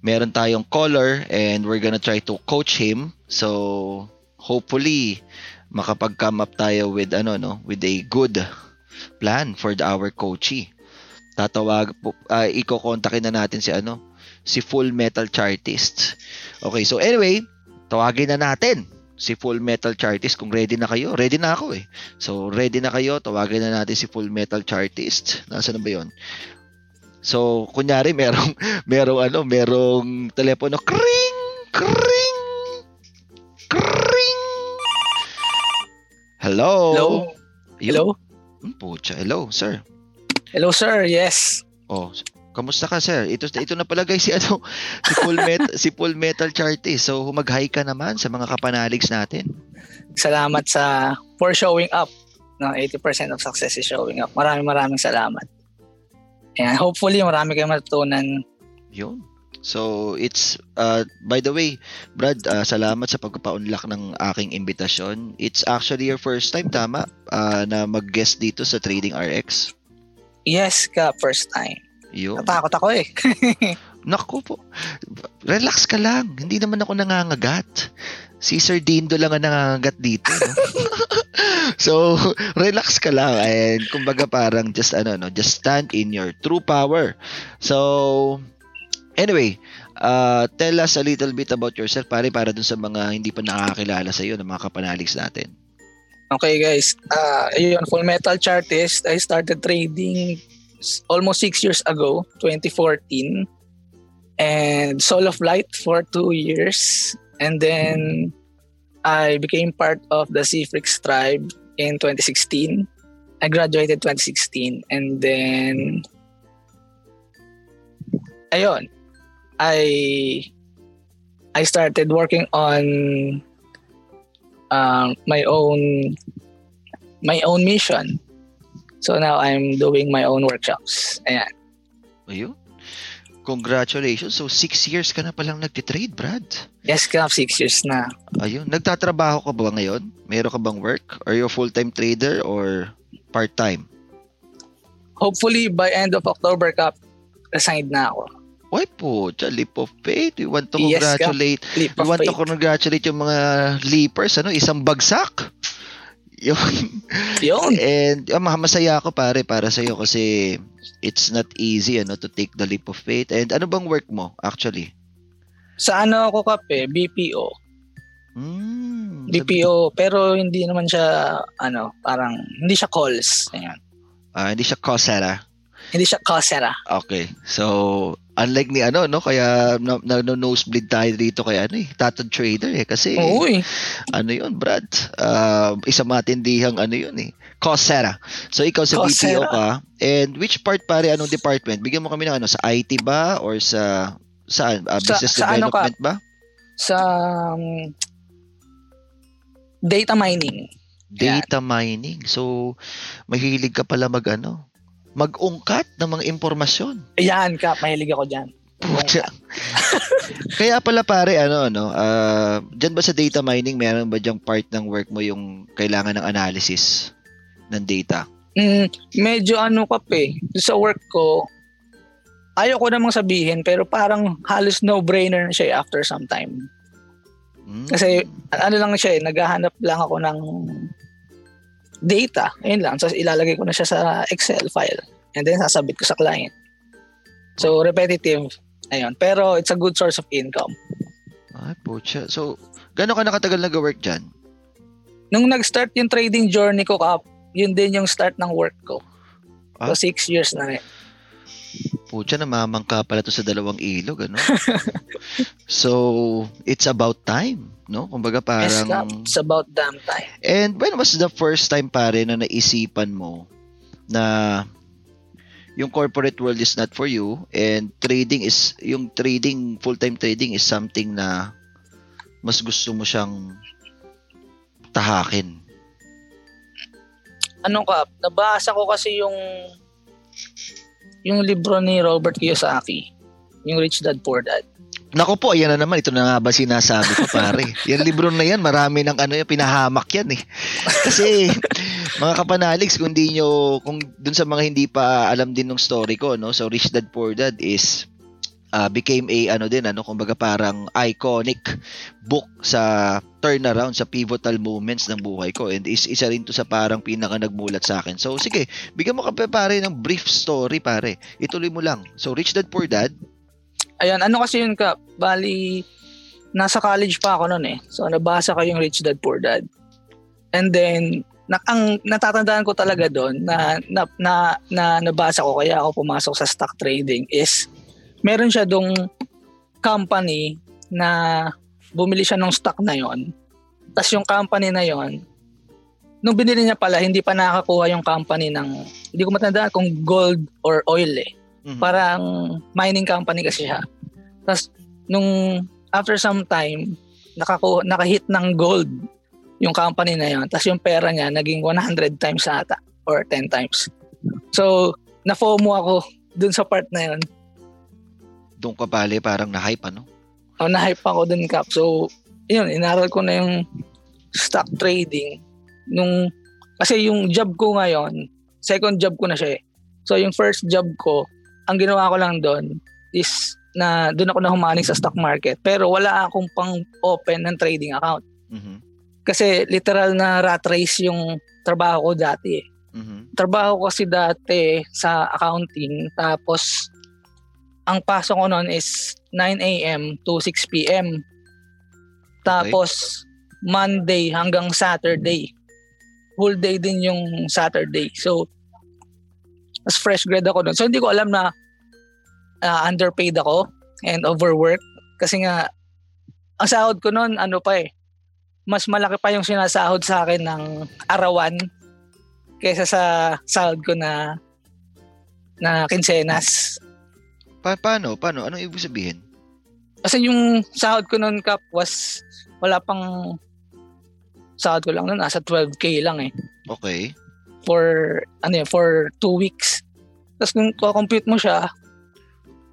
meron tayong caller and we're gonna try to coach him. So, hopefully, makapag-come up tayo with ano no, with a good plan for the, our coachee. Tatawag uh, iko-kontakin na natin si ano, si Full Metal Chartist. Okay, so anyway, tawagin na natin si Full Metal Chartist kung ready na kayo. Ready na ako eh. So, ready na kayo. Tawagin na natin si Full Metal Chartist. Nasaan na ba 'yon? So, kunyari merong merong ano, merong telepono kring kring kring. Hello. Hello. Hello. Hmm, pucha. Hello, sir. Hello, sir. Yes. Oh, kamusta ka, sir? Ito ito na pala guys si ano, si Full Metal si Full Metal Chartist. So, humag-hi ka naman sa mga kapanaligs natin. Salamat sa for showing up. No, 80% of success is showing up. Maraming maraming salamat. And hopefully marami kayong matutunan. Yun. So, it's, uh, by the way, Brad, uh, salamat sa pagpapaunlak ng aking imbitasyon. It's actually your first time, tama, uh, na mag-guest dito sa Trading RX. Yes ka, first time. Yun. Natakot ako eh. Naku po. Relax ka lang. Hindi naman ako nangangagat. Si Sir Dindo lang ang nangangagat dito. No? so, relax ka lang. And kumbaga parang just ano, no, just stand in your true power. So, anyway, uh, tell us a little bit about yourself pare para dun sa mga hindi pa nakakilala sa iyo ng mga kapanaligs natin. Okay guys, uh, ayun, Full Metal Chartist. I started trading almost six years ago, 2014. And Soul of Light for two years. And then I became part of the Seafrix tribe in 2016. I graduated 2016. And then, ayun, I I started working on um, my own my own mission. So now I'm doing my own workshops. Ayan. Ayun. Congratulations. So, six years ka na palang nagtitrade, Brad. Yes, Kap, six years na. Ayun. Nagtatrabaho ka ba ngayon? Meron ka bang work? Are you a full-time trader or part-time? Hopefully, by end of October, Kap, resigned na ako. Why po? Leap of faith. We want to Yes, congratulate. Leap we want to faith. congratulate yung mga leapers. Ano? Isang bagsak. Yun. Yun. And ma- masaya ako pare para sa iyo kasi it's not easy ano to take the leap of faith. And ano bang work mo actually? Sa ano ako, Kap, eh, BPO. Hmm. BPO, pero hindi naman siya, ano, parang, hindi siya calls. Ayan. Ah, hindi siya call center. Hindi siya callsera. Okay. So, unlike ni ano, no? Kaya na, na, na nosebleed tayo dito kay ano eh, Tatod Trader eh. Kasi, Oo eh. ano yun, Brad? Uh, isang matindihang ano yun eh. Cosera. So, ikaw sa BPO Coursera. ka. And which part pare, anong department? Bigyan mo kami ng ano, sa IT ba? Or sa, saan? Sa- business sa ano ka? development ba? Sa um, data mining. Data mining. So, mahilig ka pala mag ano, mag-ungkat ng mga impormasyon. Ayan, Kap, mahilig ako dyan. Pucha. Kaya pala pare, ano, no, ah, dyan ba sa data mining, meron ba diyang part ng work mo yung kailangan ng analysis ng data? Mm, medyo ano Kap eh. Sa work ko, ayaw ko namang sabihin, pero parang halos no-brainer siya eh after some time. Hmm. Kasi ano lang siya eh, naghahanap lang ako ng data. Ayun lang. So ilalagay ko na siya sa Excel file. And then sasabit ko sa client. So repetitive. Ayun. Pero it's a good source of income. Ay, pucha. So, gano'n ka nakatagal nag-work dyan? Nung nag-start yung trading journey ko, Kap, yun din yung start ng work ko. Ah. So six years na rin. Pucha, namamangka pala to sa dalawang ilog, ano? so, it's about time, no? Kumbaga parang... It's about damn time. And when was the first time pare na naisipan mo na yung corporate world is not for you and trading is yung trading full-time trading is something na mas gusto mo siyang tahakin. Ano Kap, nabasa ko kasi yung yung libro ni Robert Kiyosaki. Yung Rich Dad Poor Dad. Nako po, ayan na naman. Ito na nga ba sinasabi ko, pare. Yan libro na yan, marami ng ano yan, pinahamak yan eh. Kasi, mga kapanaligs, kung di nyo, kung dun sa mga hindi pa alam din ng story ko, no? So, Rich Dad Poor Dad is, uh, became a ano din ano kumbaga parang iconic book sa turnaround sa pivotal moments ng buhay ko and is isa rin to sa parang pinaka nagmulat sa akin. So sige, bigyan mo ka pare ng brief story pare. Ituloy mo lang. So Rich Dad Poor Dad. Ayan, ano kasi yun ka? Bali nasa college pa ako noon eh. So nabasa ko yung Rich Dad Poor Dad. And then na, ang natatandaan ko talaga doon na, na na na nabasa ko kaya ako pumasok sa stock trading is meron siya dong company na bumili siya ng stock na yon. Tapos yung company na yon, nung binili niya pala, hindi pa nakakuha yung company ng, hindi ko matandaan kung gold or oil eh. Mm-hmm. Parang mining company kasi siya. Tapos nung after some time, nakaku- nakahit ng gold yung company na yon. Tapos yung pera niya naging 100 times ata or 10 times. So, na-FOMO ako dun sa part na yon doon ka bale parang na-hype ano? Oh, na-hype ako dun Cap. So, yun, inaral ko na yung stock trading nung kasi yung job ko ngayon, second job ko na siya eh. So yung first job ko, ang ginawa ko lang doon is na doon ako na humaning sa stock market. Pero wala akong pang open ng trading account. Mm-hmm. Kasi literal na rat race yung trabaho ko dati eh. Mm-hmm. Trabaho ko kasi dati sa accounting tapos ang pasok ko noon is 9 a.m. to 6 p.m. Tapos okay. Monday hanggang Saturday. Whole day din yung Saturday. So as fresh grad ako noon. So hindi ko alam na uh, underpaid ako and overworked kasi nga ang sahod ko noon ano pa eh mas malaki pa yung sinasahod sa akin ng arawan kaysa sa sahod ko na na kinsenas. Pa- paano? Paano? Anong ibig sabihin? Kasi yung sahod ko noon Kap was wala pang sahod ko lang noon nasa 12k lang eh. Okay. For ano yun, for two weeks. Tapos kung compute mo siya,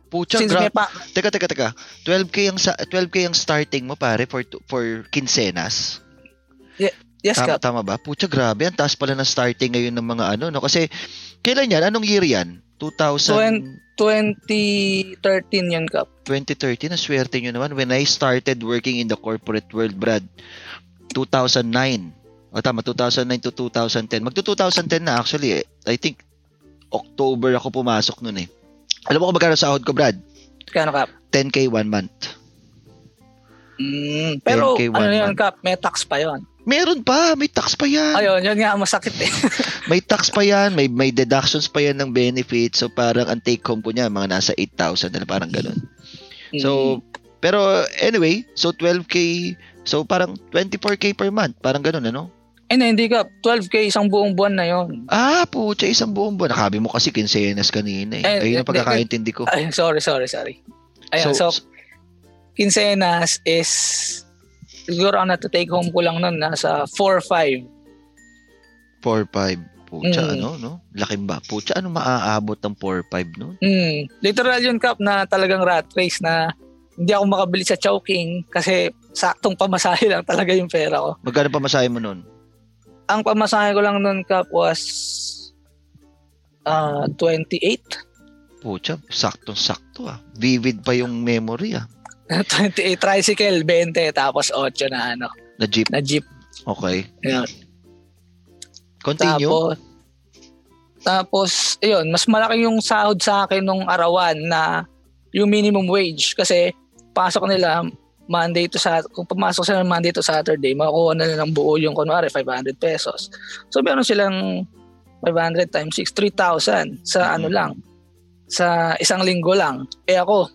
Pucha, gra- pa- teka, teka, teka. 12k ang sa 12k ang starting mo pare for for quincenas. Yeah, yes, tama, tama ba? Pucha, grabe. Ang taas pala ng starting ngayon ng mga ano, no? Kasi kailan yan? Anong year yan? 2000 2013 yun, Kap. 2013, swerte nyo naman. When I started working in the corporate world, Brad, 2009. O tama, 2009 to 2010. Magto 2010 na actually. Eh. I think October ako pumasok noon eh. Alam mo kung magkano sahod ko, Brad? Kano, Kap? 10k one month. Mm, pero ano yun, Kap? May tax pa yon Meron pa, may tax pa yan. Ayun, yun nga masakit eh. may tax pa yan, may may deductions pa yan ng benefits. So parang ang take home ko niya mga nasa 8,000 na parang ganun. So mm-hmm. pero anyway, so 12k, so parang 24k per month, parang ganun ano? Eh, hindi ka. 12K isang buong buwan na yon. Ah, pucha, isang buong buwan. Nakabi mo kasi kinsenas kanina eh. eh Ayun ang pagkakaintindi ko. Ay, sorry, sorry, sorry. Ayun, so, so kinsenas is siguro ang nato-take home ko lang nun, nasa 4-5. 4-5. Pucha, mm. ano, no? Laking ba? Pucha, ano maaabot ng 4-5, no? Mm. Literal yun, Kap, na talagang rat race na hindi ako makabili sa Chowking kasi saktong pamasahe lang talaga yung pera ko. Magkano pamasahe mo nun? Ang pamasahe ko lang nun, Kap, was uh, 28. Pucha, saktong-sakto ah. Vivid pa yung memory ah. 28 tricycle, 20, tapos 8 na ano. Na jeep? Na jeep. Okay. Ayan. Continue. Tapos, tapos, ayun, mas malaki yung sahod sa akin nung arawan na yung minimum wage kasi pasok nila Monday to Saturday, kung pumasok sila Monday to Saturday, makukuha na nila ng buo yung kunwari 500 pesos. So meron silang 500 times 6, 3,000 sa mm-hmm. ano lang, sa isang linggo lang. Eh ako,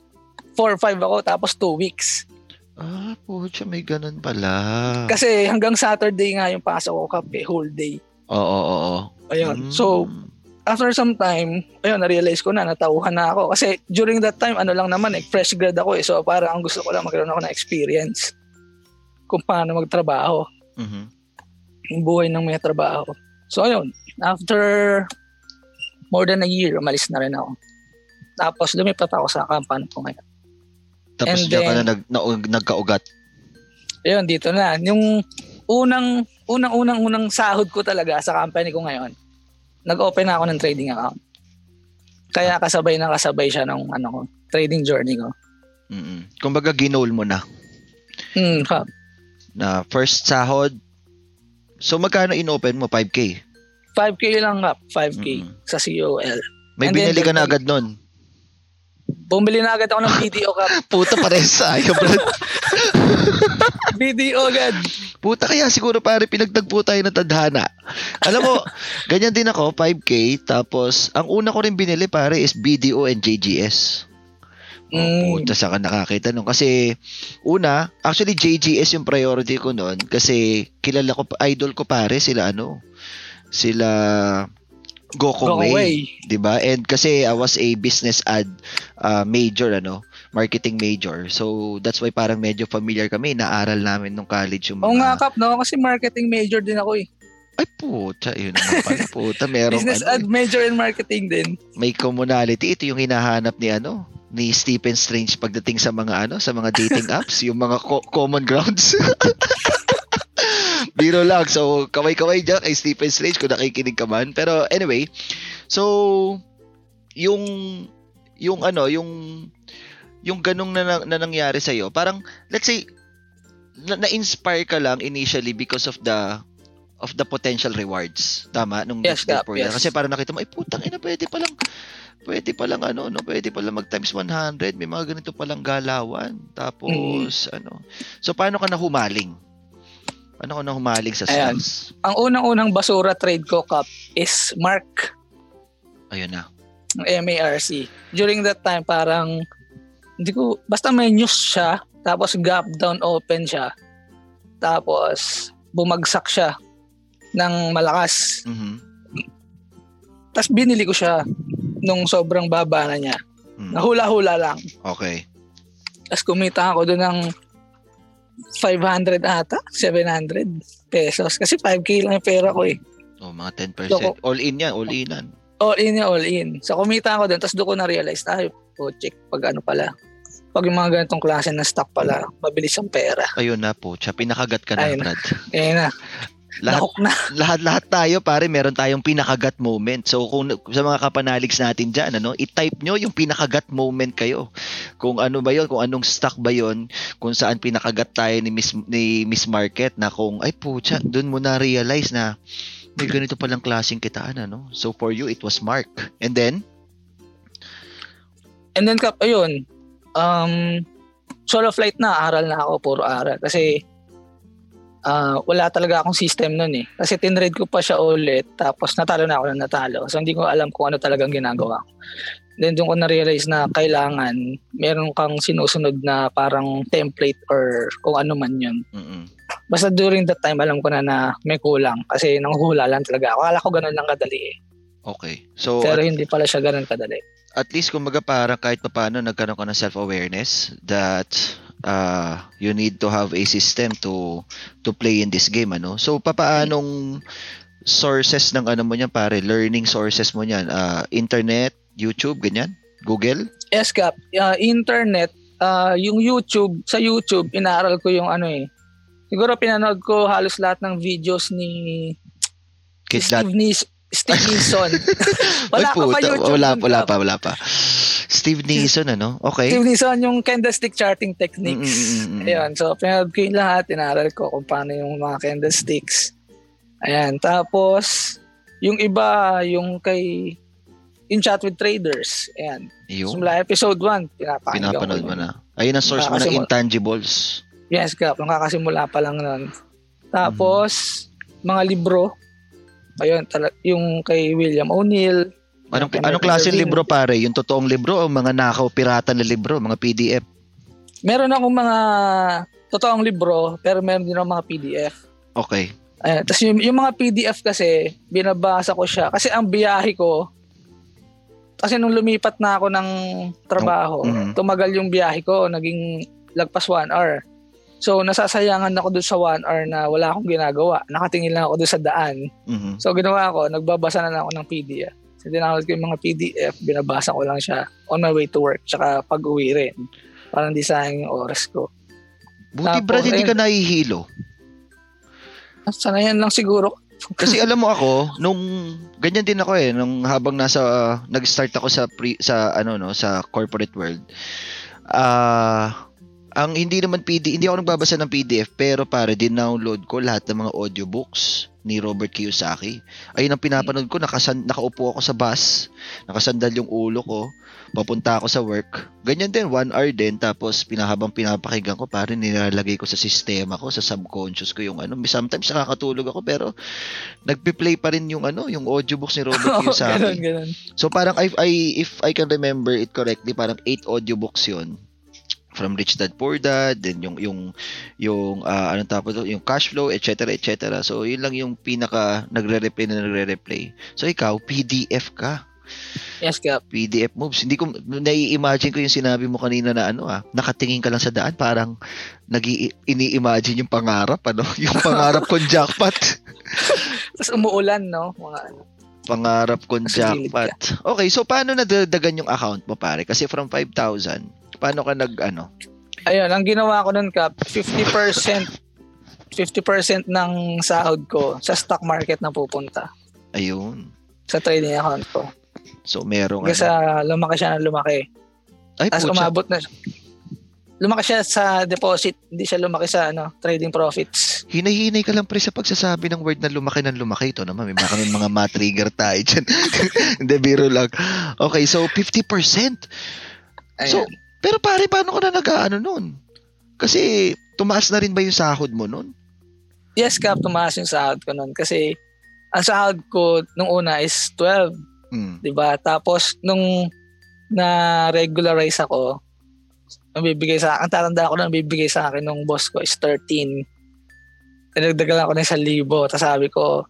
4-5 ako tapos 2 weeks. Ah, pucha, may ganun pala. Kasi hanggang Saturday nga yung pasok ko kape, whole day. Oo, oo, oo. Ayun. Mm. So, after some time, ayun, na-realize ko na, natauhan na ako. Kasi during that time, ano lang naman, eh, fresh grad ako eh. So, parang ang gusto ko lang magkaroon ako ng experience kung paano magtrabaho. Mm-hmm. Yung buhay ng may trabaho. So, ayun. After more than a year, umalis na rin ako. Tapos, lumipat ako sa company ko ngayon. Tapos And diyan ka na, nag, na, nagkaugat. Ayun, dito na. Yung unang, unang, unang, unang sahod ko talaga sa company ko ngayon, nag-open na ako ng trading account. Kaya kasabay na kasabay siya ng ano ko, trading journey ko. Mm. Kumbaga ginol mo na Hmm, Kap. na first sahod. So magkano in-open mo? 5k. 5K lang, Kap. 5K Mm. sa COL. May And then, binili ka na then- agad nun. Bumili na agad ako ng BDO, Kap. Puta pares tayo, bro. BDO agad. Puta kaya siguro pare pinagtagpo tayo ng tadhana. Alam mo, ganyan din ako, 5k. Tapos, ang una ko rin binili pare is BDO and JGS. Oh, Mm. puta, saka nakakita nun. Kasi, una, actually JGS yung priority ko noon. Kasi, kilala ko, idol ko pare, sila ano, sila Gokong Go Wei. away. 'di ba? And kasi I was a business ad uh, major ano, marketing major. So that's why parang medyo familiar kami, naaral namin nung college yung mga Oo nga, Kap, no? Kasi marketing major din ako eh. Ay puta, yun naman pala. Puta, merong Business ano, ad major in marketing din. may commonality. Ito yung hinahanap ni ano, ni Stephen Strange pagdating sa mga ano, sa mga dating apps, yung mga co- common grounds. Biro lang. So, kaway-kaway dyan kay Stephen Strange kung nakikinig ka man. Pero anyway, so, yung, yung ano, yung, yung ganong na, na, na nangyari sa'yo, parang, let's say, na, na-inspire ka lang initially because of the of the potential rewards. Tama? Nung Yes, next Kap, for yes. Kasi parang nakita mo, ay putang ina, pwede palang, pwede palang ano, no, pwede palang mag times 100, may mga ganito palang galawan. Tapos, Mm. ano. So, paano ka na humaling? Paano ka na humaling sa Ayan. stocks? Ang unang-unang basura trade ko, Kap, is Mark. Ayun na. MARC. During that time, parang, hindi ko, basta may news siya, tapos gap down open siya, tapos bumagsak siya ng malakas. Mhm. Tapos binili ko siya nung sobrang baba na niya. Mm. Nahula-hula lang. Okay. Tapos kumita ako doon ng 500 ata, 700 pesos. Kasi 5K lang yung pera ko eh. Oh, mga 10%. Loko. All in yan, all inan. All in ya, all in. So kumita ako doon, tapos doon ko na-realize, tayo, po, check pag ano pala. Pag yung mga ganitong klase ng stock pala, mabilis ang pera. Ayun na po. Siya, pinakagat ka na, Ayun. Brad. Eh na, Lahat, na. lahat-lahat tayo, pare, meron tayong pinakagat moment. So, kung sa mga kapanaligs natin dyan, ano, i-type nyo yung pinakagat moment kayo. Kung ano ba yon kung anong stock ba yon kung saan pinakagat tayo ni Miss, ni Miss Market na kung, ay pucha, dun mo na-realize na may ganito palang klaseng kitaan, ano. So, for you, it was Mark. And then, And then, kap, ayun, um, solo flight na, aral na ako, puro aral. Kasi, ah, wala talaga akong system nun eh. Kasi tinrade ko pa siya ulit, tapos natalo na ako ng natalo. So, hindi ko alam kung ano talagang ginagawa ko. Then, doon ko na-realize na kailangan, meron kang sinusunod na parang template or kung ano man yun. mm Basta during that time, alam ko na na may kulang. Kasi nanghula lang talaga ako. Akala ko ganun lang kadali eh. okay. So, Pero hindi pala siya ganun kadali. at least kumbaga para kahit papaano nagkaroon ka ng self-awareness that uh, you need to have a system to to play in this game ano so papaanong sources ng ano mo niyan pare learning sources mo niyan Ah, internet YouTube ganyan Google Yes, Cap. Uh, internet, uh, yung YouTube, sa YouTube, inaaral ko yung ano eh. Siguro pinanood ko halos lahat ng videos ni Kidlat Steve, Nis- Steve Neeson. Ay, wala pa puta, YouTube. wala, wala pa wala pa Steve Neeson ano okay Steve Neeson, yung candlestick charting techniques. mm, mm, mm. Ayun, so pinanood ko yung lahat, inaaral ko kung paano yung mga candlesticks. Ayan, tapos yung iba, yung kay In Chat with Traders. Ayan. Yung Simula episode 1, pinapakinggan pinapanood ko mo na ayun ang source mo ng intangibles Yes, Kap. Nung kakasimula pa lang nun. Tapos, mga libro. Ayun, tala- yung kay William O'Neill. Anong anong klaseng libro pare yung totoong libro o mga nakaw pirata na libro mga PDF Meron akong mga totoong libro, pero meron din akong mga PDF. okay Ayun. Tapos yung, yung mga PDF kasi, binabasa ko siya. Kasi ang biyahe ko, kasi nung lumipat na ako ng trabaho, Oh, mhm. tumagal yung biyahe ko, naging lagpas one hour. So, nasasayangan ako doon sa one hour na wala akong ginagawa. Nakatingin lang ako doon sa daan. Mhm. So ginawa ko, nagbabasa na lang ako ng PDF. So ko yung mga PDF, binabasa ko lang siya on my way to work, tsaka pag uwi rin. Parang di sayang yung oras ko. Buti Tapos, Brad, hindi ka nahihilo. Sanayan lang siguro. Kasi alam mo ako, nung ganyan din ako eh, nung habang nasa uh, nag-start ako sa pre, sa ano no, sa corporate world. Ah, uh, ang hindi naman PD, hindi ako nagbabasa ng PDF pero pare din download ko lahat ng mga audiobooks ni Robert Kiyosaki. Ayun ang pinapanood ko, nakasan, nakaupo ako sa bus, nakasandal yung ulo ko, papunta ako sa work. Ganyan din, one hour din, tapos pinahabang pinapakinggan ko, pare nilalagay ko sa sistema ko, sa subconscious ko yung ano. Sometimes nakakatulog ako, pero nagpi-play pa rin yung ano, yung audiobooks ni Robert Kiyosaki. ganun, ganun. So parang I, I, if I can remember it correctly, parang 8 audiobooks yon from Rich Dad Poor Dad, then yung yung yung uh, anong tapos yung cash flow, etc. etc. So yun lang yung pinaka nagre-replay na nagre-replay. So ikaw PDF ka. Yes, Kap. PDF moves. Hindi ko nai-imagine ko yung sinabi mo kanina na ano ah, nakatingin ka lang sa daan parang nagi ini-imagine yung pangarap ano, yung pangarap kong jackpot. Tapos umuulan no, mga ano. Pangarap kong jackpot. Okay, so paano nadagdagan yung account mo pare? Kasi from 5,000 Paano ka nag ano? Ayun, ang ginawa ko nun Kap, 50% 50% ng sahod ko sa stock market na pupunta. Ayun. Sa trading account ko. So meron Kasi ano? lumaki siya ng lumaki. Ay, Tapos umabot na lumaki siya sa deposit, hindi siya lumaki sa ano, trading profits. Hinay-hinay ka lang pre sa pagsasabi ng word na lumaki ng lumaki. Ito naman, may baka may mga matrigger tayo dyan. Hindi, biro lang. Okay, so 50%. Ayan. So, pero pare, paano ka na nag-ano nun? Kasi tumaas na rin ba yung sahod mo nun? Yes, Cap, tumaas yung sahod ko nun. Kasi ang sahod ko nung una is 12. Mm. 'Di ba? Tapos nung na regularize ako, ang bibigay sa akin, tatanda ko na bibigay sa akin nung boss ko is 13. Tinagdagan ako ng 1,000. Tapos sabi ko,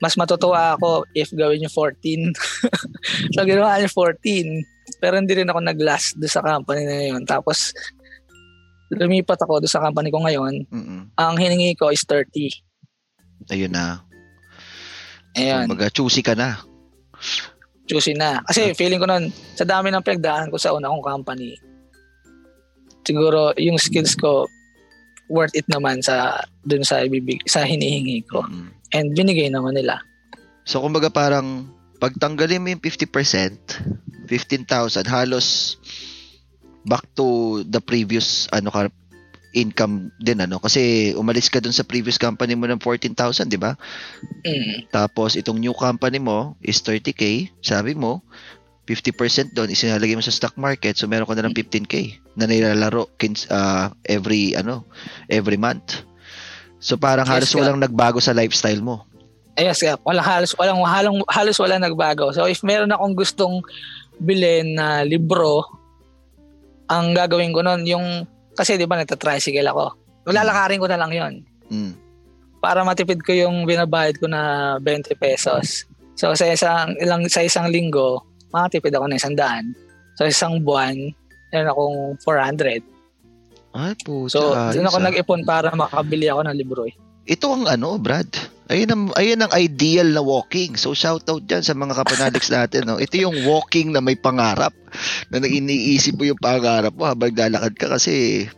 mas matutuwa ako if gawin yung 14. so ginawa niya 14. Pero hindi rin ako nag-last do sa company na yun. Tapos, lumipat ako do sa company ko ngayon. Mm-mm. Ang hiningi ko is 30. Ayun na. Ayun. Kumbaga, choosy ka na. Choosy na. Kasi uh, feeling ko nun, sa dami ng pinagdaan ko sa una kong company, siguro yung skills ko, worth it naman sa dun sa ibibig sa hinihingi ko. Mm-hmm. And binigay naman nila. So kumbaga parang pagtanggalin mo yung 50%, 15,000 halos back to the previous ano ka income din ano kasi umalis ka dun sa previous company mo ng 14,000 di ba? Mm. Tapos itong new company mo is 30k, sabi mo 50% doon isinalagay mo sa stock market so meron ka na ng 15k na nilalaro uh, every ano every month. So parang yes, halos ka. walang nagbago sa lifestyle mo. Yes, yeah. walang halos walang halos, halos wala nagbago. So if meron akong gustong bilhin na libro, ang gagawin ko noon yung kasi 'di ba nagta-tricycle ako. Lalakarin ko na lang 'yon. Mm. Para matipid ko yung binabayad ko na 20 pesos. So sa isang ilang sa isang linggo, makatipid ako ng isang daan. So isang buwan, meron akong 400. Ay, puta. So, doon ako nag-ipon para makabili ako ng libro eh. Ito ang ano, Brad. Ayun ang, ayun ang ideal na walking. So shout out dyan sa mga kapanaliks natin. No? Ito yung walking na may pangarap. Na iniisip mo yung pangarap mo habang lalakad ka kasi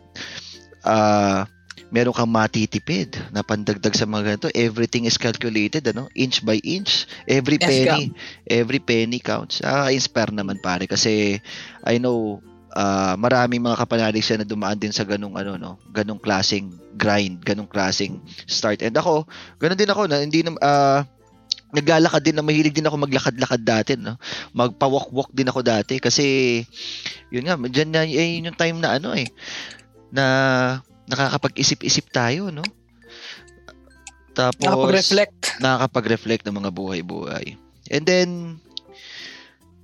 uh, meron kang matitipid na pandagdag sa mga ganito. Everything is calculated, ano? Inch by inch. Every penny, every penny counts. Ah, inspire naman pare kasi I know uh, maraming mga kapanalig siya na dumaan din sa ganung ano no, ganung klaseng grind, ganung klaseng start. And ako, ganun din ako na hindi na uh, naglalakad din na mahilig din ako maglakad-lakad dati no. Magpa-walk-walk din ako dati kasi yun nga, diyan na eh, yung time na ano eh na nakakapag-isip-isip tayo no. Tapos nakakapag-reflect, nakakapag-reflect ng mga buhay-buhay. And then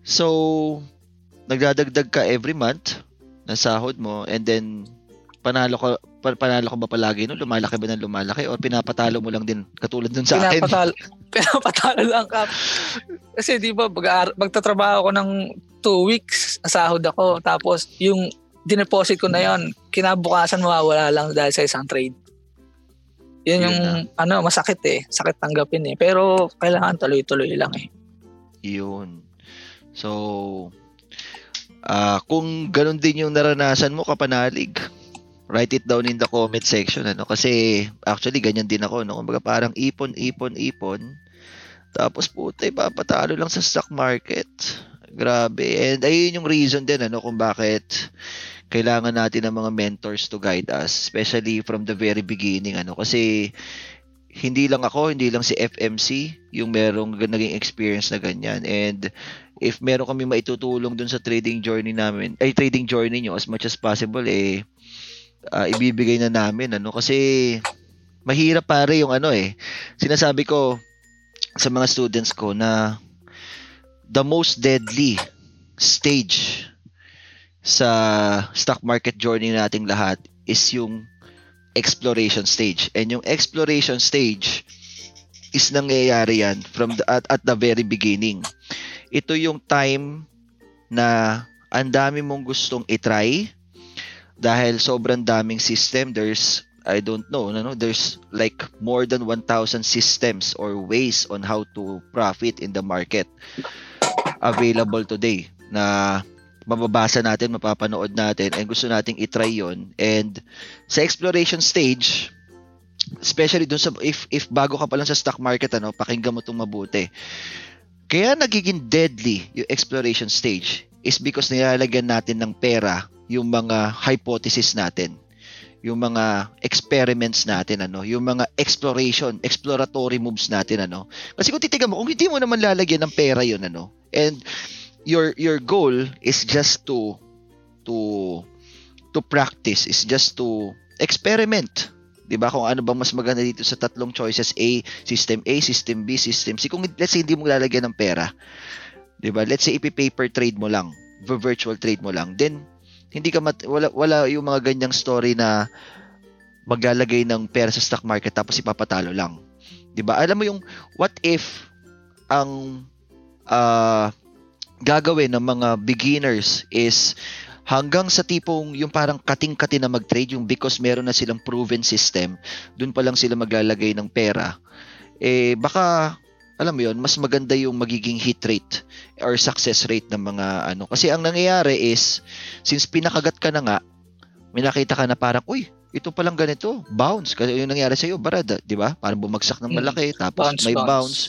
so nagdadagdag ka every month ng sahod mo and then panalo ka panalo ka ba palagi no lumalaki ba ng lumalaki? Or pinapatalo mo lang din katulad dun sa pinapatalo, akin? Pinapatalo lang ka. Kasi di ba mag- magtatrabaho ako ng 2 weeks sahod ako. Tapos yung dineposit ko na yon kinabukasan mawawala lang dahil sa isang trade. Yun, yun yung na. ano masakit eh. Sakit tanggapin eh. Pero kailangan tuloy-tuloy lang eh. Yun. So Uh, kung ganun din yung naranasan mo, kapanalig, write it down in the comment section ano? Kasi actually ganyan din ako no? Kumbaga parang ipon ipon ipon. Tapos puta ipapatalo lang sa stock market. Grabe. And ayun yung reason din ano kung bakit kailangan natin ng mga mentors to guide us especially from the very beginning ano? Kasi hindi lang ako, hindi lang si FMC yung merong naging experience na ganyan. And if meron kami maitutulong dun sa trading journey namin, ay trading journey nyo as much as possible, eh, uh, ibibigay na namin. Ano? Kasi mahirap pare yung ano eh. Sinasabi ko sa mga students ko na the most deadly stage sa stock market journey nating lahat is yung exploration stage. And yung exploration stage is nangyayari yan from the, at, at the very beginning. Ito yung time na ang dami mong gustong itry dahil sobrang daming system. There's I don't know, no, there's like more than 1,000 systems or ways on how to profit in the market available today na mababasa natin, mapapanood natin, and gusto nating itry yon And sa exploration stage, especially dun sa, if, if bago ka pa lang sa stock market, ano, pakinggan mo itong mabuti. Kaya nagiging deadly yung exploration stage is because nilalagyan natin ng pera yung mga hypothesis natin yung mga experiments natin ano yung mga exploration exploratory moves natin ano. Kasi kung titigan mo kung hindi mo naman lalagyan ng pera yon ano and your your goal is just to to to practice is just to experiment 'di ba? Kung ano bang mas maganda dito sa tatlong choices A system A system B system C. Kung let's say hindi mo lalagyan ng pera 'di ba? Let's say ipi-paper trade mo lang virtual trade mo lang then hindi ka mat- wala wala yung mga ganyang story na maglalagay ng pera sa stock market tapos ipapatalo lang. 'di ba? Alam mo yung what if ang uh, gagawin ng mga beginners is hanggang sa tipong yung parang kating-kati na mag-trade yung because meron na silang proven system, dun pa lang sila maglalagay ng pera, eh baka alam mo yon mas maganda yung magiging hit rate or success rate ng mga ano. Kasi ang nangyayari is, since pinakagat ka na nga, may nakita ka na parang, uy, ito pa lang ganito, bounce. Kasi yung nangyari sa iyo, barada, di ba? Parang bumagsak ng malaki, tapos bounce, may bounce. bounce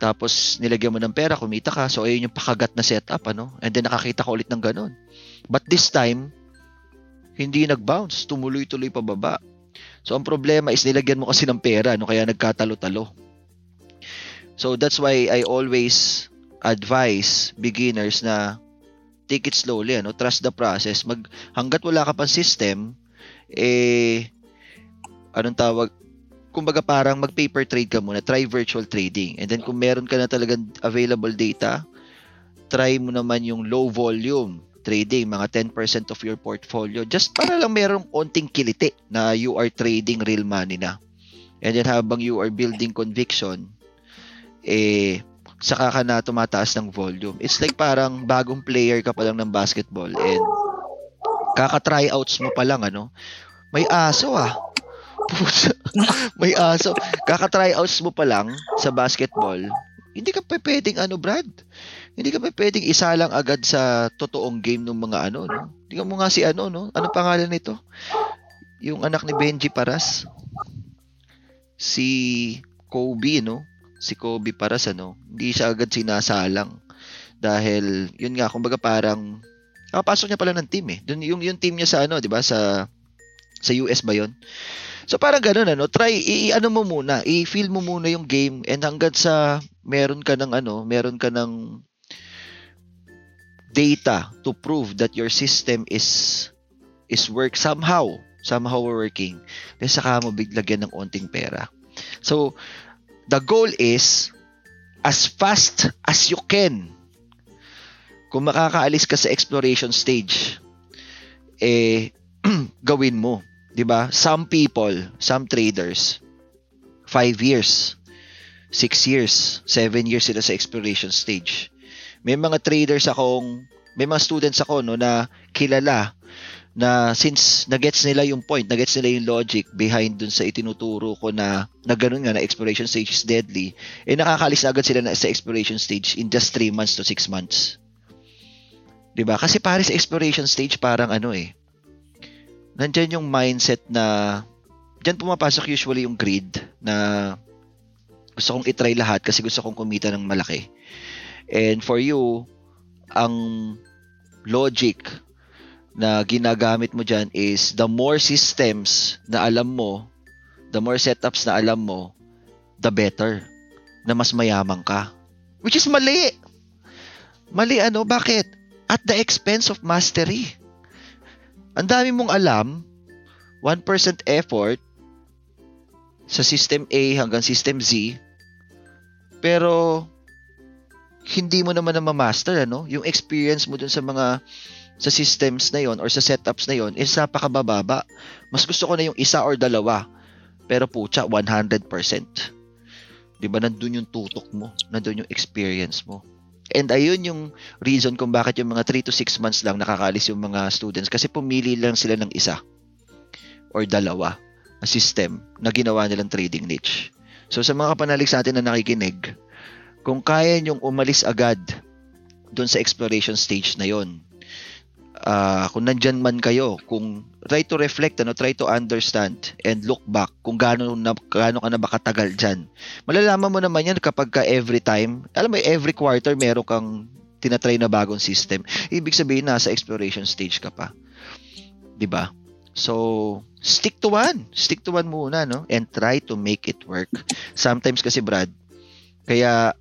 tapos nilagyan mo ng pera, kumita ka. So ayun yung pakagat na setup, ano? And then nakakita ka ulit ng ganun. But this time, hindi nag-bounce, tumuloy-tuloy pa baba. So ang problema is nilagyan mo kasi ng pera, no? Kaya nagkatalo-talo. So that's why I always advise beginners na take it slowly, ano? Trust the process. Mag hangga't wala ka pang system, eh anong tawag kumbaga parang mag-paper trade ka muna, try virtual trading. And then kung meron ka na talagang available data, try mo naman yung low volume trading, mga 10% of your portfolio. Just para lang merong onting kiliti na you are trading real money na. And then habang you are building conviction, eh, saka ka na tumataas ng volume. It's like parang bagong player ka pa lang ng basketball and kaka-tryouts mo pa lang, ano, may aso ah. May aso. Kaka-tryouts mo pa lang sa basketball. Hindi ka pa pwedeng ano, Brad. Hindi ka pa pwedeng isa lang agad sa totoong game ng mga ano, no? Tingnan mo nga si ano, no? Ano pangalan nito? Yung anak ni Benji Paras. Si Kobe, no? Si Kobe Paras, ano? Hindi siya agad sinasalang. Dahil, yun nga, kumbaga parang, ah, pasok niya pala ng team eh. Dun, yung, yung team niya sa ano, di ba? Sa, sa US ba yon So parang ganun ano, try i-ano mo muna, i-feel mo muna yung game and hangga't sa meron ka ng ano, meron ka ng data to prove that your system is is work somehow, somehow working. Then saka mo biglagyan ng onting pera. So the goal is as fast as you can. Kung makakaalis ka sa exploration stage, eh gawin mo 'di ba? Some people, some traders 5 years, 6 years, 7 years sila sa exploration stage. May mga traders akong, may mga students ako no na kilala na since nagets nila yung point, nagets nila yung logic behind dun sa itinuturo ko na na ganun nga na exploration stage is deadly, eh nakakalis na agad sila na sa exploration stage in just 3 months to 6 months. 'Di ba? Kasi pare sa exploration stage parang ano eh, nandyan yung mindset na dyan pumapasok usually yung greed na gusto kong itry lahat kasi gusto kong kumita ng malaki. And for you, ang logic na ginagamit mo dyan is the more systems na alam mo, the more setups na alam mo, the better na mas mayaman ka. Which is mali. Mali ano? Bakit? At the expense of mastery. Ang dami mong alam, 1% effort sa system A hanggang system Z, pero hindi mo naman na ma-master ano, yung experience mo dun sa mga sa systems na yon or sa setups na yon is napakabababa. Mas gusto ko na yung isa or dalawa. Pero pucha, 100%. 'Di ba nandun yung tutok mo, nandun yung experience mo. And ayun yung reason kung bakit yung mga 3 to 6 months lang nakakaalis yung mga students kasi pumili lang sila ng isa or dalawa na system na ginawa nilang trading niche. So sa mga kapanalig sa atin na nakikinig, kung kaya nyong umalis agad doon sa exploration stage na yon, uh, kung nandyan man kayo, kung try to reflect, ano, try to understand and look back kung gaano, na, gaano ka na ba katagal dyan. Malalaman mo naman yan kapag ka every time, alam mo, every quarter meron kang tinatry na bagong system. Ibig sabihin, nasa exploration stage ka pa. ba? So, stick to one. Stick to one muna, no? And try to make it work. Sometimes kasi, Brad, kaya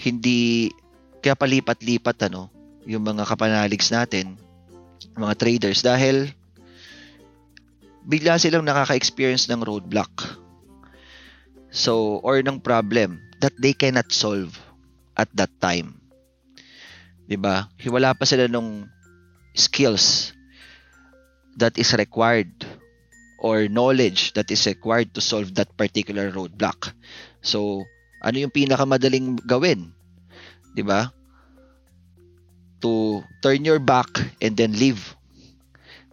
hindi, kaya palipat-lipat, ano, yung mga kapanaligs natin, mga traders dahil bigla silang nakaka-experience ng roadblock. So, or ng problem that they cannot solve at that time. 'Di ba? Wala pa sila nung skills that is required or knowledge that is required to solve that particular roadblock. So, ano yung pinakamadaling gawin? 'Di ba? To turn your back and then leave.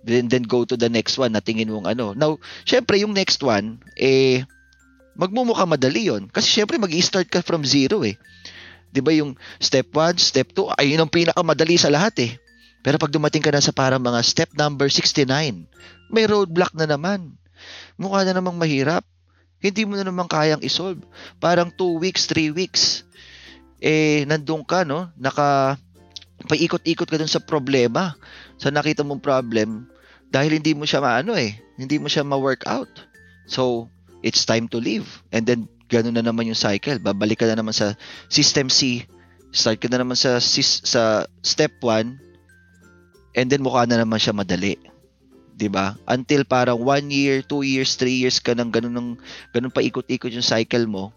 Then, then go to the next one na tingin mong ano. Now, syempre yung next one, eh, magmumukha madali yon Kasi syempre mag start ka from zero eh. 'Di ba yung step 1, step 2, ayun ang pinakamadali sa lahat eh. Pero pag dumating ka na sa parang mga step number 69, may roadblock na naman. Mukha na namang mahirap. Hindi mo na naman kayang isolve. Parang 2 weeks, 3 weeks. Eh, nandun ka, no? Naka, paikot-ikot ka dun sa problema, sa nakita mong problem, dahil hindi mo siya maano eh, hindi mo siya ma-work out. So, it's time to leave. And then, ganun na naman yung cycle. Babalik ka na naman sa system C, start ka na naman sa, sa step 1, and then mukha na naman siya madali. 'di ba? Until parang 1 year, 2 years, 3 years ka nang ganun ng ganun pa ikot-ikot yung cycle mo.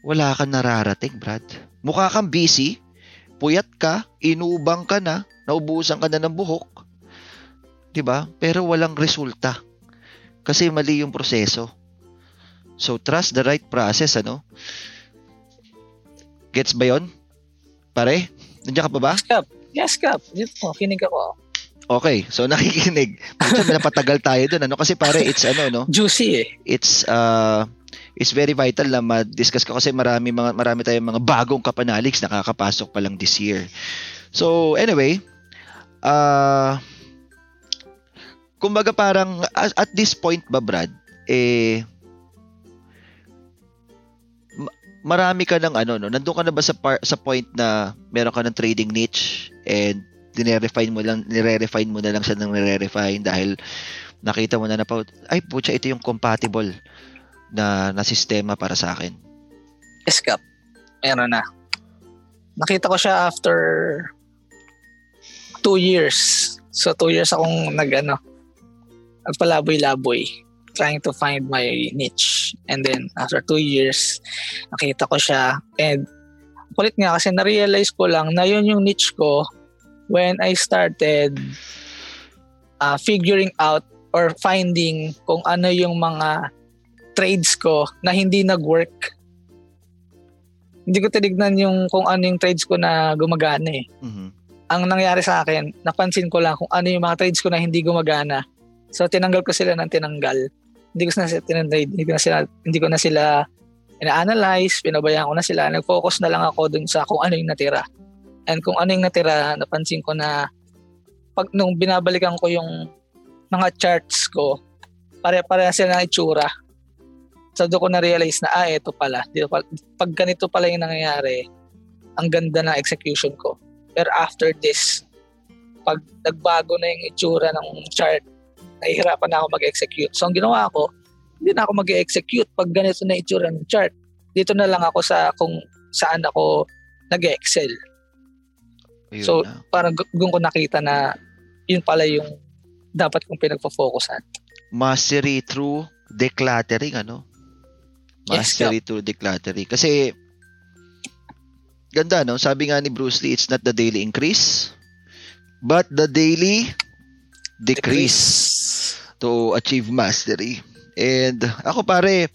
Wala kang nararating, Brad. Mukha kang busy, puyat ka, inubang ka na, naubusan ka na ng buhok. 'Di ba? Pero walang resulta. Kasi mali yung proseso. So trust the right process, ano? Gets ba 'yon? Pare, nandiyan ka pa ba? Yes, Cap. Yes, Cap. Dito, kinig ako. Okay, so nakikinig. Minsan napatagal tayo doon ano kasi pare it's ano no. Juicy eh. It's uh is very vital na ma-discuss ko kasi marami mga marami tayong mga bagong kapanaligs nakakapasok pa lang this year. So anyway, uh kumbaga parang at, at this point ba Brad, eh marami ka ng ano no, nandoon ka na ba sa par, sa point na meron ka ng trading niche and dinere-refine mo lang nire-refine mo na lang siya ng nire-refine dahil nakita mo na na ay putya ito yung compatible na, na sistema para sa akin? Escape. Meron na. Nakita ko siya after two years. So, two years akong nag, ano, nagpalaboy-laboy trying to find my niche. And then, after two years, nakita ko siya. And, kulit nga kasi na-realize ko lang na yun yung niche ko when I started uh, figuring out or finding kung ano yung mga trades ko na hindi nag-work. Hindi ko tinignan yung kung ano yung trades ko na gumagana eh. Mm-hmm. Ang nangyari sa akin, napansin ko lang kung ano yung mga trades ko na hindi gumagana. So tinanggal ko sila ng tinanggal. Hindi ko na sila tinanday, hindi ko na sila hindi ko na sila ina-analyze, pinabayaan ko na sila. Nag-focus na lang ako dun sa kung ano yung natira. And kung ano yung natira, napansin ko na pag nung binabalikan ko yung mga charts ko, pare-pareha sila ng itsura. So doon ko na-realize na, ah, ito pala. Dito pala. Pag ganito pala yung nangyayari, ang ganda ng execution ko. Pero after this, pag nagbago na yung itsura ng chart, nahihirapan na ako mag-execute. So ang ginawa ko, hindi na ako mag-execute pag ganito na itsura ng chart. Dito na lang ako sa kung saan ako nag-excel. Ayun So, na. Parang doon ko nakita na yun pala yung dapat kong pinagpo-focusan. mastery through decluttering, ano? Yes, Mastery through decluttering. Kasi, ganda, no? Sabi nga ni Bruce Lee, it's not the daily increase, but the daily decrease to achieve mastery. And ako pare,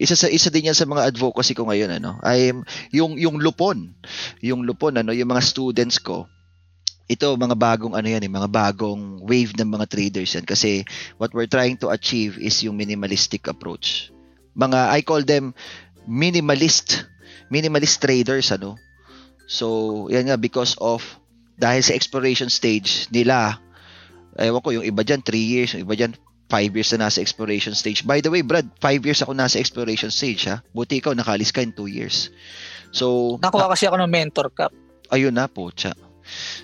isa sa isa din yan sa mga advocacy ko ngayon ano. I'm yung yung lupon, yung lupon ano, yung mga students ko. Ito mga bagong ano yan, eh, mga bagong wave ng mga traders yan kasi what we're trying to achieve is yung minimalistic approach. Mga I call them minimalist minimalist traders ano. So, yan nga because of dahil sa exploration stage nila ewan ko yung iba diyan 3 years, yung iba diyan 5 years na nasa exploration stage. By the way, Brad, 5 years ako nasa exploration stage ha. Buti ikaw nakalis ka in 2 years. So, Nakuha kasi ako ng mentor cup. ayun na po, tsa.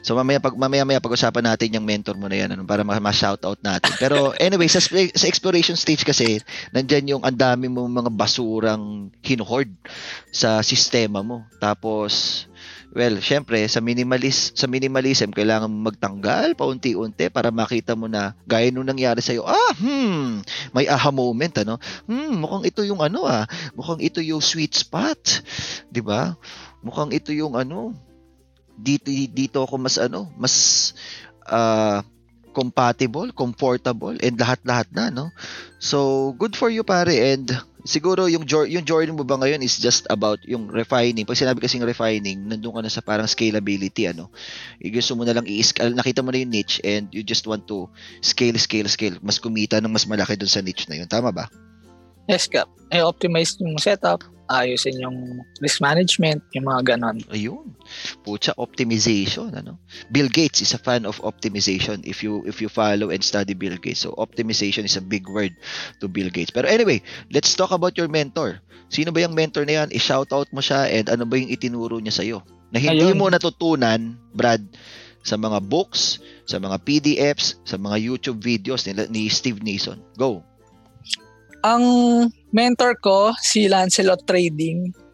So mamaya pag mamaya maya pag-usapan natin yung mentor mo na yan ano, para ma- ma-shout out natin. Pero anyway, sa sa exploration stage kasi nandiyan yung ang dami mong mga basurang hinuhoard sa sistema mo. Tapos well, syempre sa minimalist sa minimalism kailangan mo magtanggal paunti-unti para makita mo na gaya nung nangyari sa ah, hmm, may aha moment ano. Hmm, mukhang ito yung ano ah, mukhang ito yung sweet spot, 'di ba? Mukhang ito yung ano, dito dito ako mas ano, mas ah, compatible, comfortable and lahat-lahat na no. So good for you pare and siguro yung yung journey mo ba ngayon is just about yung refining. Pag sinabi kasing refining, nandun ka na sa parang scalability ano. Gusto mo na lang i-scale, nakita mo na yung niche and you just want to scale scale scale, mas kumita ng mas malaki dun sa niche na yun. Tama ba? Yes, Cap. Eh, optimize yung setup, ayusin yung risk management, yung mga ganon. Ayun. Pucha optimization ano. Bill Gates is a fan of optimization if you if you follow and study Bill Gates. So optimization is a big word to Bill Gates. Pero anyway, let's talk about your mentor. Sino ba yung mentor na yan? I-shout out mo siya and ano ba yung itinuro niya sa iyo? Na hindi Ayun. mo natutunan, Brad, sa mga books, sa mga PDFs, sa mga YouTube videos nila ni Steve Nason. Go. Ang mentor ko, si Lancelot Trading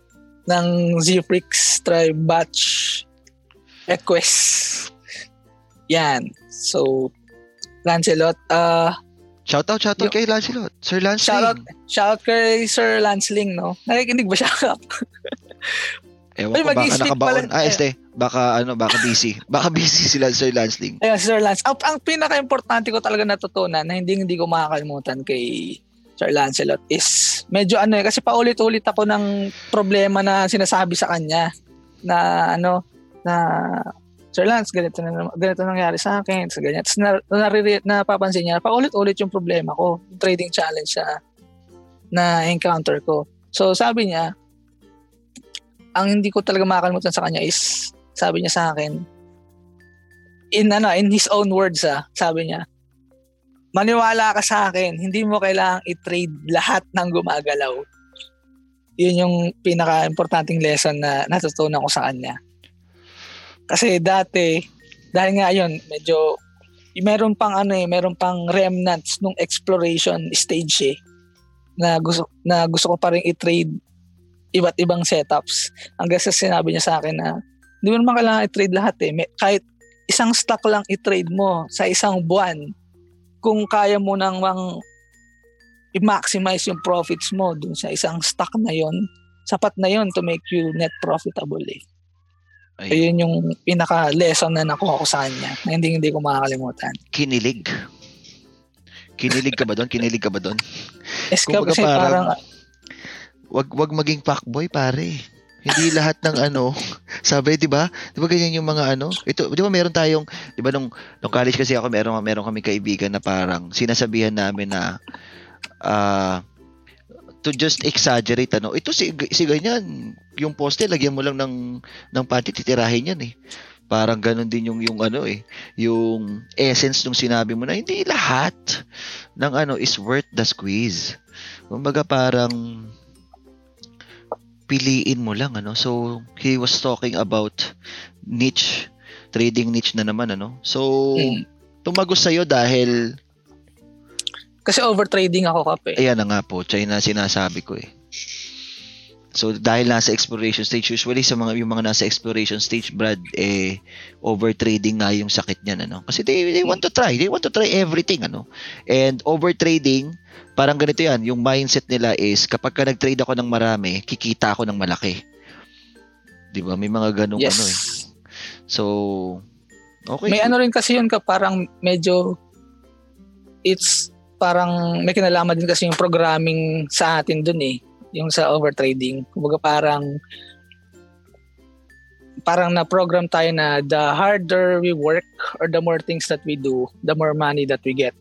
ng Zfrix Tribe Batch Equest. Yan. So, Lancelot, ah Shout out, shout out Yung- kay Lancelot. Sir Lance. Shoutout. Ling. shout kay Sir Lanceling, no? Nakikinig ba siya? Ewan Ay, ko, baka nakabaon. pala- Ah, este, baka ano, baka busy. Baka busy sila Sir Lance Ling. Ayun, si Sir Lance. Ang, ang pinaka-importante ko talaga natutunan na hindi hindi ko makakalimutan kay Sir Lancelot is medyo ano eh, kasi paulit-ulit ako ng problema na sinasabi sa kanya na ano, na Sir Lance, ganito na ganito nangyari sa akin, sa ganyan. Tapos na, nariri- napapansin niya, paulit-ulit yung problema ko, yung trading challenge na, na encounter ko. So sabi niya, ang hindi ko talaga makakalimutan sa kanya is, sabi niya sa akin, in ano, in his own words ah, sabi niya, maniwala ka sa akin, hindi mo kailangang i-trade lahat ng gumagalaw. Yun yung pinaka-importanting lesson na natutunan ko sa kanya. Kasi dati, dahil nga yun, medyo, meron pang ano eh, meron pang remnants nung exploration stage eh, na gusto, na gusto ko pa rin i-trade iba't ibang setups. Hanggang sa sinabi niya sa akin na, hindi mo naman kailangan i-trade lahat eh. May, kahit isang stock lang i-trade mo sa isang buwan, kung kaya mo nang mang i-maximize yung profits mo dun sa isang stock na yon sapat na yon to make you net profitable eh. Ayun. Ayun yung pinaka-lesson na nakuha ko sa kanya na hindi hindi ko makakalimutan. Kinilig. Kinilig ka ba doon? Kinilig ka ba doon? Es ka Kumbaga kasi parang- parang, Wag wag maging fuckboy pare. Hindi lahat ng ano, sabi 'di ba? 'Di ba ganyan yung mga ano? Ito, 'di ba meron tayong 'di ba nung nung college kasi ako meron meron kami kaibigan na parang sinasabihan namin na ah to just exaggerate ano. Ito si si ganyan, yung poste lagyan mo lang ng ng panty titirahin yan eh. parang ganun din yung yung ano eh, yung essence nung sinabi mo na hindi lahat ng ano is worth the squeeze. Kumbaga parang piliin mo lang ano. So he was talking about niche, trading niche na naman ano. So Mm. tumagos sa'yo dahil Kasi overtrading ako kape. ayan na nga po, China sinasabi ko eh. So dahil nasa exploration stage usually sa mga yung mga nasa exploration stage Brad eh overtrading nga yung sakit niyan ano. Kasi they, they want to try they want to try everything ano. And overtrading parang ganito yan yung mindset nila is kapag ka nag-trade ako ng marami kikita ako ng malaki. 'di ba? May mga ganung yes. ano eh. So okay. May ano rin kasi yun ka parang medyo it's parang may kinalaman din kasi yung programming sa atin dun eh. Yung sa overtrading. Kumbaga parang parang na-program tayo na the harder we work or the more things that we do, the more money that we get.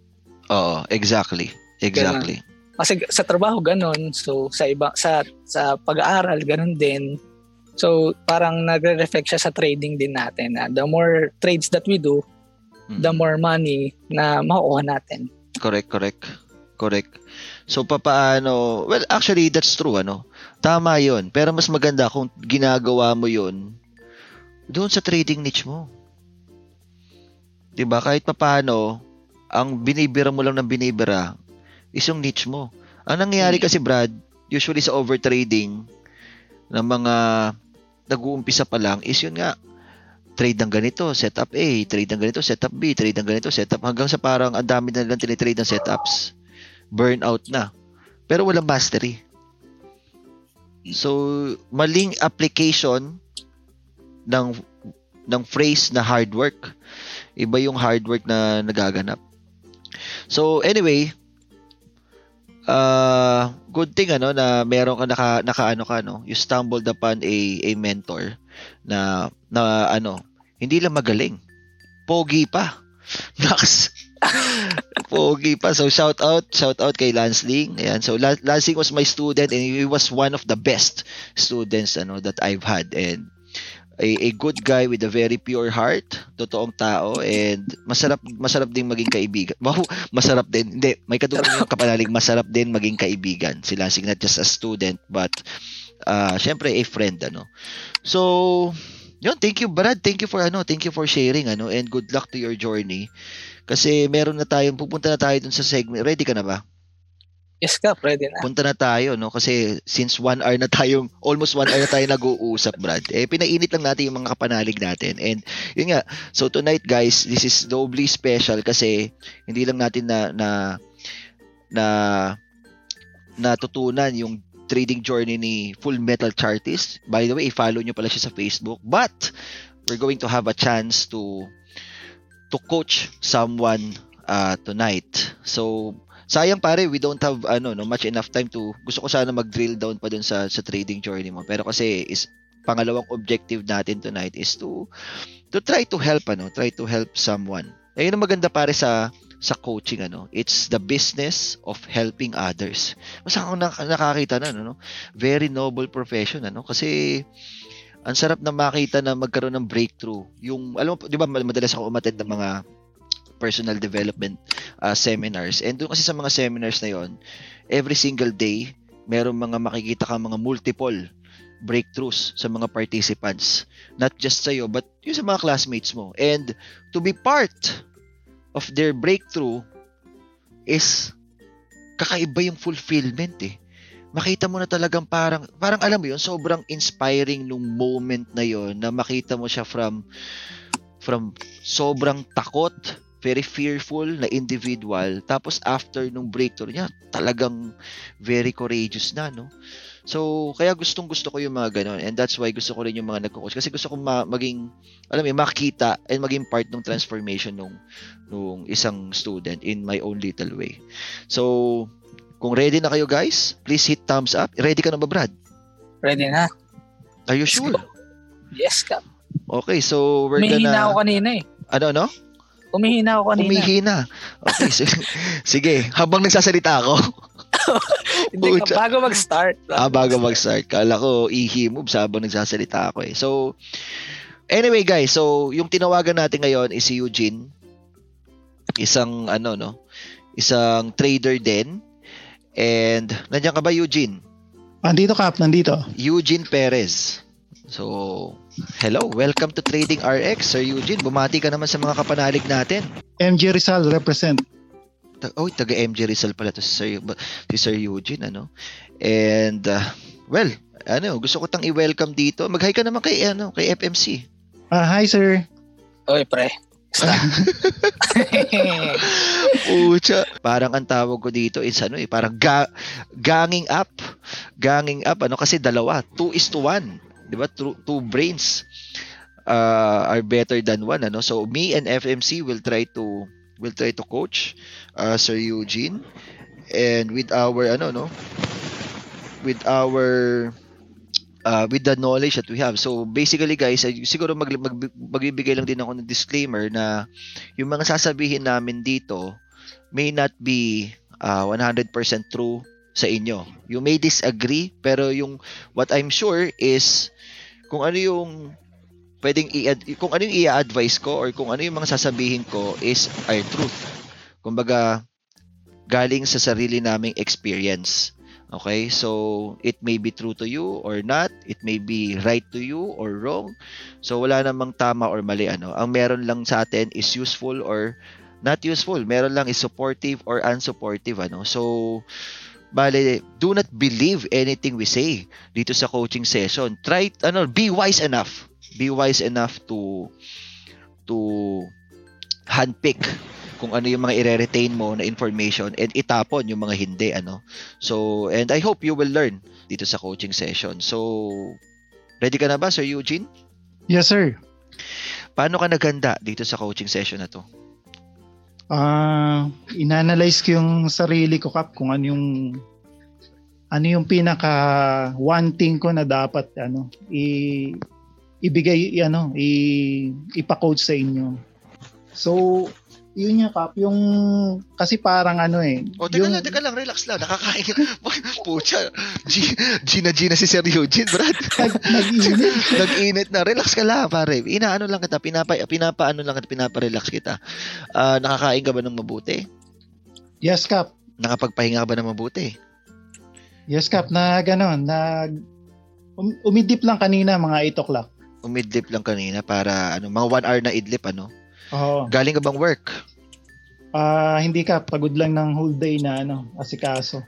Oo, exactly exactly Kasi sa trabaho ganun, so sa iba sa sa pag-aaral ganun din. So parang nagre-reflect siya sa trading din natin na the more trades that we do, Mm. the more money na makukuha natin. Correct, correct. Correct. So papaano, well actually that's true ano. Tama 'yon, pero mas maganda kung ginagawa mo 'yon doon sa trading niche mo. 'Di ba? Kahit papaano, ang binibira mo lang ng binibira is yung niche mo. Ang nangyayari kasi Brad, usually sa overtrading ng mga nag-uumpisa pa lang is yun nga trade ng ganito, setup A, trade ng ganito, setup B, trade ng ganito, setup hanggang sa parang ang dami na nilang tinitrade ng setups. Burnout na. Pero walang mastery. So, maling application ng ng phrase na hard work. Iba yung hard work na nagaganap. So, anyway, uh, good thing ano na meron ka naka, naka ano ka no, you stumbled upon a a mentor na na ano, hindi lang magaling. Pogi pa. Nax. Pogi pa. So shout out, shout out kay Lansling. Ayan. So La- Lansling was my student and he was one of the best students ano that I've had and a, a good guy with a very pure heart, totoong tao and masarap masarap ding maging kaibigan. Wow, masarap din. Hindi, may kadugtong kapanalig, masarap din maging kaibigan. Si Lansing not just a student but uh, syempre a friend ano. So, yun, thank you Brad, thank you for ano, thank you for sharing ano and good luck to your journey. Kasi meron na tayong pupunta na tayo dun sa segment. Ready ka na ba? Yes ka, pwede na. Punta na tayo no kasi since one hour na tayong almost one hour na tayo nag-uusap Brad. Eh pinainit lang natin yung mga kapanalig natin. And yun nga, so tonight guys, this is doubly special kasi hindi lang natin na na na natutunan yung trading journey ni Full Metal Chartist. By the way, i-follow nyo pala siya sa Facebook. But we're going to have a chance to to coach someone uh, tonight. So sayang pare, we don't have ano no much enough time to gusto ko sana mag-drill down pa dun sa sa trading journey mo. Pero kasi is pangalawang objective natin tonight is to to try to help ano, try to help someone. Eh yun ang maganda pare sa sa coaching ano, it's the business of helping others. Mas ako nak- nakakita na ano, no? very noble profession ano kasi ang sarap na makita na magkaroon ng breakthrough. Yung alam mo, 'di ba madalas ako umattend ng mga personal development uh, seminars. And doon kasi sa mga seminars na 'yon, every single day merong mga makikita ka mga multiple breakthroughs sa mga participants. Not just sa'yo, but yung sa mga classmates mo. And to be part of their breakthrough is kakaiba yung fulfillment eh. Makita mo na talagang parang, parang alam mo yun, sobrang inspiring nung moment na yon na makita mo siya from, from sobrang takot, very fearful na individual. Tapos after nung breakthrough niya, talagang very courageous na, no? So, kaya gustong gusto ko yung mga ganon. And that's why gusto ko rin yung mga nagko-coach. Kasi gusto ko ma- maging, alam mo, makita and maging part ng transformation nung, nung isang student in my own little way. So, kung ready na kayo guys, please hit thumbs up. Ready ka na ba, Brad? Ready na. Are you Let's sure? go. Yes ka. Okay, so we're Umihina ako gonna... kanina eh. Ano, no? Umihina ako kanina. Umihina. Okay, so, sige. Habang nagsasalita ako, Hindi ka, bago mag-start. ah, bago mag-start, kala ko ihi moves habang nagsasalita ako eh. So, Anyway guys, so yung tinawagan natin ngayon is si Eugene. Isang ano no, isang trader din. And nandiyan ka ba Eugene? Nandito Kap, nandito. Eugene Perez. So, hello, welcome to Trading RX, Sir Eugene. Bumati ka naman sa mga kapanalig natin. MG Rizal represent. Ta- oh, taga MG Rizal pala to si Sir, si Sir Eugene, ano? And, uh, well, ano, gusto ko tang i-welcome dito. Mag-hi ka naman kay, ano, kay FMC. Ah, hi sir. Oy, pre. Stop. Pucha. Parang ang tawag ko dito is ano eh, parang ga- ganging up. Ganging up, ano, kasi dalawa. Two is to one. Di ba? Two, two brains uh, are better than one, ano? So, me and FMC will try to will try to coach uh, Sir Eugene and with our ano no with our uh, with the knowledge that we have. So basically guys, siguro mag, mag, magbibigay lang din ako ng disclaimer na yung mga sasabihin namin dito may not be uh, 100% true sa inyo. You may disagree pero yung what I'm sure is kung ano yung pwedeng i kung ano yung i-advise ko or kung ano yung mga sasabihin ko is our truth. Kumbaga galing sa sarili naming experience. Okay? So, it may be true to you or not. It may be right to you or wrong. So, wala namang tama or mali. Ano. Ang meron lang sa atin is useful or not useful. Meron lang is supportive or unsupportive. Ano. So, bale, do not believe anything we say dito sa coaching session. Try, ano, be wise enough. Be wise enough to to handpick kung ano yung mga i-retain mo na information and itapon yung mga hindi ano. So, and I hope you will learn dito sa coaching session. So, ready ka na ba Sir Eugene? Yes sir. Paano ka naganda dito sa coaching session na to? Ah, inanalyze ko yung sarili ko Kap kung ano yung ano yung pinaka one thing ko na dapat ano i ibigay ano i ipa-coach sa inyo. So, yun nga Kap, yung kasi parang ano eh. O, teka yung, lang, teka lang, relax lang. Nakakain. Pucha, G, G na G na si Sir Eugene, Brad. nag, nag-init. Nag-init na. Relax ka lang, pare. Inaano lang kita, pinapa, pinapaano lang kita, pinapa-relax kita. Ah, nakakain ka ba ng mabuti? Yes Kap. Nakapagpahinga ka ba ng mabuti? Yes Kap, na gano'n, nag um, umidip lang kanina mga 8 o'clock. Umidlip lang kanina para ano, mga one hour na idlip, ano? Oo. Galing ka bang work? Ah, hindi ka pagod lang ng whole day na ano, asikaso.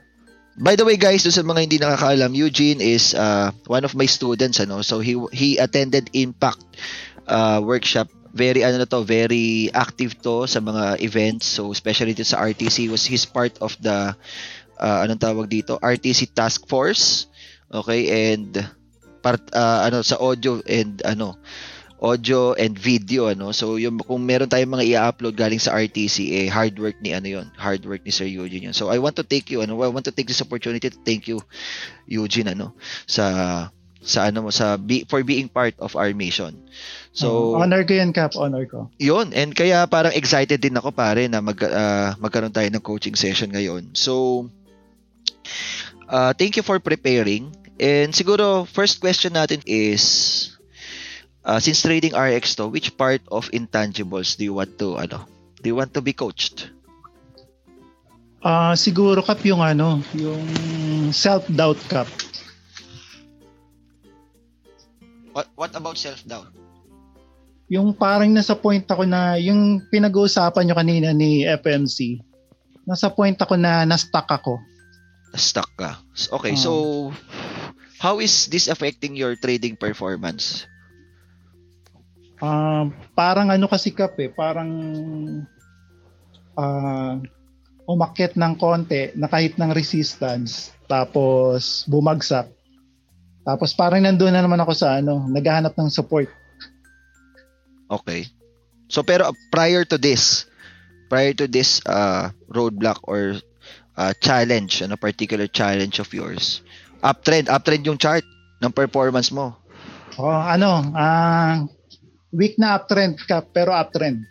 By the way guys, sa mga hindi nakakaalam, Eugene is uh, one of my students ano. So he he attended Impact uh, workshop. Very ano na to, very active to sa mga events. So especially dito sa RTC was his part of the uh, anong tawag dito, RTC task force. Okay, and part uh, ano sa audio and ano audio and video ano so yung kung meron tayong mga i-upload galing sa RTC eh hard work ni ano yon hard work ni Sir Eugene yun so I want to take you ano I want to take this opportunity to thank you Eugene ano sa sa ano mo sa be, for being part of our mission so Oh, honor ko yan, Kap. Honor ko. yun and kaya parang excited din ako pare na mag ah, magkaroon tayo ng coaching session ngayon so uh, thank you for preparing and siguro first question natin is uh, since trading RX to which part of intangibles do you want to ano do you want to be coached Ah, siguro, Kap, yung ano, yung self-doubt, Kap. what what about self doubt Yung parang nasa point ako na, yung pinag-uusapan nyo kanina ni FMC, nasa point ako na na-stuck ako. stuck ka okay Oo. so how is this affecting your trading performance Ah, parang ano kasi, Kap, eh, parang ah umakyat ng konti na kahit ng resistance, tapos bumagsak. Tapos parang nandun na naman ako sa ano, naghahanap ng support. Okay. So pero prior to this, prior to this uh roadblock or uh, challenge, ano particular challenge of yours, uptrend, uptrend yung chart ng performance mo. Oh, ano, ah weak na uptrend ka, pero uptrend.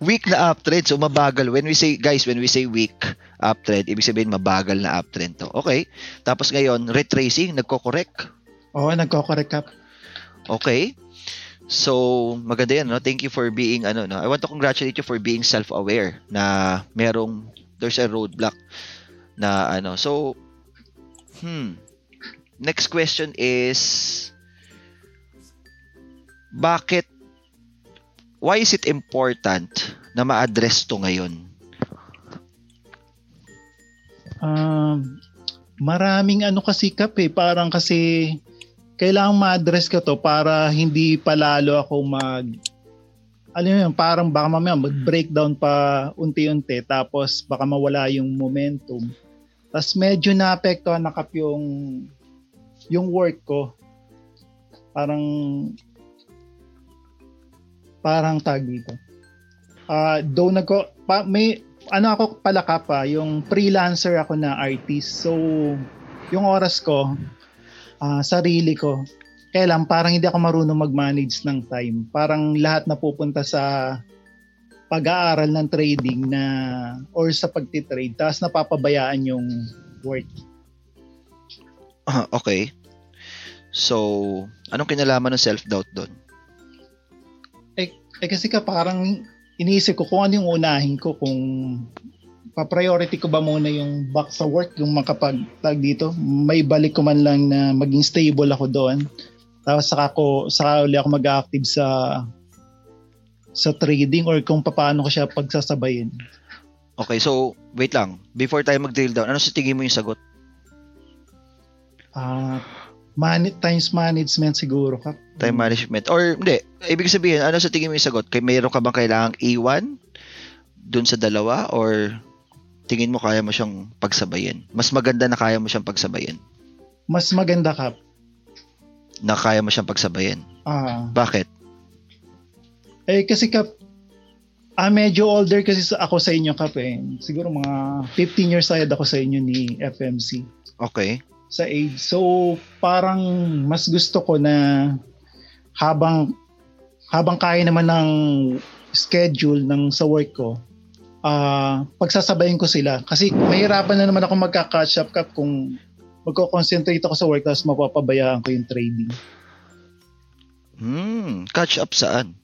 Weak na uptrend, so mabagal. When we say, guys, when we say weak uptrend, ibig sabihin mabagal na uptrend to. Okay. Tapos ngayon, retracing, nagko-correct. Oo, nagko-correct ka. Okay. So, maganda yan, no? Thank you for being, ano, no? I want to congratulate you for being self-aware na merong, there's a roadblock na, ano. So, hmm. Next question is, bakit, why is it important na ma-address to ngayon? Um, maraming ano kasi kap eh, parang kasi kailangan ma-address ko to para hindi palalo ako mag alam mo yun, parang baka mamaya mag-breakdown pa unti-unti tapos baka mawala yung momentum. Tapos medyo naapektuhan na kap yung yung work ko. Parang parang tag dito. Uh, though nagko pa, may ano ako pala ka pa, yung freelancer ako na artist. So, yung oras ko, uh, sarili ko, kailan parang hindi ako marunong mag-manage ng time. Parang lahat na pupunta sa pag-aaral ng trading na or sa pagtitrade tapos napapabayaan yung work. Uh, okay. So, anong kinalaman ng self-doubt doon? Eh, kasi ka parang iniisip ko kung ano yung unahin ko kung pa-priority ko ba muna yung back sa work yung makapag tag dito may balik ko man lang na maging stable ako doon tapos saka ko saka uli ako mag-active sa sa trading or kung paano ko siya pagsasabayin Okay, so wait lang. Before tayo mag-drill down, ano sa tingin mo yung sagot? Ah, uh, man times management siguro ka. Time management. Or hindi, ibig sabihin, ano sa tingin mo yung sagot? Kay mayroon ka bang kailangang iwan dun sa dalawa or tingin mo kaya mo siyang pagsabayin? Mas maganda na kaya mo siyang pagsabayin. Mas maganda ka. Na kaya mo siyang pagsabayin. Ah. Bakit? Eh kasi kap Ah, medyo older kasi ako sa inyo, Kap, eh. Siguro mga 15 years ahead ako sa inyo ni FMC. Okay sa age. So parang mas gusto ko na habang habang kaya naman ng schedule ng sa work ko, uh, pagsasabayin ko sila. Kasi mahirapan na naman ako magka-catch up cap kung magko-concentrate ako sa work tapos mapapabayaan ko yung trading. Hmm, catch up saan?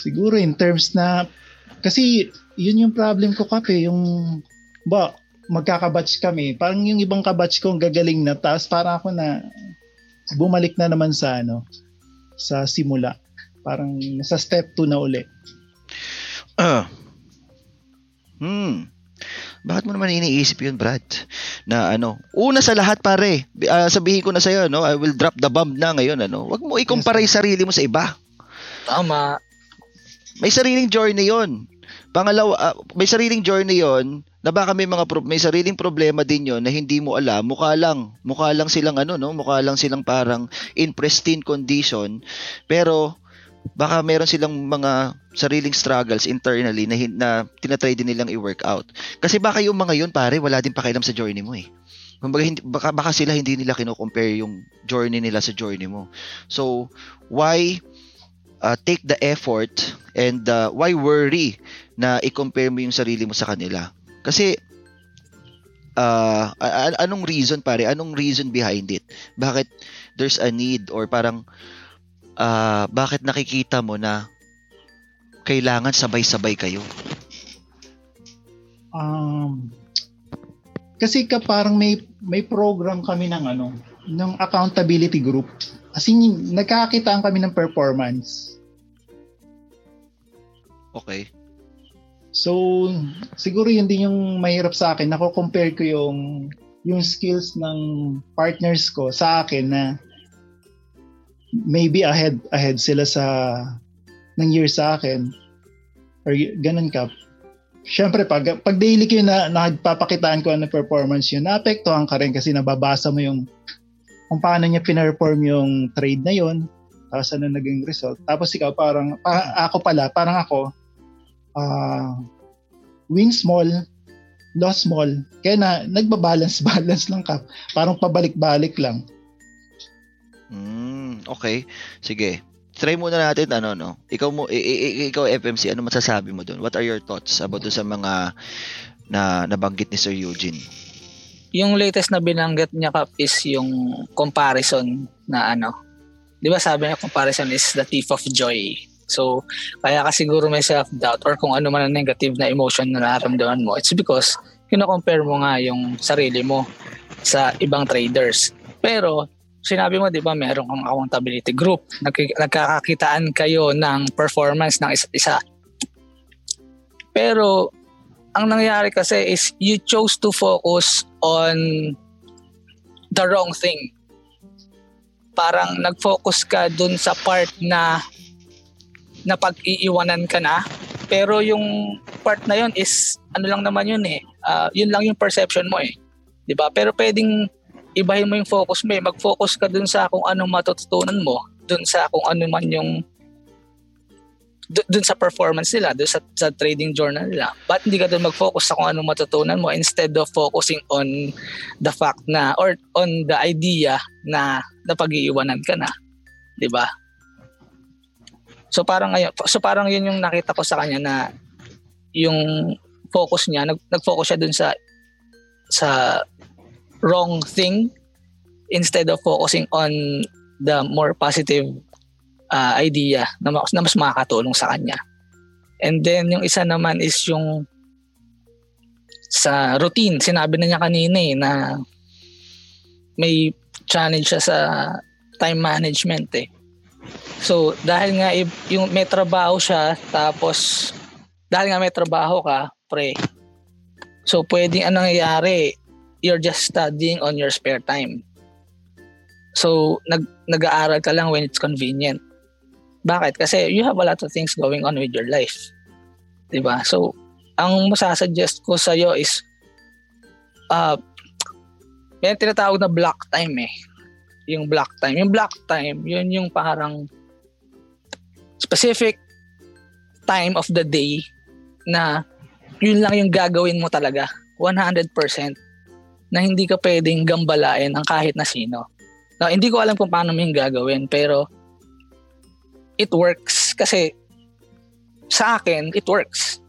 Siguro in terms na kasi yun yung problem ko kape, yung ba magkakabatch kami, parang yung ibang kabatch ko gagaling na, tapos para ako na bumalik na naman sa ano, sa simula. Parang sa step 2 na uli. Uh, hmm. Bakit mo naman iniisip yun, Brad? Na ano, una sa lahat pare, uh, sabihin ko na sa'yo, no, I will drop the bomb na ngayon, ano. Huwag mo ikumpara yes, sarili mo sa iba. Tama. May sariling journey yon. Pangalawa, uh, may sariling journey yon na baka may mga pro- may sariling problema din yon na hindi mo alam. Mukha lang mukha lang silang ano no? Mukha lang silang parang in pristine condition. Pero baka meron silang mga sariling struggles internally na, na tinatry din nilang i-work out. Kasi baka yung mga yun pare wala din pakialam sa journey mo eh. Kumbaga, hindi, baka, baka sila hindi nila kino-compare yung journey nila sa journey mo. So, why uh, take the effort and uh, why worry na i-compare mo yung sarili mo sa kanila? Kasi uh, anong reason pare? Anong reason behind it? Bakit there's a need or parang uh, bakit nakikita mo na kailangan sabay-sabay kayo? Um, kasi ka parang may may program kami ng ano, ng accountability group. As in, nagkakakitaan kami ng performance. Okay. So, siguro yun din yung mahirap sa akin. Nako-compare ko yung yung skills ng partners ko sa akin na maybe ahead ahead sila sa ng year sa akin or ganun ka. Siyempre, pag, pag daily ko na nagpapakitaan ko ano performance yun, naapektuhan ka rin kasi nababasa mo yung kung paano niya pinerform yung trade na yun, tapos ano naging result. Tapos ikaw parang, pa, ako pala, parang ako, uh, win small, loss small. Kaya na, nagbabalance-balance lang ka. Parang pabalik-balik lang. Mm, okay. Sige. Try muna natin ano no. Ikaw mo i- i- ikaw FMC ano masasabi mo doon? What are your thoughts about sa mga na nabanggit ni Sir Eugene? Yung latest na binanggit niya Kap is yung comparison na ano Di ba sabi nga comparison is the thief of joy. So, kaya ka siguro may self-doubt or kung ano man ang negative na emotion na nararamdaman mo, it's because kino-compare mo nga yung sarili mo sa ibang traders. Pero, sinabi mo, di ba, meron kang accountability group. Nag- nagkakakitaan kayo ng performance ng isa't isa. Pero, ang nangyari kasi is you chose to focus on the wrong thing. Parang nag-focus ka dun sa part na na pag-iiwanan ka na. Pero yung part na yun is, ano lang naman yun eh, uh, yun lang yung perception mo eh. 'Di ba? Pero pwedeng ibahin mo yung focus mo eh. Mag-focus ka dun sa kung ano matututunan mo, dun sa kung ano man yung dun sa performance nila, dun sa, sa trading journal nila. But hindi ka dun mag-focus sa kung anong matutunan mo instead of focusing on the fact na or on the idea na napag-iiwanan ka na. 'Di ba? So parang ngayon, so parang 'yun yung nakita ko sa kanya na yung focus niya, nag, nag-focus siya dun sa sa wrong thing instead of focusing on the more positive uh, idea na, na mas makakatulong sa kanya. And then yung isa naman is yung sa routine. Sinabi na niya kanina eh na may challenge siya sa time management eh. So dahil nga yung may trabaho siya tapos dahil nga may trabaho ka, pre. So pwedeng anong nangyayari, you're just studying on your spare time. So nag nag-aaral ka lang when it's convenient. Bakit? Kasi you have a lot of things going on with your life. 'Di ba? So, ang masasuggest ko sa iyo is uh, may tinatawag na block time eh. Yung block time. Yung block time, yun yung parang specific time of the day na yun lang yung gagawin mo talaga. 100% na hindi ka pwedeng gambalain ang kahit na sino. Now, hindi ko alam kung paano mo yung gagawin pero it works kasi sa akin, it works.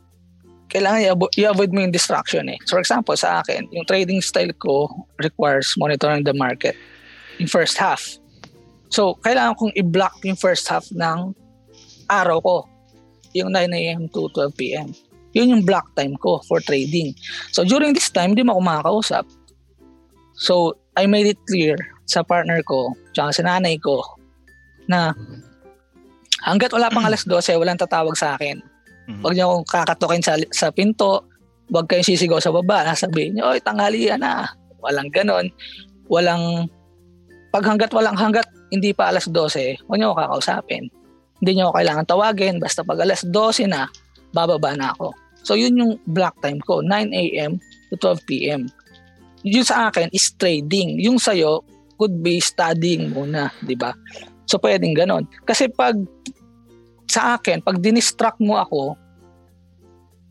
Kailangan i-avo- i-avoid mo yung distraction eh. So for example, sa akin, yung trading style ko requires monitoring the market in first half. So, kailangan kong i-block yung first half ng araw ko. Yung 9 a.m. to 12 p.m. Yun yung block time ko for trading. So, during this time, hindi mo ako makakausap. So, I made it clear sa partner ko, tsaka sa nanay ko, na Hanggat wala pang alas 12, walang tatawag sa akin. Mm-hmm. Huwag niyo akong kakatukin sa, sa pinto. Huwag kayong sisigaw sa baba. Sabihin niyo, oy, tanghalian na. Walang ganon. Walang, pag hanggat walang hanggat, hindi pa alas 12, huwag niyo ako kakausapin. Hindi niyo ako kailangan tawagin. Basta pag alas 12 na, bababa na ako. So, yun yung block time ko, 9 a.m. to 12 p.m. Yun sa akin is trading. Yung sa'yo, could be studying muna, di ba? So pwedeng ganon. Kasi pag sa akin, pag dinistract mo ako,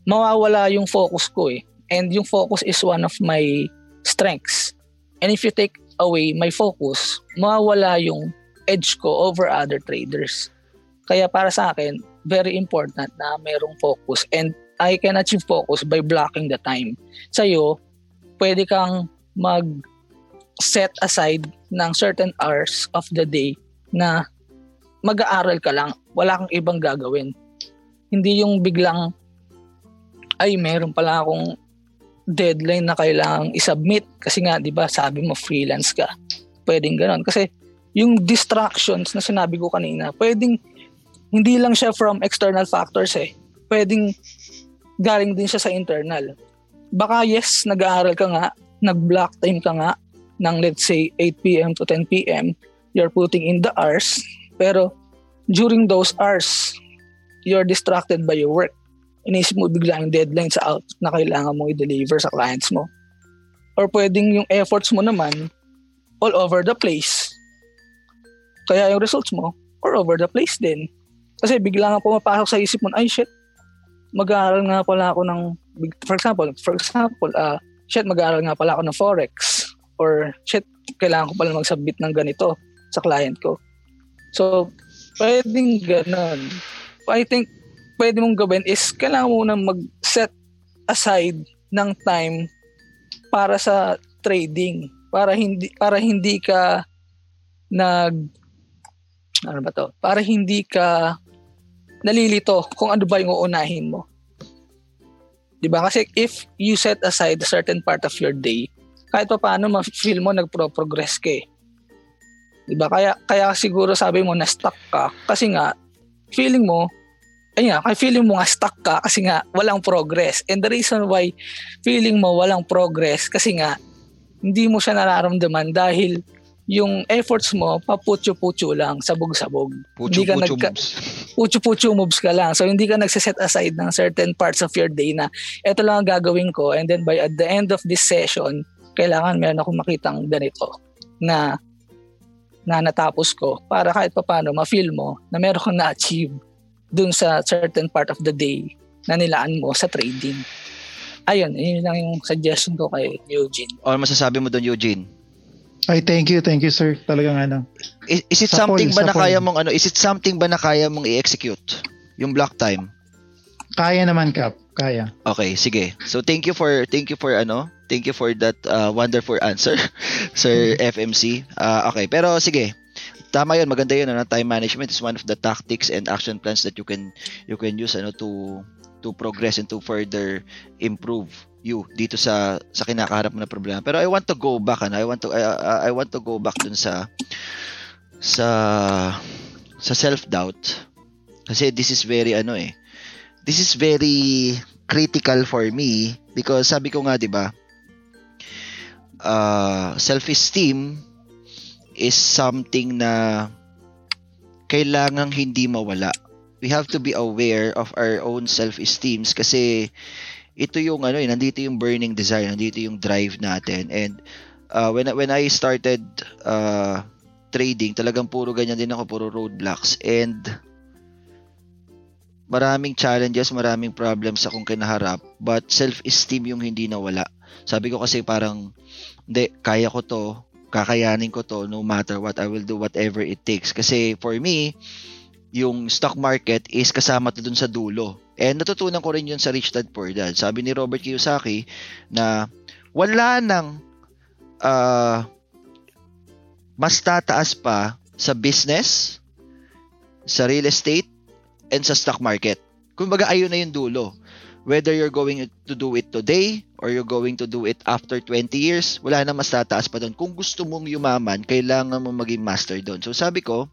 mawawala yung focus ko eh. And yung focus is one of my strengths. And if you take away my focus, mawawala yung edge ko over other traders. Kaya para sa akin, very important na mayroong focus. And I can achieve focus by blocking the time. Sa'yo, pwede kang mag set aside ng certain hours of the day na mag-aaral ka lang, wala kang ibang gagawin. Hindi yung biglang, ay, meron pala akong deadline na kailangang isubmit kasi nga, di ba, sabi mo freelance ka. Pwedeng ganon. Kasi yung distractions na sinabi ko kanina, pwedeng hindi lang siya from external factors eh. Pwedeng galing din siya sa internal. Baka yes, nag-aaral ka nga, nag-block time ka nga ng let's say 8 p.m. to 10 p.m you're putting in the hours, pero during those hours, you're distracted by your work. Inisip mo bigla yung deadline sa output na kailangan mo i-deliver sa clients mo. Or pwedeng yung efforts mo naman all over the place. Kaya yung results mo all over the place din. Kasi bigla nga pumapasok sa isip mo, ay shit, mag-aaral nga pala ako ng, for example, for example, uh, shit, mag-aaral nga pala ako ng Forex. Or shit, kailangan ko pala mag-submit ng ganito sa client ko. So, pwedeng ganun. I think pwede mong gawin is kailangan mo na mag-set aside ng time para sa trading para hindi para hindi ka nag ano ba to? Para hindi ka nalilito kung ano ba yung uunahin mo. 'Di ba? Kasi if you set aside a certain part of your day, kahit pa paano ma-feel mo nagpro-progress ka eh. 'Di ba? Kaya kaya siguro sabi mo na stuck ka kasi nga feeling mo ayun nga, feeling mo nga stuck ka kasi nga walang progress. And the reason why feeling mo walang progress kasi nga hindi mo siya nararamdaman dahil yung efforts mo, paputyo-putyo lang, sabog-sabog. Pucho, Hindi ka pucho nagka- moves. Pucho-pucho moves ka lang. So, hindi ka nagsiset aside ng certain parts of your day na ito lang ang gagawin ko and then by at the end of this session, kailangan meron akong makitang ganito na na natapos ko para kahit paano ma-feel mo na meron kang na-achieve dun sa certain part of the day na nilaan mo sa trading. Ayun, yun lang yung suggestion ko kay Eugene. O masasabi mo doon, Eugene? Ay, thank you, thank you sir. Talagang ano. Is, is it Sa something poll, ba na poll. kaya mong ano, is it something ba na kaya mong i-execute? Yung block time? Kaya naman, Kap. Kaya. Okay, sige. So thank you for thank you for ano, thank you for that uh, wonderful answer, Sir FMC. Uh, okay, pero sige. Tama 'yun, maganda 'yun ano, time management is one of the tactics and action plans that you can you can use ano to to progress and to further improve you dito sa sa kinakaharap mo na problema. Pero I want to go back ano, I want to I, I- want to go back dun sa sa sa self-doubt. Kasi this is very ano eh. This is very critical for me because sabi ko nga 'di ba uh, self-esteem is something na kailangang hindi mawala. We have to be aware of our own self-esteems kasi ito yung ano eh, nandito yung burning desire, nandito yung drive natin and uh, when when I started uh, trading, talagang puro ganyan din ako, puro roadblocks and maraming challenges, maraming problems akong kinaharap, but self-esteem yung hindi nawala. Sabi ko kasi parang, hindi, kaya ko to, kakayanin ko to, no matter what, I will do whatever it takes. Kasi for me, yung stock market is kasama to dun sa dulo. And natutunan ko rin yun sa Rich Dad Poor Dad. Sabi ni Robert Kiyosaki na wala nang ah, mas tataas pa sa business, sa real estate, and sa stock market. Kumbaga ayun na yung dulo. Whether you're going to do it today or you're going to do it after 20 years, wala na mas tataas pa doon. Kung gusto mong yumaman, kailangan mo maging master doon. So sabi ko,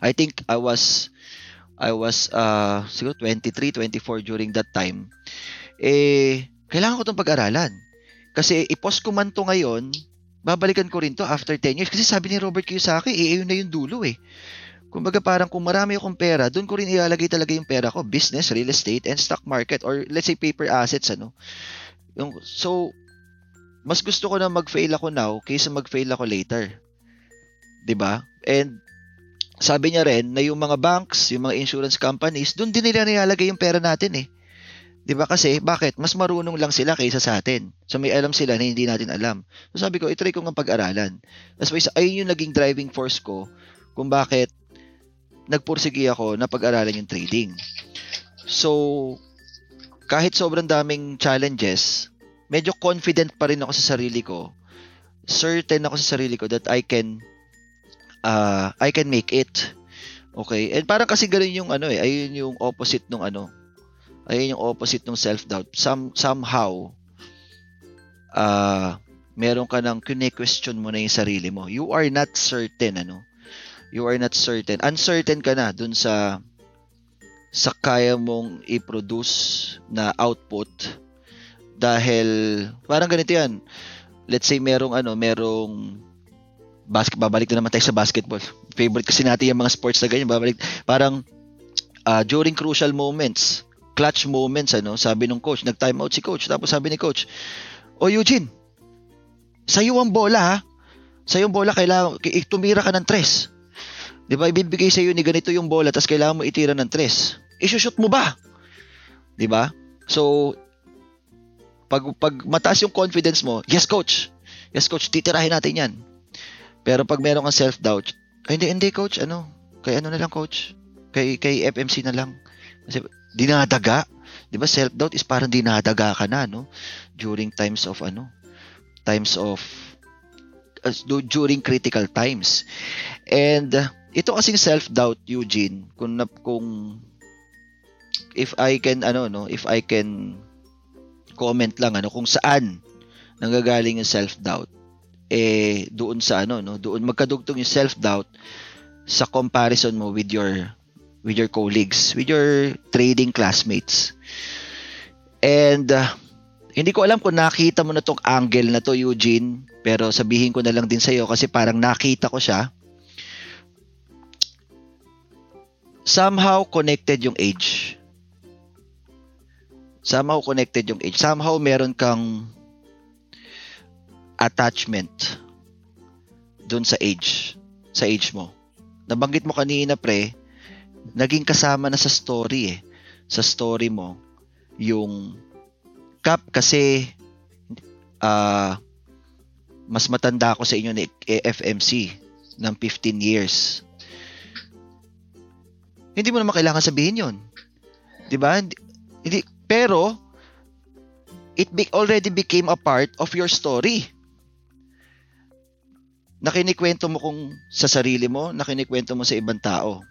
I think I was I was uh, siguro 23, 24 during that time. Eh, kailangan ko itong pag-aralan. Kasi i-post ko man to ngayon, babalikan ko rin to after 10 years. Kasi sabi ni Robert Kiyosaki, eh, na yung dulo eh. Kumbaga parang kung marami akong pera, doon ko rin ilalagay talaga yung pera ko. Business, real estate, and stock market. Or let's say paper assets, ano. Yung, so, mas gusto ko na mag-fail ako now kaysa mag-fail ako later. 'Di ba? And sabi niya rin na yung mga banks, yung mga insurance companies, doon din nila nilalagay yung pera natin eh. 'Di ba kasi bakit? Mas marunong lang sila kaysa sa atin. So may alam sila na hindi natin alam. So sabi ko, i-try ko nga pag-aralan. That's why ayun yung naging driving force ko kung bakit nagpursige ako na pag-aralan yung trading. So kahit sobrang daming challenges, medyo confident pa rin ako sa sarili ko. Certain ako sa sarili ko that I can uh, I can make it. Okay? And parang kasi ganun yung ano eh, ayun yung opposite nung ano. Ayun yung opposite ng self-doubt. Some, somehow, uh, meron ka ng kine-question mo na yung sarili mo. You are not certain, ano. You are not certain. Uncertain ka na dun sa sa kaya mong i-produce na output dahil parang ganito yan. Let's say merong ano, merong basket babalik na naman tayo sa basketball. Favorite kasi natin yung mga sports na ganyan, babalik parang uh, during crucial moments, clutch moments ano, sabi nung coach, nag-time out si coach, tapos sabi ni coach, "O Eugene, sa'yo ang bola ha. Sa'yo ang bola kailangan tumira ka ng tres. 'Di ba? Ibibigay sa iyo ni ganito yung bola, tapos kailangan mo itira ng tres. I-shoot mo ba? 'Di ba? So pag pag mataas yung confidence mo, yes coach. Yes coach, titirahin natin 'yan. Pero pag meron kang self-doubt, ay hindi, hindi coach, ano, kay ano na lang coach, kay, kay FMC na lang. Kasi dinadaga, di ba self-doubt is parang dinadaga ka na, no? During times of ano, times of, uh, du- during critical times. And uh, ito kasing self-doubt, Eugene, kung, kung if I can, ano, no, if I can comment lang, ano, kung saan nanggagaling yung self-doubt, eh, doon sa, ano, no, doon magkadugtong yung self-doubt sa comparison mo with your with your colleagues, with your trading classmates. And uh, hindi ko alam kung nakita mo na tong angle na to, Eugene, pero sabihin ko na lang din sa iyo kasi parang nakita ko siya. Somehow connected yung age. Somehow connected yung age. Somehow meron kang attachment dun sa age. Sa age mo. Nabanggit mo kanina, pre, naging kasama na sa story eh. Sa story mo, yung Cap kasi uh, mas matanda ako sa inyo ni AFMC ng 15 years. Hindi mo naman kailangan sabihin yon. 'Di ba? Hindi pero it be, already became a part of your story. Nakinikwento mo kung sa sarili mo, nakinikwento mo sa ibang tao.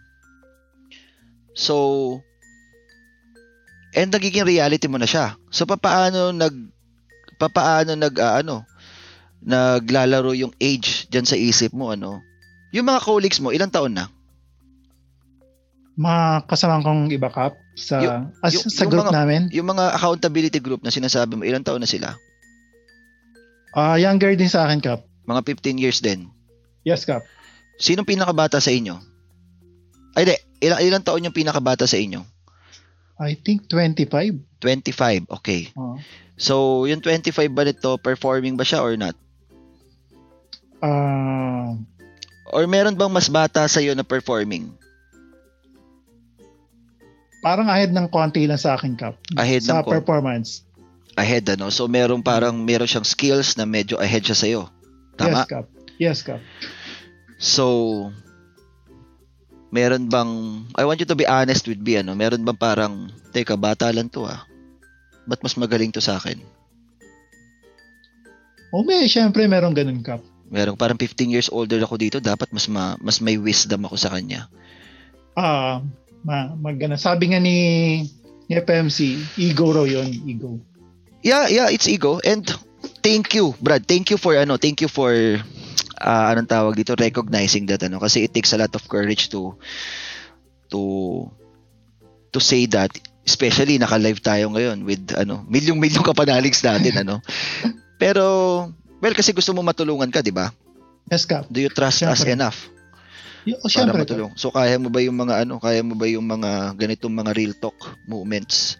So, and nagiging reality mo na siya. So papaano nag papaano nag uh, ano naglalaro yung age diyan sa isip mo ano? Yung mga colleagues mo, ilang taon na? Mga kasama kong iba kap sa yung, as, yung, sa group mga, namin. Yung mga accountability group na sinasabi mo, ilang taon na sila? Ah, uh, younger din sa akin kap. Mga 15 years din. Yes kap. Sinong pinakabata sa inyo? Ay, di, ilang, ilang taon yung pinakabata sa inyo? I think 25. 25, okay. Uh, so, yung 25 ba nito, performing ba siya or not? Uh, or meron bang mas bata sa iyo na performing? Parang ahead ng konti lang sa akin, Kap. Ahead sa ng performance. Ahead, ano? So, meron parang, meron siyang skills na medyo ahead siya sa iyo. Tama? Yes, Kap. Yes, Kap. So, meron bang, I want you to be honest with me, ano, meron bang parang, teka, bata lang to ah. Ba't mas magaling to sa akin? O may, syempre meron ganun, Kap. Meron parang 15 years older ako dito, dapat mas ma, mas may wisdom ako sa kanya. Ah, ma, magana. Sabi nga ni, ni FMC, ego raw yun, ego. Yeah, yeah, it's ego. And thank you, Brad. Thank you for ano, thank you for uh, anong tawag dito? Recognizing that ano kasi it takes a lot of courage to to to say that especially naka-live tayo ngayon with ano milyong-milyong kapanaligs natin ano. Pero well kasi gusto mo matulungan ka di ba? Yes ka. Do you trust syempre. us enough y- oh, para matulong so kaya mo ba yung mga ano kaya mo ba yung mga ganitong mga real talk moments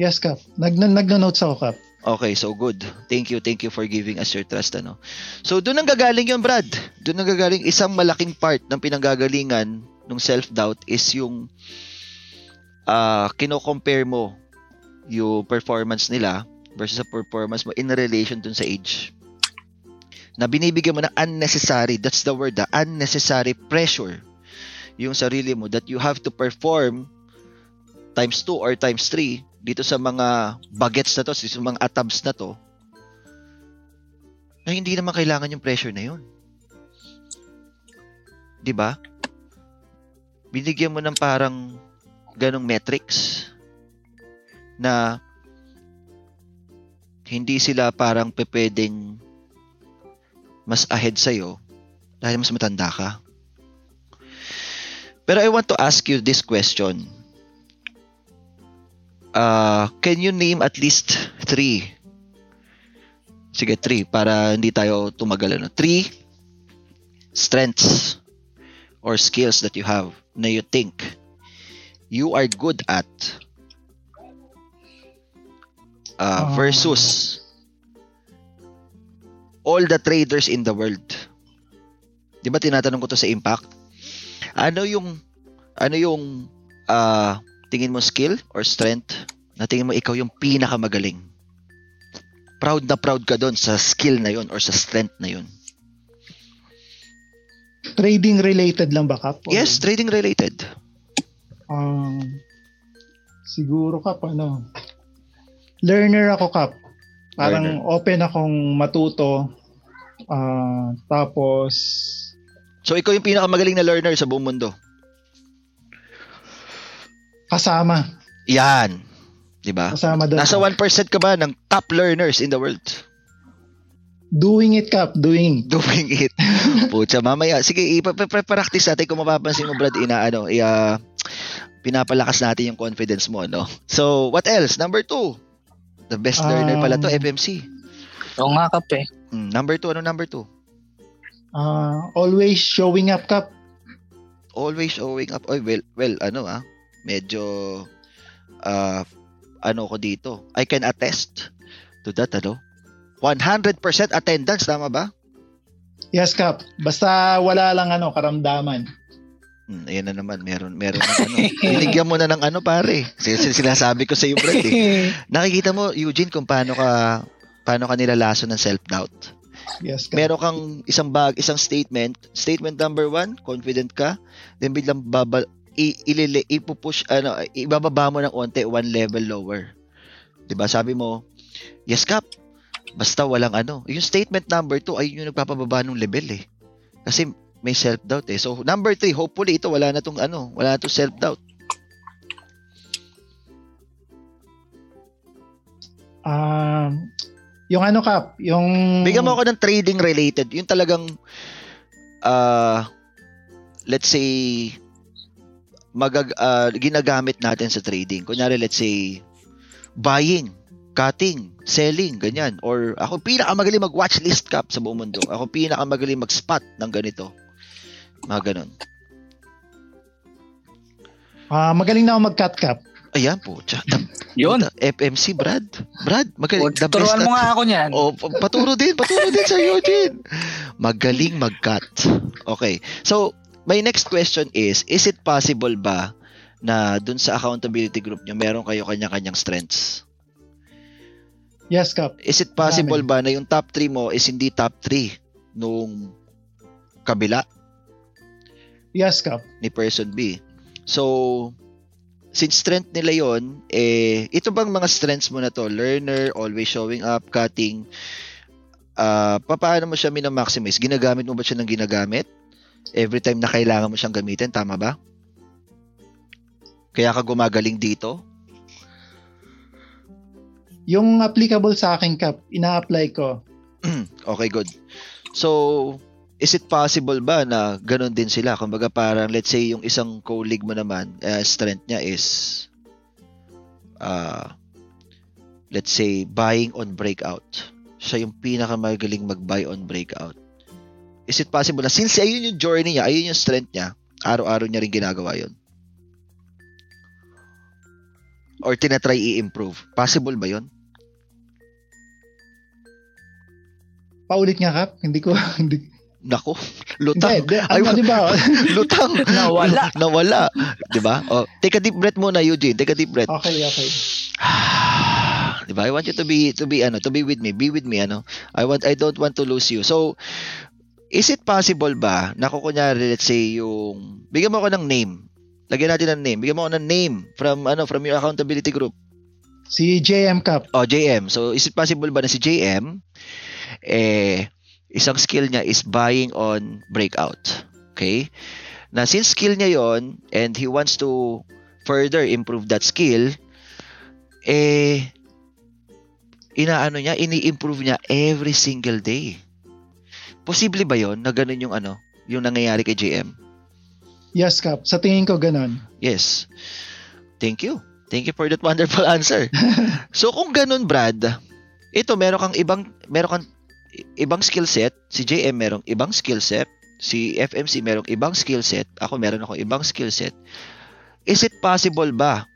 yes ka. Nag nag-notes ako kap Okay, so good. Thank you, thank you for giving us your trust ano. So doon ang gagaling 'yon, Brad. Doon ang gagaling isang malaking part ng pinanggagalingan ng self-doubt is yung uh, kino-compare mo yung performance nila versus sa performance mo in relation dun sa age. Na binibigyan mo ng unnecessary, that's the word, the unnecessary pressure yung sarili mo that you have to perform times 2 or times 3 dito sa mga bagets na to, sa mga atabs na to, na hindi naman kailangan yung pressure na yun. ba? Binigyan mo ng parang ganong metrics na hindi sila parang pepedeng mas ahead sa'yo dahil mas matanda ka. Pero I want to ask you this question uh, can you name at least three? Sige, three para hindi tayo tumagal. Ano? Three strengths or skills that you have na you think you are good at uh, oh. versus all the traders in the world. 'Di ba tinatanong ko to sa Impact? Ano yung ano yung uh, tingin mo skill or strength na tingin mo ikaw yung pinakamagaling? Proud na proud ka doon sa skill na yon or sa strength na yon. Trading related lang ba, Kap? Yes, trading related. Um, siguro, Kap, ano, learner ako, Kap. Parang learner. open akong matuto. Uh, tapos, So, ikaw yung pinakamagaling na learner sa buong mundo. Kasama. Yan. 'Di ba? Kasama doon. Nasa 1% ka ba ng top learners in the world? Doing it, Kap. Doing. Doing it. Pucha, mamaya. Sige, ipa-practice natin kung mapapansin mo, Brad, ina, ano, i, ah, pinapalakas natin yung confidence mo, no? So, what else? Number two. The best learner pala to, Um, FMC. Oo nga, Kap eh. Hmm, number two, ano number two? Ah, always showing up, Kap. Always showing up. Oy, well, well, ano ah, medyo, ah, ano ko dito. I can attest to that, ano? 100% attendance, tama ba? Yes, Kap. Basta wala lang ano, karamdaman. Hmm, ayan na naman, meron, meron ng ano. Binigyan mo na ng ano, pare. Sin- Sinasabi ko sa iyo, Brad, eh. Nakikita mo, Eugene, kung paano ka, paano ka nilalaso ng self-doubt. Yes, Kap. Meron kang isang bag, isang statement. Statement number one, confident ka. Then biglang baba, i, ilili, ipupush, ano, ibababa mo ng onte, one level lower. 'Di ba Sabi mo, yes, Kap. Basta walang ano. Yung statement number two, ay yung nagpapababa ng level eh. Kasi may self-doubt eh. So, number three, hopefully ito, wala na tong ano, wala na tong self-doubt. Um, yung ano, Kap, yung... Bigyan mo ako ng trading related. Yung talagang uh, let's say magag uh, ginagamit natin sa trading. Kunyari let's say buying, cutting, selling, ganyan. Or ako pinakamagaling mag-watch list cap sa buong mundo. Ako pinakamagaling mag-spot ng ganito. Mga ganun. Ah, magaling na ako mag-cut, Kap. Ayan po. Tsa, Yun. FMC Brad. Brad, magaling. O, turuan mo nga ako niyan. Oh, pa- paturo din, paturo din sa Eugene. Magaling mag-cut. Okay. So, my next question is, is it possible ba na dun sa accountability group nyo, meron kayo kanya-kanyang strengths? Yes, Kap. Is it possible Marami. ba na yung top 3 mo is hindi top 3 nung kabila Yes, Kap. ni person B? So, since strength nila yon eh, ito bang mga strengths mo na to? Learner, always showing up, cutting, ah paano mo siya minamaximize? Ginagamit mo ba siya ng ginagamit? Every time na kailangan mo siyang gamitin, tama ba? Kaya ka gumagaling dito? Yung applicable sa akin, Kap, ina-apply ko. okay, good. So, is it possible ba na ganun din sila? Kumbaga parang let's say yung isang colleague mo naman, eh, strength niya is uh, let's say buying on breakout. Siya yung pinakamagaling mag-buy on breakout. Is it possible na since ayun yung journey niya, ayun yung strength niya, araw-araw niya rin ginagawa yun? Or tinatry i-improve? Possible ba yun? Paulit nga, Kap. Hindi ko... Hindi, Nako, hindi, lutang. di, Ay, ano, di ba? lutang. Nawala. Nawala. 'Di ba? Oh, take a deep breath muna, Eugene. Take a deep breath. okay, okay. 'Di ba? I want you to be to be ano, to be with me. Be with me ano. I want I don't want to lose you. So, is it possible ba na kung kunyari let's say yung bigyan mo ako ng name. Lagyan natin ng name. Bigyan mo ako ng name from ano from your accountability group. Si JM Kap. Oh, JM. So, is it possible ba na si JM eh isang skill niya is buying on breakout. Okay? Na since skill niya yon and he wants to further improve that skill, eh, inaano niya, ini-improve niya every single day. Posible ba yon na ganun yung ano, yung nangyayari kay JM? Yes, Kap. Sa tingin ko, ganun. Yes. Thank you. Thank you for that wonderful answer. so kung ganun, Brad, ito meron kang ibang meron kang ibang skill set, si JM merong ibang skill set, si FMC merong ibang skill set, ako meron ako ibang skill set. Is it possible ba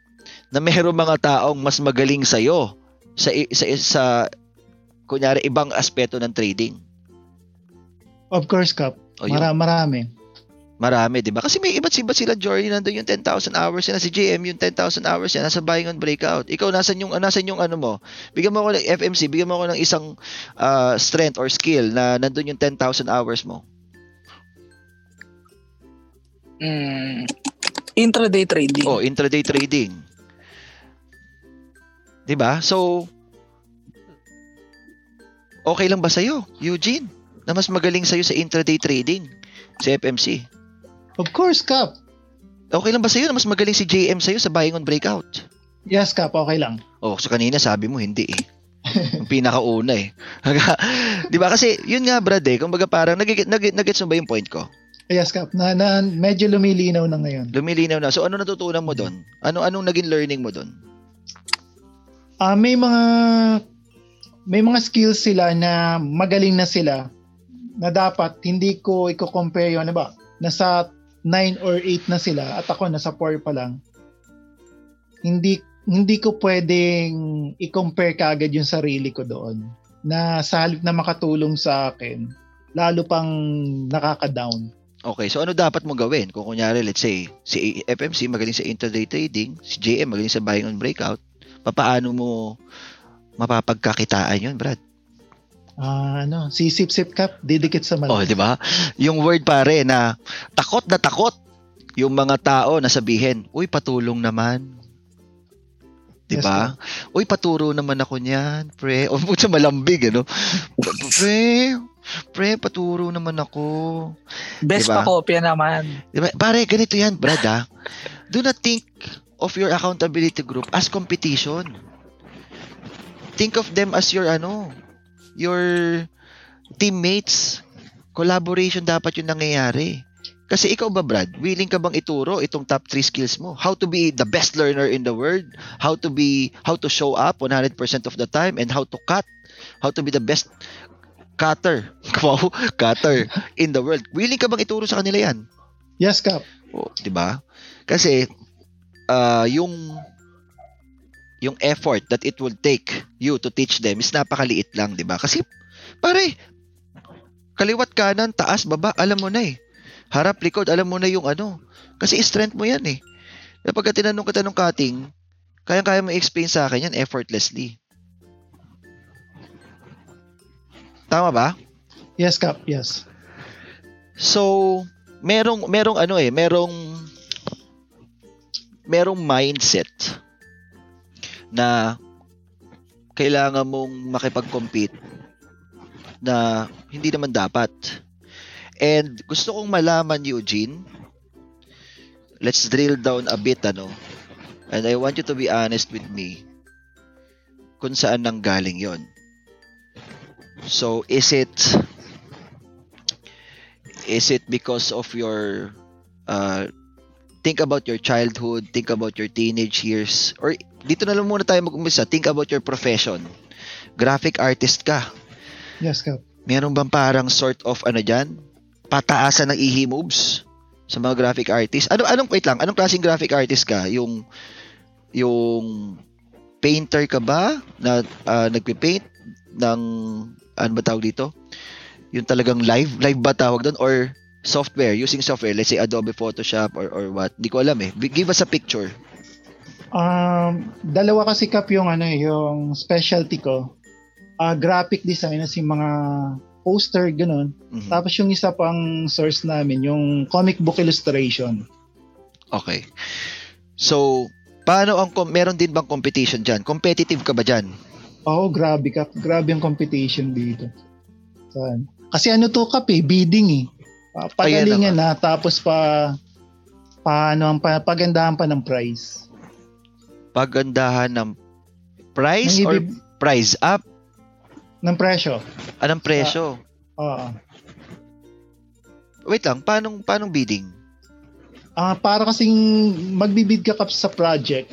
na mayroong mga taong mas magaling sa iyo sa sa sa kunyari ibang aspeto ng trading? Of course, Kap. O yun. Mara- marami. Marami, 'di ba? Kasi may iba't iba sila journey nandoon yung 10,000 hours na si JM yung 10,000 hours yan nasa buying on breakout. Ikaw nasan yung nasan yung ano mo? Bigyan mo ako ng FMC, bigyan mo ako ng isang ah, strength or skill na nandoon yung 10,000 hours mo. Mm, intraday trading. Oh, intraday trading. 'Di ba? So okay lang ba sa'yo, Eugene? Na mas magaling sa'yo sa intraday trading Si FMC. Of course, Kap. Okay lang ba sa'yo na mas magaling si JM sa'yo sa buying on breakout? Yes, Kap. Okay lang. Oh, so kanina sabi mo hindi eh. Yung pinakauna eh. 'Di ba kasi yun nga Brad eh, kumbaga parang nagigit nag, nagets mo ba yung point ko? Yes, Kap. Na, na medyo lumilinaw na ngayon. Lumilinaw na. So ano natutunan mo doon? Ano anong naging learning mo doon? Ah, may mga may mga skills sila na magaling na sila na dapat hindi ko i-compare yun, ba? Nasa 9 or 8 na sila at ako nasa 4 pa lang. Hindi hindi ko pwedeng i-compare kagad yung sarili ko doon na sa halip na makatulong sa akin, lalo pang nakaka-down. Okay, so ano dapat mo gawin? Kung kunyari, let's say, si FMC magaling sa intraday trading, si JM magaling sa buying on breakout, papaano mo mapapagkakitaan yun, Brad? Ah, ano, si Sip Sip Cup, didikit sa Oh, malaki. di ba? Yung word pare na takot na takot yung mga tao na sabihin, "Uy, patulong naman." Di Yes, ba? Uy, paturo naman ako niyan, pre. O puta malambig, ano? pre, pre, paturo naman ako. Best Diba? pa kopya naman. Di ba? Pare, ganito yan, Brad, ah. Do not think of your accountability group as competition. Think of them as your, ano, your teammates. Collaboration dapat yung nangyayari. Kasi ikaw ba, Brad, willing ka bang ituro itong top 3 skills mo? How to be the best learner in the world, how to be, how to show up 100% of the time, and how to cut, how to be the best cutter, wow, cutter in the world. Willing ka bang ituro sa kanila yan? Yes, Cup. O, 'di ba? Kasi ah yung yung effort that it will take you to teach them is napakaliit lang, 'di ba? Kasi pare kaliwat kanan, taas, baba, alam mo na eh. Harap, likod, alam mo na yung ano. Kasi strength mo yan eh. Kapag tinanong kita ng cutting, kaya-kaya mo i-explain sa akin yan effortlessly. Tama ba? Yes, Cup. Yes. So, merong merong ano eh, merong merong mindset na kailangan mong makipag-compete na hindi naman dapat. And gusto kong malaman Eugene, let's drill down a bit ano. And I want you to be honest with me kung saan nang galing 'yon. So, is it is it because of your uh, think about your childhood, think about your teenage years, or dito na lang muna tayo mag-umpisa, think about your profession. Graphic artist ka. Yes, Cup. Meron bang parang sort of ano dyan? Pataasan ng ihi moves sa mga graphic artist? Ano anong wait lang, anong klaseng graphic artist ka? Yung yung painter ka ba na uh, nagpe-paint ng ano ba tawag dito? Yung talagang live, live ba tawag doon or software, using software, let's say Adobe Photoshop or or what? Hindi ko alam eh. Give us a picture. Um, dalawa kasi Cup yung ano, yung specialty ko. Ah, graphic design as yung mga poster ganun. Mhm. Tapos yung isa pang source namin, yung comic book illustration. Okay. So, paano ang meron din bang competition diyan? Competitive ka ba diyan? Oo, grabe Cup. Grabe yung competition dito. Saan? Kasi ano to Cup eh, bidding eh. Pa- Pagalingan na, tapos pa paano ang pa, pagandahan pa ng price. Pagandahan ng price or ibib- price up? ng presyo. Anong presyo? Oo. Wait lang, paano paano bidding? Ah, para kasing magbibid ka Cup sa project,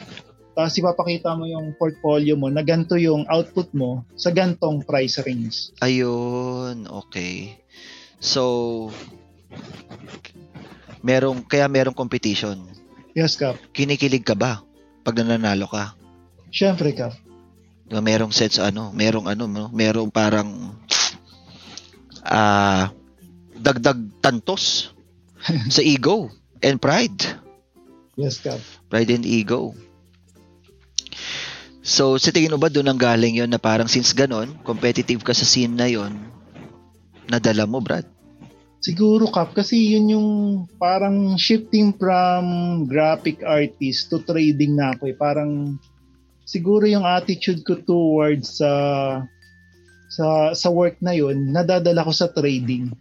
tapos ipapakita mo yung portfolio mo na ganito yung output mo sa gantong price range. Ayun, okay. So, merong, kaya merong competition. Yes, Cup. Kinikilig ka ba pag nananalo ka? Siyempre, Cup. Di ba, merong sets ano, merong ano, no? merong parang ah dagdag tantos sa ego and pride. Yes, Cup. Pride and ego. So, sa tingin mo ba doon ang galing yon na parang since ganon, competitive ka sa scene na yon, nadala mo, Brad? Siguro, Cup, kasi yun yung parang shifting from graphic artist to trading na ako eh. Parang siguro yung attitude ko towards sa sa sa work na yun, nadadala ko sa trading.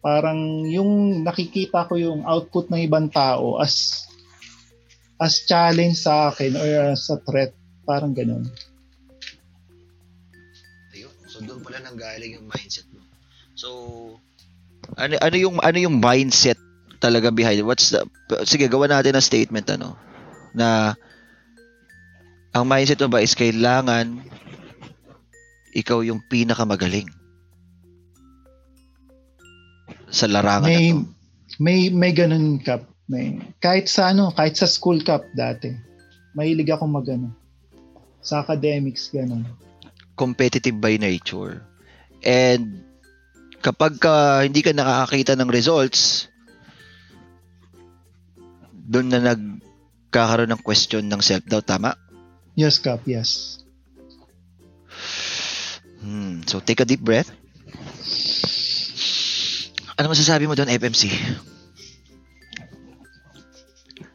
Parang yung nakikita ko yung output ng ibang tao as as challenge sa akin or as a threat. Parang ganun. Ayun. So doon pala nanggaling yung mindset mo. So ano ano yung ano yung mindset talaga behind it? What's the Sige, gawa natin ng statement ano na ang mindset mo ba is kailangan ikaw yung pinakamagaling sa larangan May na to. may may ganun cup. May kahit sa ano, kahit sa school cup dati. Mahilig ako magano. Sa academics ganun. competitive by nature. And kapag ka hindi ka nakakakita ng results, doon na nagkakaroon ng question ng self-doubt, tama? Yes, cup, yes. Hmm. So, take a deep breath. Ano masasabi mo doon, FMC?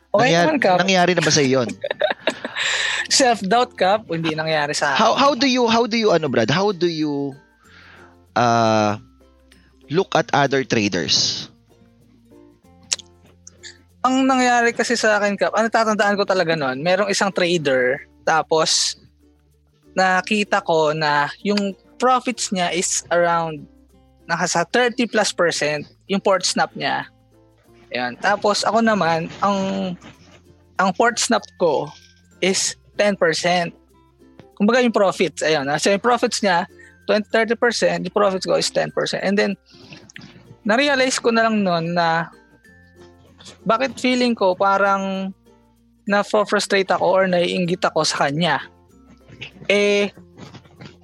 Okay naman, Kap. nangyari na ba sa yun? Self-doubt, Kap. Hindi nangyari sa akin. how how do you how do you ano Brad? How do you uh look at other traders? Ang nangyari kasi sa akin, Kap, ano tatandaan ko talaga noon, merong isang trader, tapos nakita ko na yung profits niya is around nakasa 30 plus percent yung port snap niya. Ayan. Tapos ako naman, ang ang port snap ko is 10%. Kumbaga yung profits, ayun. So yung profits niya, 20, 30%, yung profits ko is 10%. And then, na-realize ko na lang noon na bakit feeling ko parang na-frustrate ako or naiinggit ako sa kanya. Eh,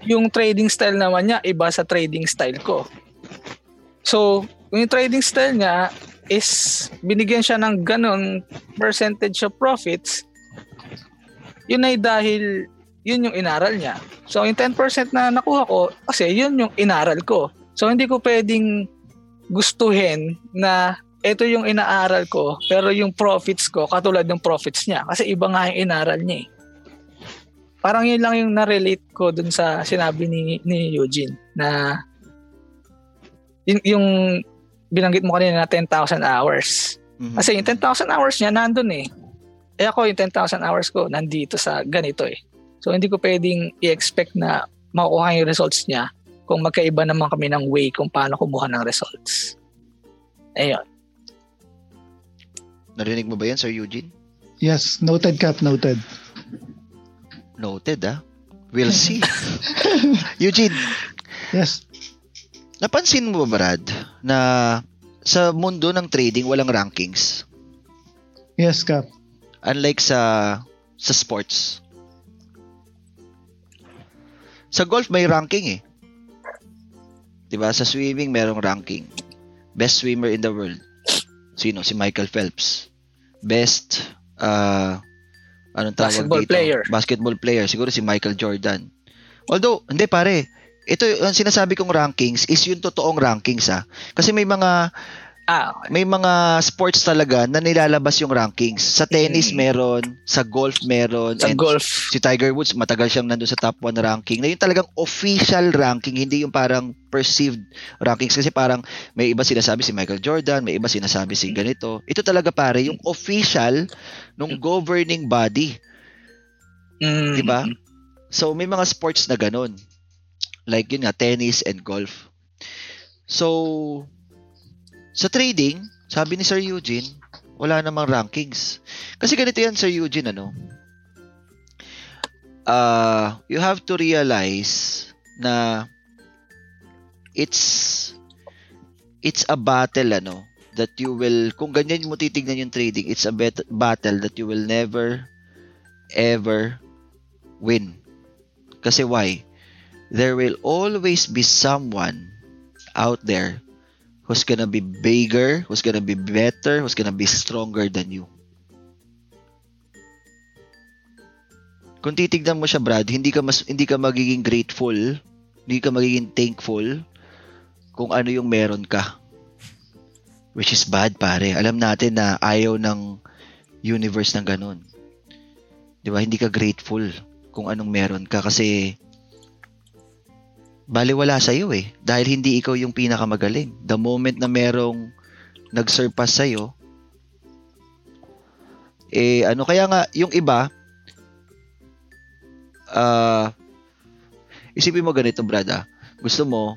yung trading style naman niya, iba sa trading style ko. So, yung trading style niya is binigyan siya ng ganun percentage of profits, yun ay dahil yun yung inaral niya. So, yung 10% na nakuha ko, kasi yun yung inaral ko. So, hindi ko pwedeng gustuhin na ito yung inaaral ko, pero yung profits ko, katulad ng profits niya. Kasi iba nga yung inaral niya eh. Parang yun lang yung na-relate ko dun sa sinabi ni, ni Eugene na yung, yung binanggit mo kanina na 10,000 hours. Mhm. Kasi yung 10,000 hours niya nandun eh. Eh ako yung 10,000 hours ko nandito sa ganito eh. So hindi ko pwedeng i-expect na makukuha yung results niya kung magkaiba naman kami ng way kung paano kumuha ng results. Ayun. Narinig mo ba yan, Sir Eugene? Yes, noted cup, noted. Noted, ah. We'll see. Eugene, Yes. napansin mo ba, Brad, na sa mundo ng trading, walang rankings? Yes, cup. Unlike sa sa sports. Sa golf, may ranking eh. 'Di ba Sa swimming, merong ranking. Best swimmer in the world. Sino? Si Michael Phelps. Best uh, anong tawag Basketball dito? player. Basketball player. Siguro si Michael Jordan. Although, hindi pare. Ito, ang sinasabi kong rankings is yung totoong rankings ha. Kasi may mga Ah, may mga sports talaga na nilalabas yung rankings. Sa tennis Mm. meron, sa golf meron, sa and golf. si Tiger Woods matagal siyang nandun sa top 1 ranking. Na yung talagang official ranking, hindi yung parang perceived rankings kasi parang may iba sinasabi si Michael Jordan, may iba sinasabi si ganito. Ito talaga pare yung official nung governing body. Mm. Di ba? So may mga sports na ganun. Like yun nga, tennis and golf. So, sa trading, sabi ni Sir Eugene, wala namang rankings. Kasi ganito yan, Sir Eugene, ano? Uh, you have to realize na it's it's a battle, ano? That you will, kung ganyan mo titignan yung trading, it's a bet- battle that you will never ever win. Kasi why? There will always be someone out there who's gonna be bigger, who's gonna be better, who's gonna be stronger than you. Kung titignan mo siya, Brad, hindi ka mas hindi ka magiging grateful, hindi ka magiging thankful kung ano yung meron ka. Which is bad, pare. Alam natin na ayaw ng universe ng ganun. 'Di ba? Hindi ka grateful kung anong meron ka kasi baliwala sa iyo eh. Dahil hindi ikaw yung pinakamagaling. The moment na merong nag-surpass sa iyo, eh ano kaya nga yung iba ah isipin mo ganito brad ah. Gusto mo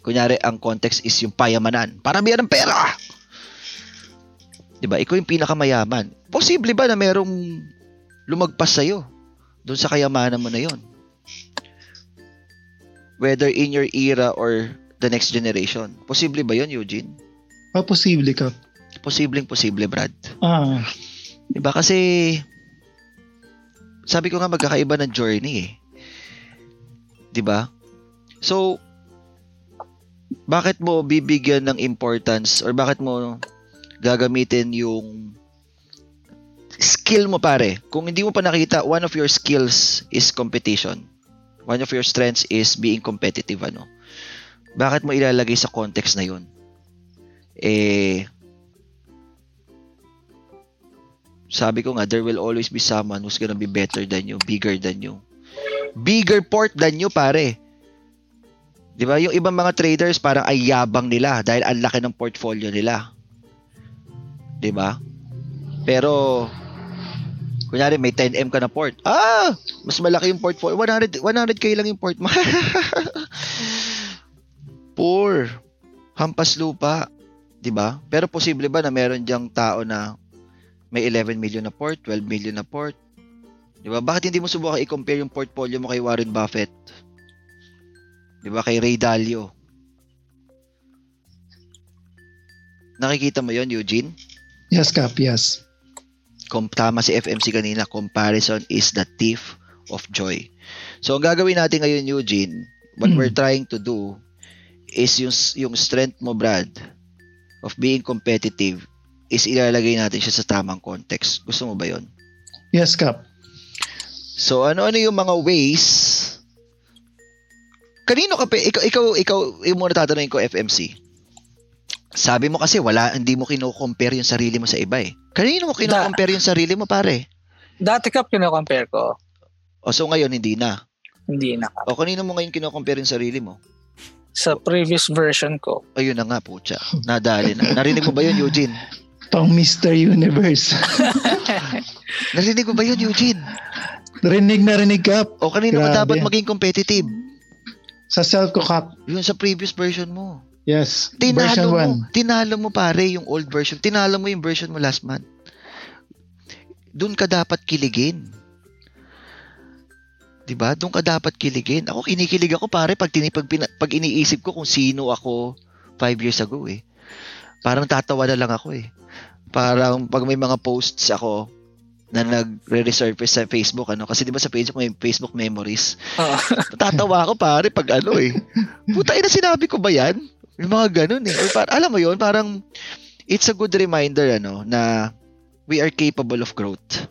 kunyari ang context is yung payamanan. Paramihan ng pera. 'Di ba? Ikaw yung pinakamayaman. Posible ba na merong lumagpas sa iyo doon sa kayamanan mo na 'yon? Whether in your era or the next generation. Posible ba 'yon, Eugene? Ah, posible ka. Posibleng posible, Brad. Ah, 'Di ba? Kasi sabi ko nga magkakaiba ng journey eh. 'Di ba? So bakit mo bibigyan ng importance or bakit mo gagamitin yung skill mo pare? Kung hindi mo pa nakita, one of your skills is competition. One of your strengths is being competitive ano. Bakit mo ilalagay sa context na 'yon? Eh sabi ko nga, there will always be someone who's gonna be better than you, bigger than you. Bigger port than you, pare. Di ba? Yung ibang mga traders parang ay yabang nila dahil ang laki ng portfolio nila. Di ba? Pero, kunyari may 10M ka na port. Ah! Mas malaki yung portfolio. 100, 100k lang yung port mo. Poor. Hampas lupa. Di ba? Pero posible ba na meron diyang tao na may 11 million na port, 12 million na port. Di ba? Bakit hindi mo subukan i-compare yung portfolio mo kay Warren Buffett? Di ba? Kay Ray Dalio. Nakikita mo yon Eugene? yes, Kap, yes. Kung tama si FMC kanina, comparison is the thief of joy. So, ang gagawin natin ngayon, Eugene, what Mm. we're trying to do is yung, yung strength mo, Brad, of being competitive is ilalagay natin siya sa tamang context. Gusto mo ba yon? Yes, Kap. So ano-ano yung mga ways Kanino ka pa ikaw ikaw ikaw yung muna tatanungin ko FMC. Sabi mo kasi wala hindi mo kino-compare yung sarili mo sa iba eh. Kanino mo kino-compare yung sarili mo pare? Dati Kap, kino-compare ko. O so ngayon hindi na. Hindi na. O kanino mo ngayon kino-compare yung sarili mo? Sa previous version ko. Ayun na nga putya. Nadali na. Narinig mo ba yun Eugene? Pang Mr. Universe. Narinig mo ba yun Eugene? rinig na rinig, Kap. O kanino ka Grabe. dapat maging competitive? Sa self ko, Kap. Yun sa previous version mo. Yes. Tinalo version mo, 1. tinalo mo pare yung old version. Tinalo mo yung version mo last month. Doon ka dapat kiligin. 'Di ba? Doon ka dapat kiligin. Ako kinikilig ako pare pag tinipag pag, pag iniisip ko kung sino ako five years ago eh. Parang tatawa na lang ako eh. Parang pag may mga posts ako na nagre-resurface sa Facebook ano kasi 'di ba sa Facebook may Facebook memories. Oo. Tatawa ako pare pag ano eh. Puta ina sinabi ko ba 'yan? May mga ganun eh. Or par- alam mo 'yon, parang it's a good reminder ano na we are capable of growth.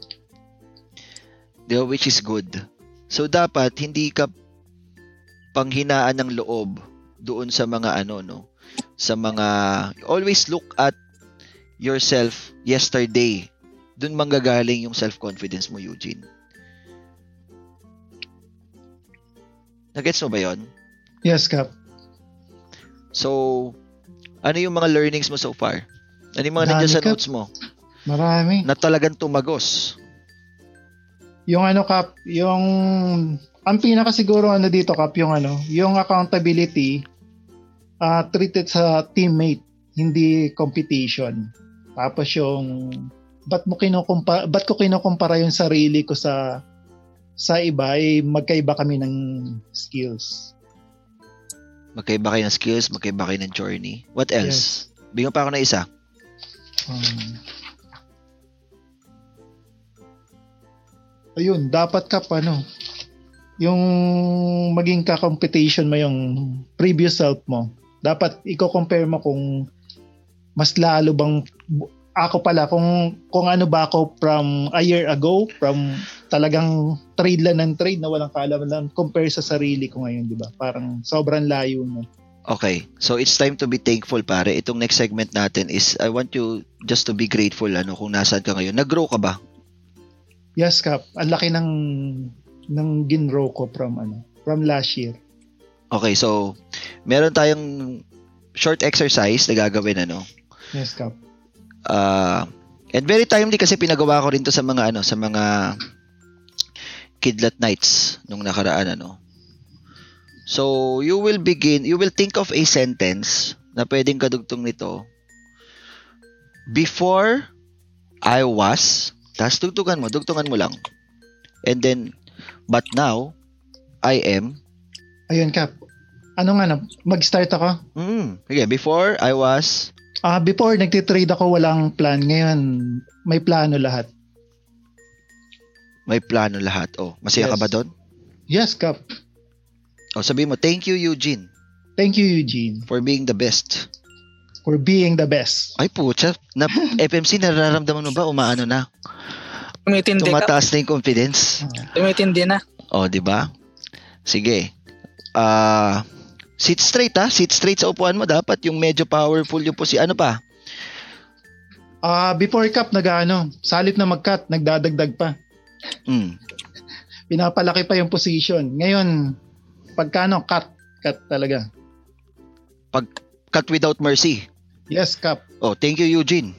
Di ba? Which is good. So dapat hindi ka panghinaan ng loob doon sa mga ano no sa mga always look at yourself yesterday doon manggagaling yung self-confidence mo Eugene Nagets mo ba yon? Yes, Kap. So, ano yung mga learnings mo so far? Ano yung mga Dami nandiyan sa ka. notes mo Marami. na talagang tumagos? Yung ano, Kap, yung... Ang pinaka siguro ano dito, Kap, yung ano, yung accountability uh, treated sa teammate, hindi competition. Tapos yung ba't mo kinukumpara, ba't ko kinukumpara yung sarili ko sa sa iba ay magkaiba kami ng skills. Magkaiba kayo ng skills, magkaiba kayo ng journey. What else? Bigyan pa ako ng isa. Um, ayun, dapat ka pa, ano, yung maging ka-competition mo yung previous self mo. Dapat i-compare mo kung mas lalo bang ako pala kung kung ano ba ako from a year ago from talagang trade lang ng trade na walang kaalaman compare sa sarili ko ngayon di ba parang sobrang layo na Okay. So, it's time to be thankful, pare. Itong next segment natin is, I want you just to be grateful, ano, kung nasaan ka ngayon. Nag-grow ka ba? Yes, Kap. Ang laki ng ng ginrow ko from ano, from last year. Okay, so meron tayong short exercise na gagawin ano. Yes, Kap. Uh, and very timely kasi pinagawa ko rin to sa mga ano, sa mga kidlat nights nung nakaraan ano. So, you will begin, you will think of a sentence na pwedeng kadugtong nito. Before I was, tapos dugtugan mo, dugtungan mo lang. And then, but now, I am. Ayun, Kap. Ano nga na, mag-start ako? Mm, okay, before I was. Ah, uh, before nagtitrade ako walang plan. Ngayon, may plano lahat. May plano lahat. Oh, masaya yes. ka ba doon? Yes, Kap. Oh, sabi mo, thank you, Eugene. Thank you, Eugene. For being the best. For being the best. Ay, pucha. Na, FMC, nararamdaman mo ba? Umaano na? Tumitindi Tumataas na yung confidence. Tumitindi na. Oh, di ba? Sige. Ah... Uh, sit straight ha. Sit straight sa upuan mo. Dapat yung medyo powerful yung po si ano pa. Ah, uh, before cup nag-ano, salit na mag-cut, nagdadagdag pa. Mm. Pinapalaki pa yung position. Ngayon, pagkano cut cut talaga. Pag cut without mercy. Yes, Cap. Oh, thank you Eugene.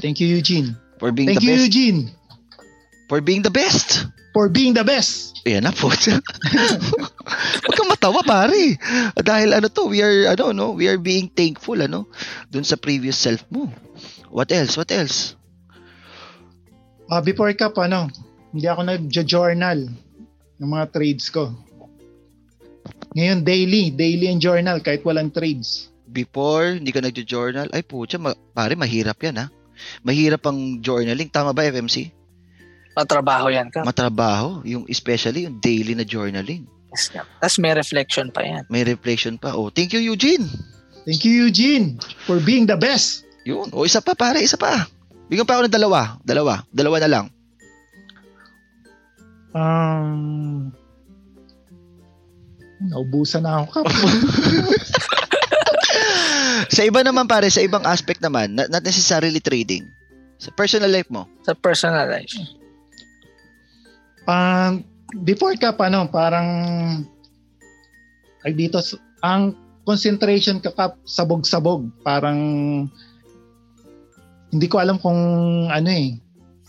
Thank you Eugene. For being thank the you, best. Eugene. For being the best. For being the best. Ayan na po. Huwag kang matawa pare. Dahil ano to, we are ano no, we are being thankful ano dun sa previous self mo. What else? What else? Uh, before Cap ano, hindi ako nag-journal ng mga trades ko. Ngayon, daily. Daily and journal kahit walang trades. Before, hindi ka nagjo-journal? Ay, putya, ma- pare, mahirap yan ha. Mahirap ang journaling. Tama ba, FMC? Matrabaho yan ka. Matrabaho. Yung, especially yung daily na journaling. Yes, yeah. Tapos may reflection pa yan. May reflection pa. Oh, thank you, Eugene. Thank you, Eugene, for being the best. Yun. O, isa pa, pare, isa pa. Bigyan pa ako ng dalawa. Dalawa. Dalawa na lang. Um, Naubusan na ako. sa iba naman pare, sa ibang aspect naman, not, not necessarily trading. Sa personal life mo. Sa personal life. Um, before ka pa, no, parang ay dito, ang concentration ka kap sabog-sabog. Parang hindi ko alam kung ano eh,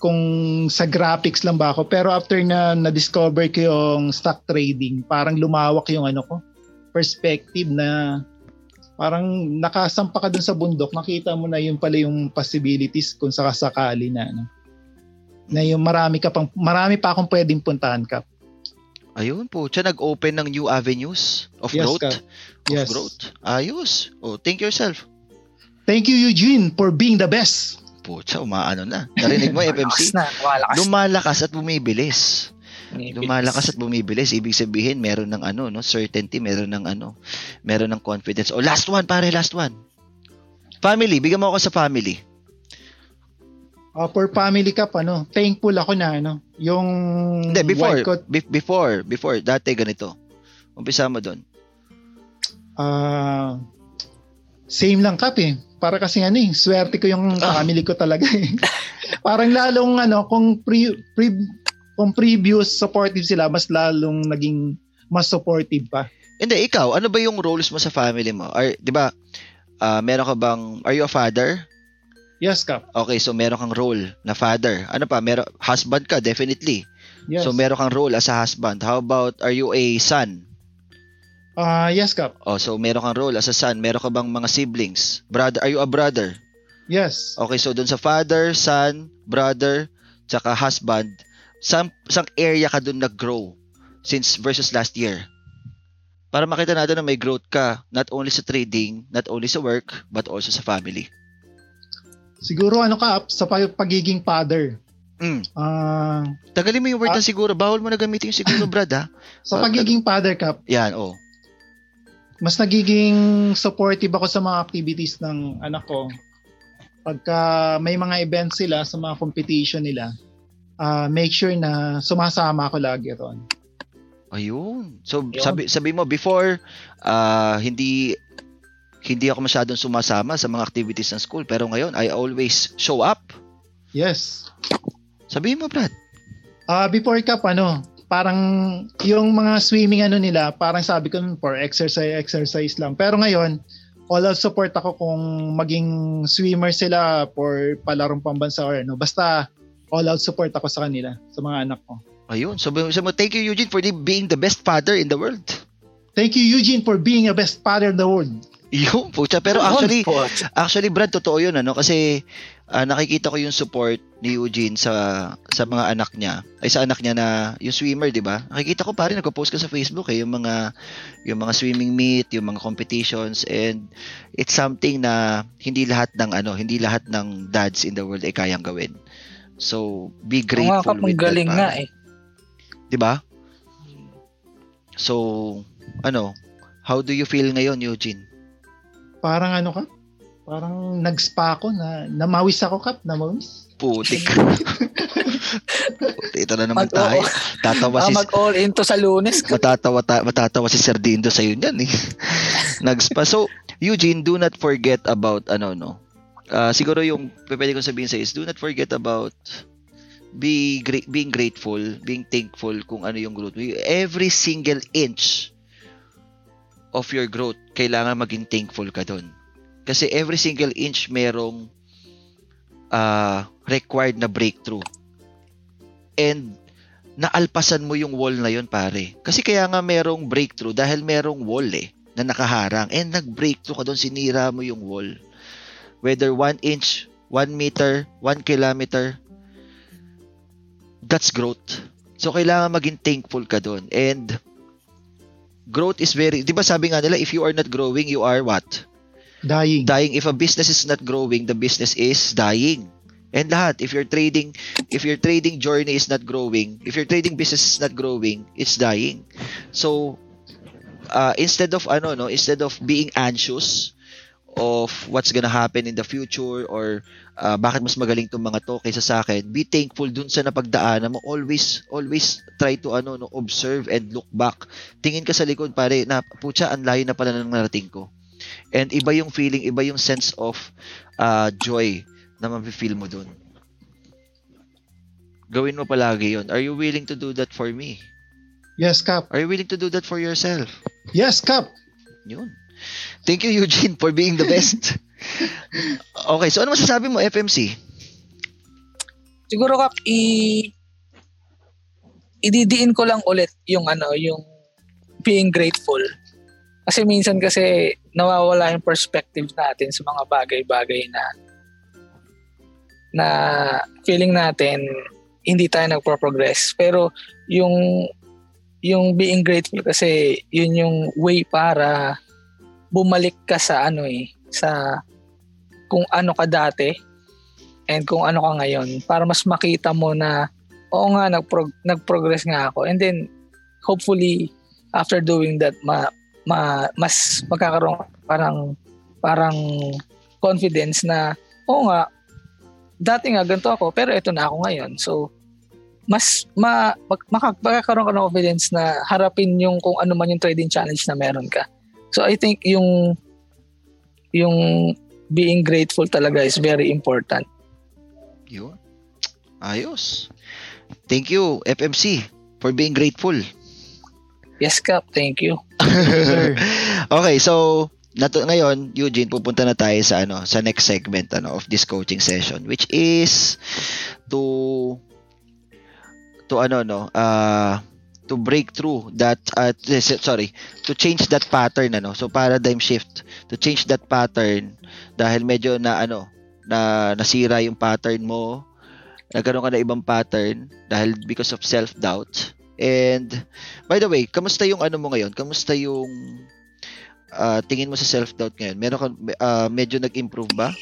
kung sa graphics lang ba ako. Pero after na na-discover ko yung stock trading parang lumawak yung ano ko perspective na parang nakasampa ka dun sa bundok nakita mo na yung pala yung possibilities kung sakasakali na ano na yung marami ka pang marami pa akong pwedeng puntahan ka Ayun po, siya nag-open ng new avenues of yes, growth. Ka. Yes. Of growth. Ayos. Oh, thank yourself. Thank you Eugene for being the best. Pucha, umaano na. Narinig mo, FMC? na, lumalakas. lumalakas at bumibilis. bumibilis. Lumalakas at bumibilis. Ibig sabihin, meron ng ano, no? Certainty, meron ng ano, meron ng confidence. Oh, last one, pare, last one. Family, bigyan mo ako sa family. Uh, for family ka pa, no? Thankful ako na, ano? Yung Hindi, before, be- before, before, dati ganito. Umpisa mo doon. Ah, uh, same lang kap eh para kasi ano eh, swerte ko yung ah. family ko talaga eh. Parang lalong ano, kung pre, pre, kung previous supportive sila, mas lalong naging mas supportive pa. Hindi, ikaw, ano ba yung roles mo sa family mo? Are, 'di ba? Uh, meron ka bang are you a father? Yes, Kap. Okay, so meron kang role na father. Ano pa? Meron husband ka definitely. Yes. So meron kang role as a husband. How about are you a son? Ah, uh, yes, Kap. Oh, so meron kang role as a son. Meron ka bang mga siblings? Brother, are you a brother? Yes. Okay, so dun sa father, son, brother, tsaka husband, some, some area ka dun nag-grow since versus last year. Para makita natin na may growth ka, not only sa trading, not only sa work, but also sa family. Siguro ano ka, sa pagiging father. Mm. Uh, Tagalin mo yung word uh, na siguro. Bawal mo na gamitin yung siguro, brad, ha? Sa pagiging father, Kap. Yan, oh mas nagiging supportive ako sa mga activities ng anak ko. Pagka may mga events sila sa mga competition nila, uh, make sure na sumasama ako lagi ron. Ayun. So Yun. sabi sabi mo before uh, hindi hindi ako masyadong sumasama sa mga activities ng school pero ngayon I always show up. Yes. Sabi mo, Brad. Uh, before ka ano, parang yung mga swimming ano nila, parang sabi ko for exercise, exercise lang. Pero ngayon, all out support ako kung maging swimmer sila for palarong pambansa or ano. Basta all out support ako sa kanila, sa mga anak ko. Ayun. So, so thank you Eugene for being the best father in the world. Thank you Eugene for being a best father in the world. Yung pucha. Pero actually, actually Brad, totoo yun ano kasi uh, nakikita ko yung support ni Eugene sa sa mga anak niya. Ay sa anak niya na yung swimmer, 'di ba? Nakikita ko pa rin nagpo-post ka sa Facebook eh yung mga yung mga swimming meet, yung mga competitions and it's something na hindi lahat ng ano, hindi lahat ng dads in the world ay kayang gawin. So, be grateful with galing that. nga eh. 'Di ba? So, ano, how do you feel ngayon, Eugene? Parang ano ka? Parang nag-spa ako na namawis ako kap, namawis. Putik. Ito na naman tayo. Tatawa ah, si mag all into sa lunes. matatawa ta, matatawa si Sir Dindo sa yun yan eh. Nag-spa. So, Eugene, do not forget about ano no. Uh, siguro yung pwede ko sabihin sa is do not forget about be great, being grateful, being thankful kung ano yung growth mo. Every single inch of your growth, kailangan maging thankful ka doon. Kasi every single inch merong uh, required na breakthrough. And naalpasan mo yung wall na yon pare. Kasi kaya nga merong breakthrough dahil merong wall eh na nakaharang. And nag-breakthrough ka doon, sinira mo yung wall. Whether 1 inch, 1 meter, 1 kilometer, that's growth. So kailangan maging thankful ka doon. And growth is very, 'di ba sabi nga nila if you are not growing, you are what? Dying. Dying. If a business is not growing, the business is dying. And lahat, if your trading, if your trading journey is not growing, if your trading business is not growing, it's dying. So, uh, instead of ano no, instead of being anxious of what's gonna happen in the future or uh, bakit mas magaling tong mga to kaysa sa akin, be thankful dun sa napagdaanan mo. Always, always try to ano, no, observe and look back. Tingin ka sa likod, pare, na, putya, ang layo na pala ng narating ko. And iba yung feeling, iba yung sense of uh, joy na mafe-feel mo dun. Gawin mo palagi yon. Are you willing to do that for me? Yes, Cap. Are you willing to do that for yourself? Yes, Cap. Yun. Thank you, Eugene, for being the best. okay, so ano masasabi mo, FMC? Siguro kap i ididiin ko lang ulit yung ano, yung being grateful. Kasi minsan kasi nawawala yung perspective natin sa mga bagay-bagay na na feeling natin hindi tayo nagpo-progress. Pero yung yung being grateful kasi yun yung way para bumalik ka sa ano eh, sa kung ano ka dati and kung ano ka ngayon. Para mas makita mo na oo nga nagprog- nag-progress nga ako. And then hopefully after doing that ma, ma mas magkakaroon parang parang confidence na oo nga dati nga ganito ako pero ito na ako ngayon. So mas ma, mag, makakaroon ka ng confidence na harapin yung kung ano man yung trading challenge na meron ka. So I think yung yung being grateful talaga is very important. Yun. Ayos. Thank you, FMC, for being grateful. Yes, Cap. Thank you. okay, so nato ngayon, Eugene, pupunta na tayo sa ano, sa next segment ano of this coaching session which is to to ano no, uh to break through that uh, sorry, to change that pattern ano. So paradigm shift, to change that pattern dahil medyo na ano na nasira yung pattern mo nagkaroon ka na ibang pattern dahil because of self-doubt. And by the way kamusta yung ano mo ngayon? Kamusta yung uh, tingin mo sa self-doubt ngayon? Meron ka uh, medyo nag-improve ba?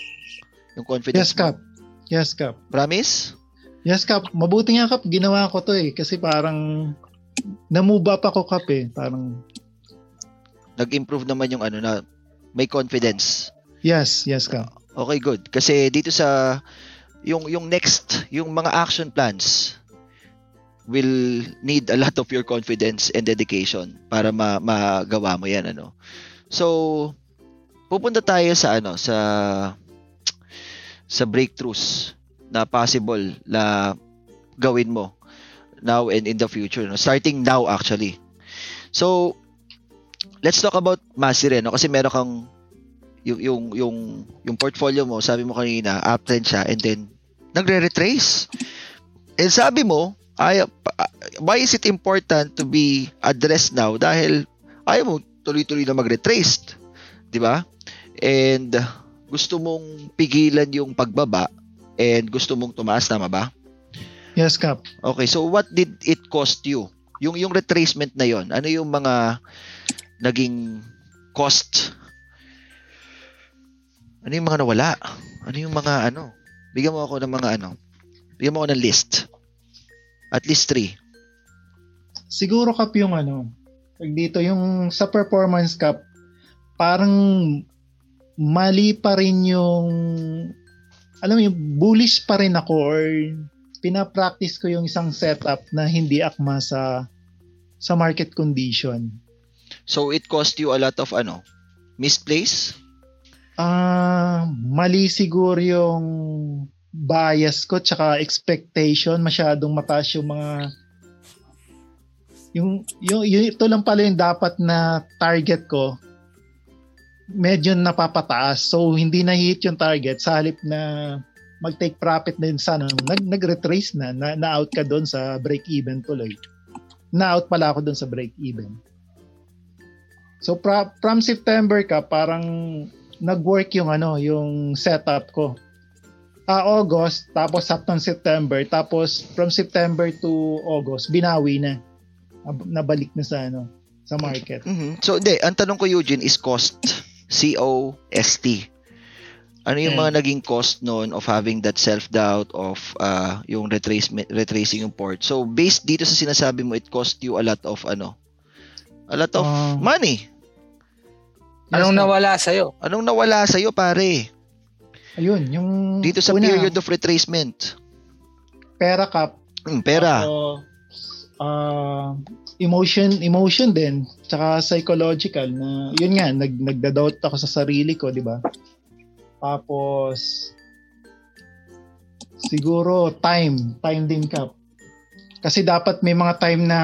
Yung confidence yes cap yes cap promise? Yes cap mabuti nga cap ginawa ko to eh. Kasi parang na-move up ako cap eh. Parang nag-improve naman yung ano na may confidence Yes, yes ka. Okay, good. Kasi dito sa yung yung next, yung mga action plans will need a lot of your confidence and dedication para ma magawa mo 'yan ano. So pupunta tayo sa ano sa sa breakthroughs na possible na gawin mo now and in the future, no? starting now actually. So, let's talk about Mastery, no? kasi meron kang yung, yung, yung, yung portfolio mo, sabi mo kanina, uptrend siya and then nagre-retrace. And sabi mo, ay, why is it important to be addressed now? Dahil ayaw mo tuloy-tuloy na mag-retrace. Di ba? And gusto mong pigilan yung pagbaba and gusto mong tumaas, tama ba? Yes, Kap. Okay, so what did it cost you? Yung yung retracement na yon, ano yung mga naging cost? Ano yung mga nawala? Ano yung mga ano? Bigyan mo ako ng mga ano? Bigyan mo ako ng list. At least three. Siguro Kap yung ano, dito yung sa performance Cup, parang mali pa rin yung alam mo yung bullish pa rin ako or pinapractice ko yung isang setup na hindi akma sa sa market condition. So it cost you a lot of ano? Misplace? Ah, uh, mali siguro yung bias ko tsaka expectation masyadong mataas yung mga yung, yung, yung ito lang pala yung dapat na target ko medyo napapataas. So, hindi na hit yung target. Sa halip na mag-take profit din sana, nag, nag-retrace na, na, na-out ka doon sa break-even tuloy. Na-out pala ako doon sa break-even. So, pra, from September ka, parang nag-work yung ano, yung setup ko. Ah, uh, August, tapos September, September, tapos from September to August, binawi na. Nabalik na sa ano, sa market. Mm-hmm. So, hindi, ang tanong ko Eugene is cost. C-O-S-T. Ano yung mm. mga naging cost noon of having that self-doubt of uh, yung retrace, retracing yung port? So, based dito sa sinasabi mo, it cost you a lot of ano? A lot of uh, money. Anong nawala sa iyo? Anong nawala sa iyo, pare? Ayun, yung dito sa una, period of retracement. Pera cap. Mm, pera. Uh, uh, emotion emotion din tsaka psychological na yun nga nag nagda-doubt ako sa sarili ko di ba tapos siguro time time din ka kasi dapat may mga time na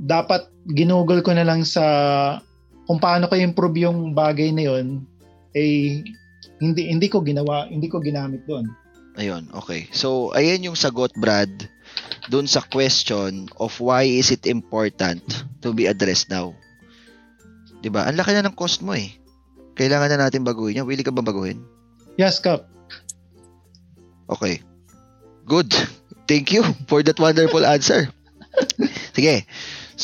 dapat ginugol ko na lang sa kung paano ko improve yung bagay na yon eh hindi hindi ko ginawa hindi ko ginamit doon ayun okay so ayan yung sagot Brad dun sa question of why is it important to be addressed now. 'Di ba? Ang laki na ng cost mo eh. Kailangan na natin baguhin yan. Willing ka ba baguhin? Yes, Kap. Okay. Good. Thank you for that wonderful answer. Sige.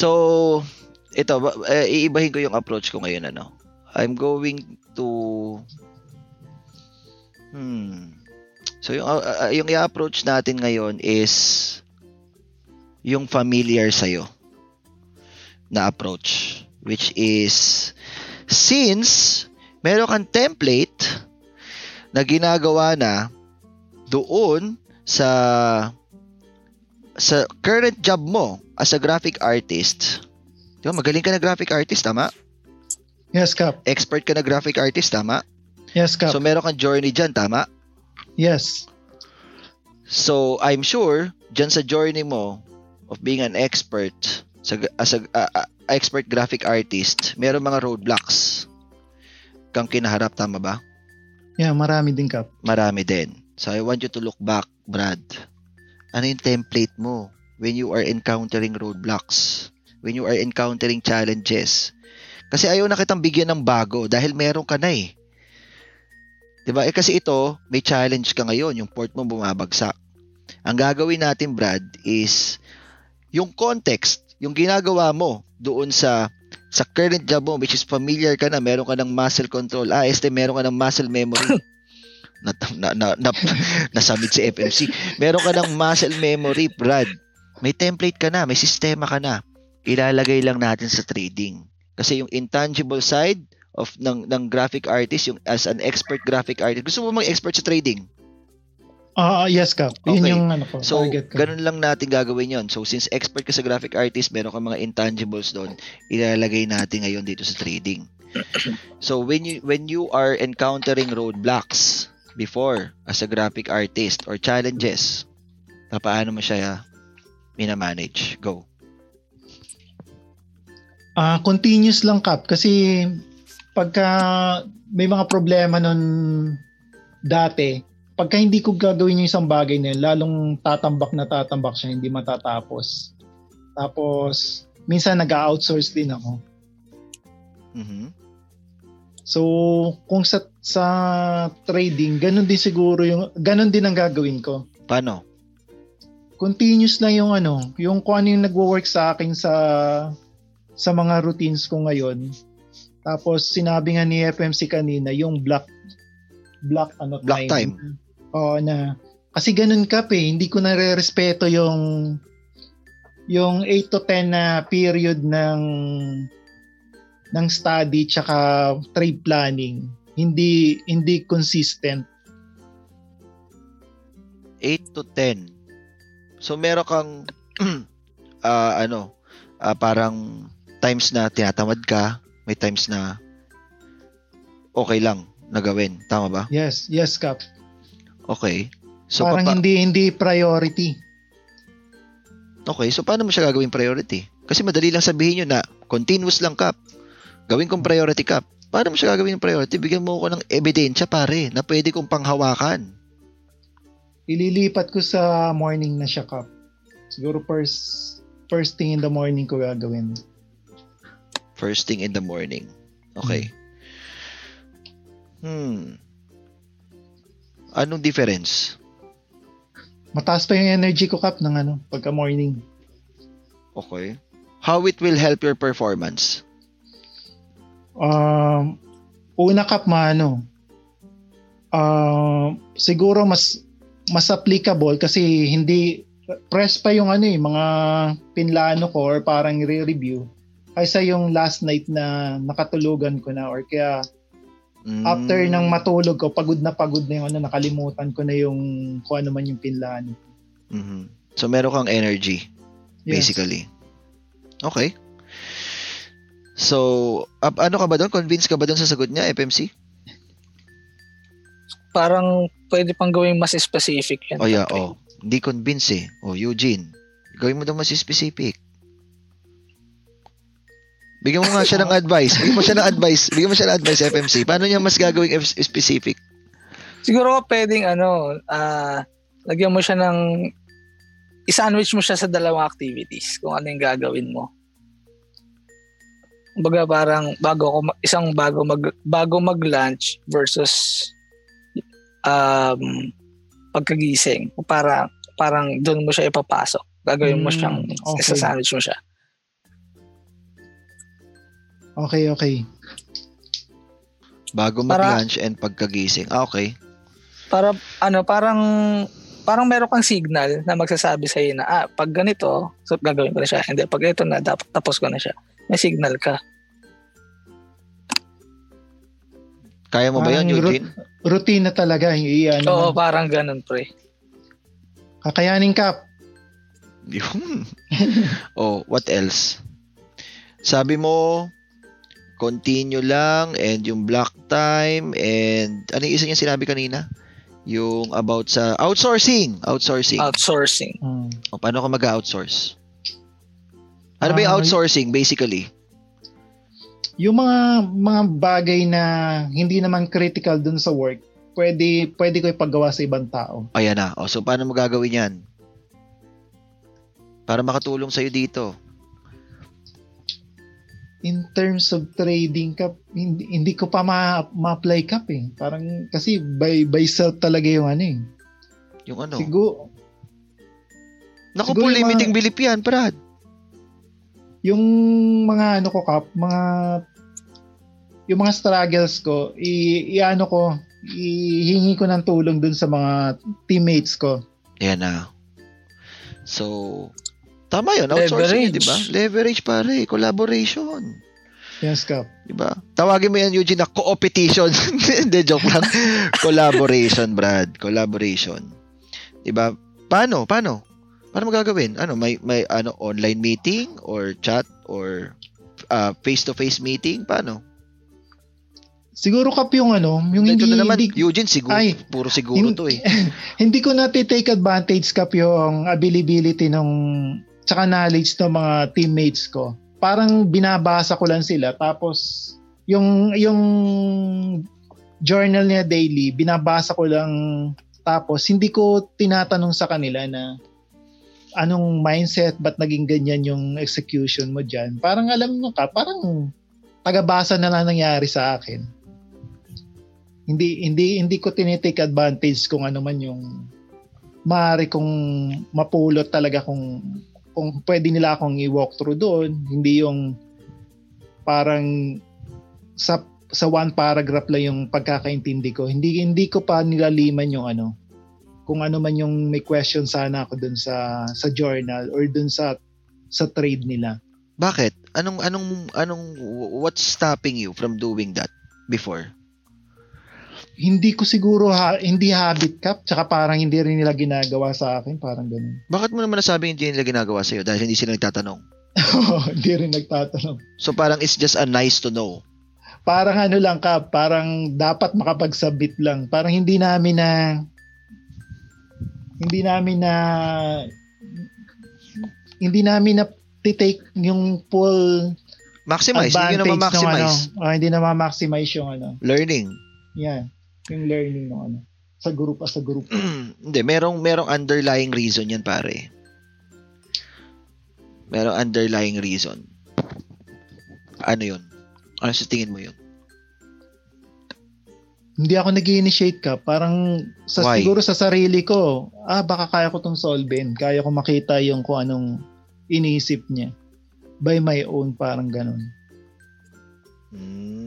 So, ito, uh, iibahin ko yung approach ko ngayon ano. I'm going to Hmm. So yung uh, yung i-approach natin ngayon is yung familiar sa iyo na approach which is since meron kang template na ginagawa na doon sa sa current job mo as a graphic artist. Di ba, magaling ka na graphic artist, tama? Yes, Kap. Expert ka na graphic artist, tama? Yes, Kap. So, meron kang journey dyan, tama? Yes. So, I'm sure, dyan sa journey mo, of being an expert sa as a uh, uh, expert graphic artist, meron mga roadblocks kang kinaharap tama ba? Yeah, marami din kap. Marami din. So I want you to look back, Brad. Ano yung template mo when you are encountering roadblocks? When you are encountering challenges? Kasi ayaw na kitang bigyan ng bago dahil meron ka na eh. 'Di ba? Eh kasi ito, may challenge ka ngayon, yung port mo bumabagsak. Ang gagawin natin, Brad, is yung context, yung ginagawa mo doon sa sa current job mo which is familiar ka na, meron ka ng muscle control. Ah, este meron ka ng muscle memory. na, na, na, na, nasamid si FMC. Meron ka ng muscle memory, Brad. May template ka na, may sistema ka na. Ilalagay lang natin sa trading. Kasi yung intangible side of ng ng graphic artist, yung as an expert graphic artist, gusto mo mang expert sa trading? Ah, uh, yes ka. Yun okay. yung ano ko, so, ganun lang natin gagawin yon. So, since expert ka sa graphic artist, meron ka mga intangibles doon, ilalagay natin ngayon dito sa trading. so, when you when you are encountering roadblocks before as a graphic artist or challenges, Pa- Paano mo siya minamanage? Go. Ah, continuous lang kap kasi pagka may mga problema nun dati, pagka hindi ko gagawin yung isang bagay na yun, lalong tatambak na tatambak siya, hindi matatapos. Tapos, minsan nag-outsource din ako. Mhm. So, kung sa sa trading, ganun din siguro yung ganun din ang gagawin ko. Paano? Continuous lang yung ano, yung kung ano yung nagwo-work sa akin sa sa mga routines ko ngayon. Tapos sinabi nga ni FMC kanina yung block block ano Block time. Oo na kasi ganun ka eh, hindi ko nare-respeto yung yung 8 to 10 na period ng ng study tsaka trade planning. Hindi hindi consistent. 8 to 10. So meron kang ah, ano, ah, parang times na tinatamad ka, may times na okay lang na gawin. Tama ba? Yes, yes Kap. Okay. So Parang papa- hindi hindi priority. Okay, so paano mo siya gagawin priority? Kasi madali lang sabihin nyo na continuous lang kap. Gawin kong priority kap. Paano mo siya gagawin yung priority? Bigyan mo ko ng ebidensya pare na pwede kong panghawakan. Ililipat ko sa morning na siya Kap. Siguro first first thing in the morning ko gagawin. First thing in the morning. Okay. Hmm. Anong difference? Mataas pa yung energy ko Kap ng ano pagka morning. Okay. How it will help your performance? Um, una kap maano. Um, siguro mas mas applicable kasi hindi press pa yung ano eh, mga pinlano ko or parang re-review kaysa yung last night na nakatulugan ko na or kaya Mm, after ng matulog ko pagod na pagod na yung ano nakalimutan ko na yung kung ano man yung pinlano. mhm. So meron kang energy. Yes. basically. Okay. So, ap- ano ka ba doon? Convinced ka ba doon sa sagot niya, FMC? Parang pwede pang gawing mas specific yan. Oh yeah, oh. Hindi convinced eh. Oh, Eugene. Gawin mo daw mas specific. Bigyan mo nga siya ng advice. Bigyan mo siya ng advice. Bigyan mo siya ng advice, FMC. Paano niya mas gagawing F- specific? Siguro pwedeng ano, ah lagyan mo siya ng i-sandwich mo siya sa dalawang activities kung ano yung gagawin mo. Kumbaga parang bago ako isang bago mag bago mag-lunch versus um pagkagising. Para parang doon mo siya ipapasok. Gagawin mo Mm, siyang okay. isa-sandwich mo siya. Okay, okay. Bago Para- mag-lunch and pagkagising. Ah, okay. Para ano, parang parang meron kang signal na magsasabi sa na ah, pag ganito, so gagawin ko na siya. Hindi, pag ito na, dapat tapos ko na siya. May signal ka. Kaya mo ba yun, Eugene? Routine na talaga. Iyan. Oo, parang ganun, pre. Kakayanin Kap. Yun. oh, what else? Sabi mo, continue lang and yung block time and ano yung isa niya sinabi kanina? Yung about sa outsourcing. Outsourcing. Outsourcing. Hmm. o paano ka mag-outsource? Ano ba yung Ah, outsourcing basically? Yung mga mga bagay na hindi naman critical dun sa work, pwede pwede ko ipagawa sa ibang tao. Ayan na. O, so paano mo gagawin yan? Para makatulong sa'yo dito. In terms of trading kap, hindi, hindi ko pa ma, ma-apply kap eh. Parang kasi by by self talaga yung ano eh. Yung ano? Siguro Naku siguro po, limiting mga- bilip yan, Brad. yung mga ano ko kap, mga yung mga struggles ko, i, i-ano ko, ihingi ko ng tulong dun sa mga teammates ko. Ayan na. So, tama yun. Outsourcing di ba? Leverage pare. Collaboration. Yes, Kap. Di ba? Tawagin mo yan, Eugene, na co-opetition. Hindi, joke lang. Collaboration, Brad. Collaboration. Di ba? Paano? Paano? Paano mo gagawin? Ano, may, may ano, online meeting or chat or uh, face-to-face meeting? Paano? Siguro kap yung ano, yung Ito hindi, na naman, hindi, Eugene, siguro, Ay, puro siguro Hin- to eh. hindi ko natitake advantage kap yung availability ng tsaka knowledge ng mga teammates ko. Parang binabasa ko lang sila tapos yung yung journal niya daily, binabasa ko lang tapos hindi ko tinatanong sa kanila na anong mindset, ba't naging ganyan yung execution mo dyan. Parang alam mo ka, parang tagabasa na lang nangyari sa akin hindi hindi hindi ko tinitake advantage kung ano man yung maaari kong mapulot talaga kung kung pwede nila akong i-walk through doon hindi yung parang sa sa one paragraph lang yung pagkakaintindi ko hindi hindi ko pa nilaliman yung ano kung ano man yung may question sana ako doon sa sa journal or doon sa sa trade nila Bakit? Anong anong anong what's stopping you from doing that before? Hindi ko siguro ha, hindi habit cap tsaka parang hindi rin nila ginagawa sa akin parang ganun Bakit mo naman nasabing hindi nila ginagawa sa'yo dahil hindi sila nagtatanong? hindi rin nagtatanong So parang it's just a nice to know. parang ano lang ka, parang dapat makapagsabit lang. Parang hindi namin na hindi namin na hindi namin na take yung full Maximize, hindi na ng ano. Oh, hindi na ma-maximize yung ano. Learning. Yan. Yung learning ng ano. Sa group sa group. hindi, merong, merong underlying reason yan pare. Merong underlying reason. Ano yun? Ano sa tingin mo yun? hindi ako nag initiate ka. Parang sa, Why? siguro sa sarili ko, ah baka kaya ko tong solvein. Kaya ko makita yung kung anong iniisip niya. By my own, parang ganun. Mm.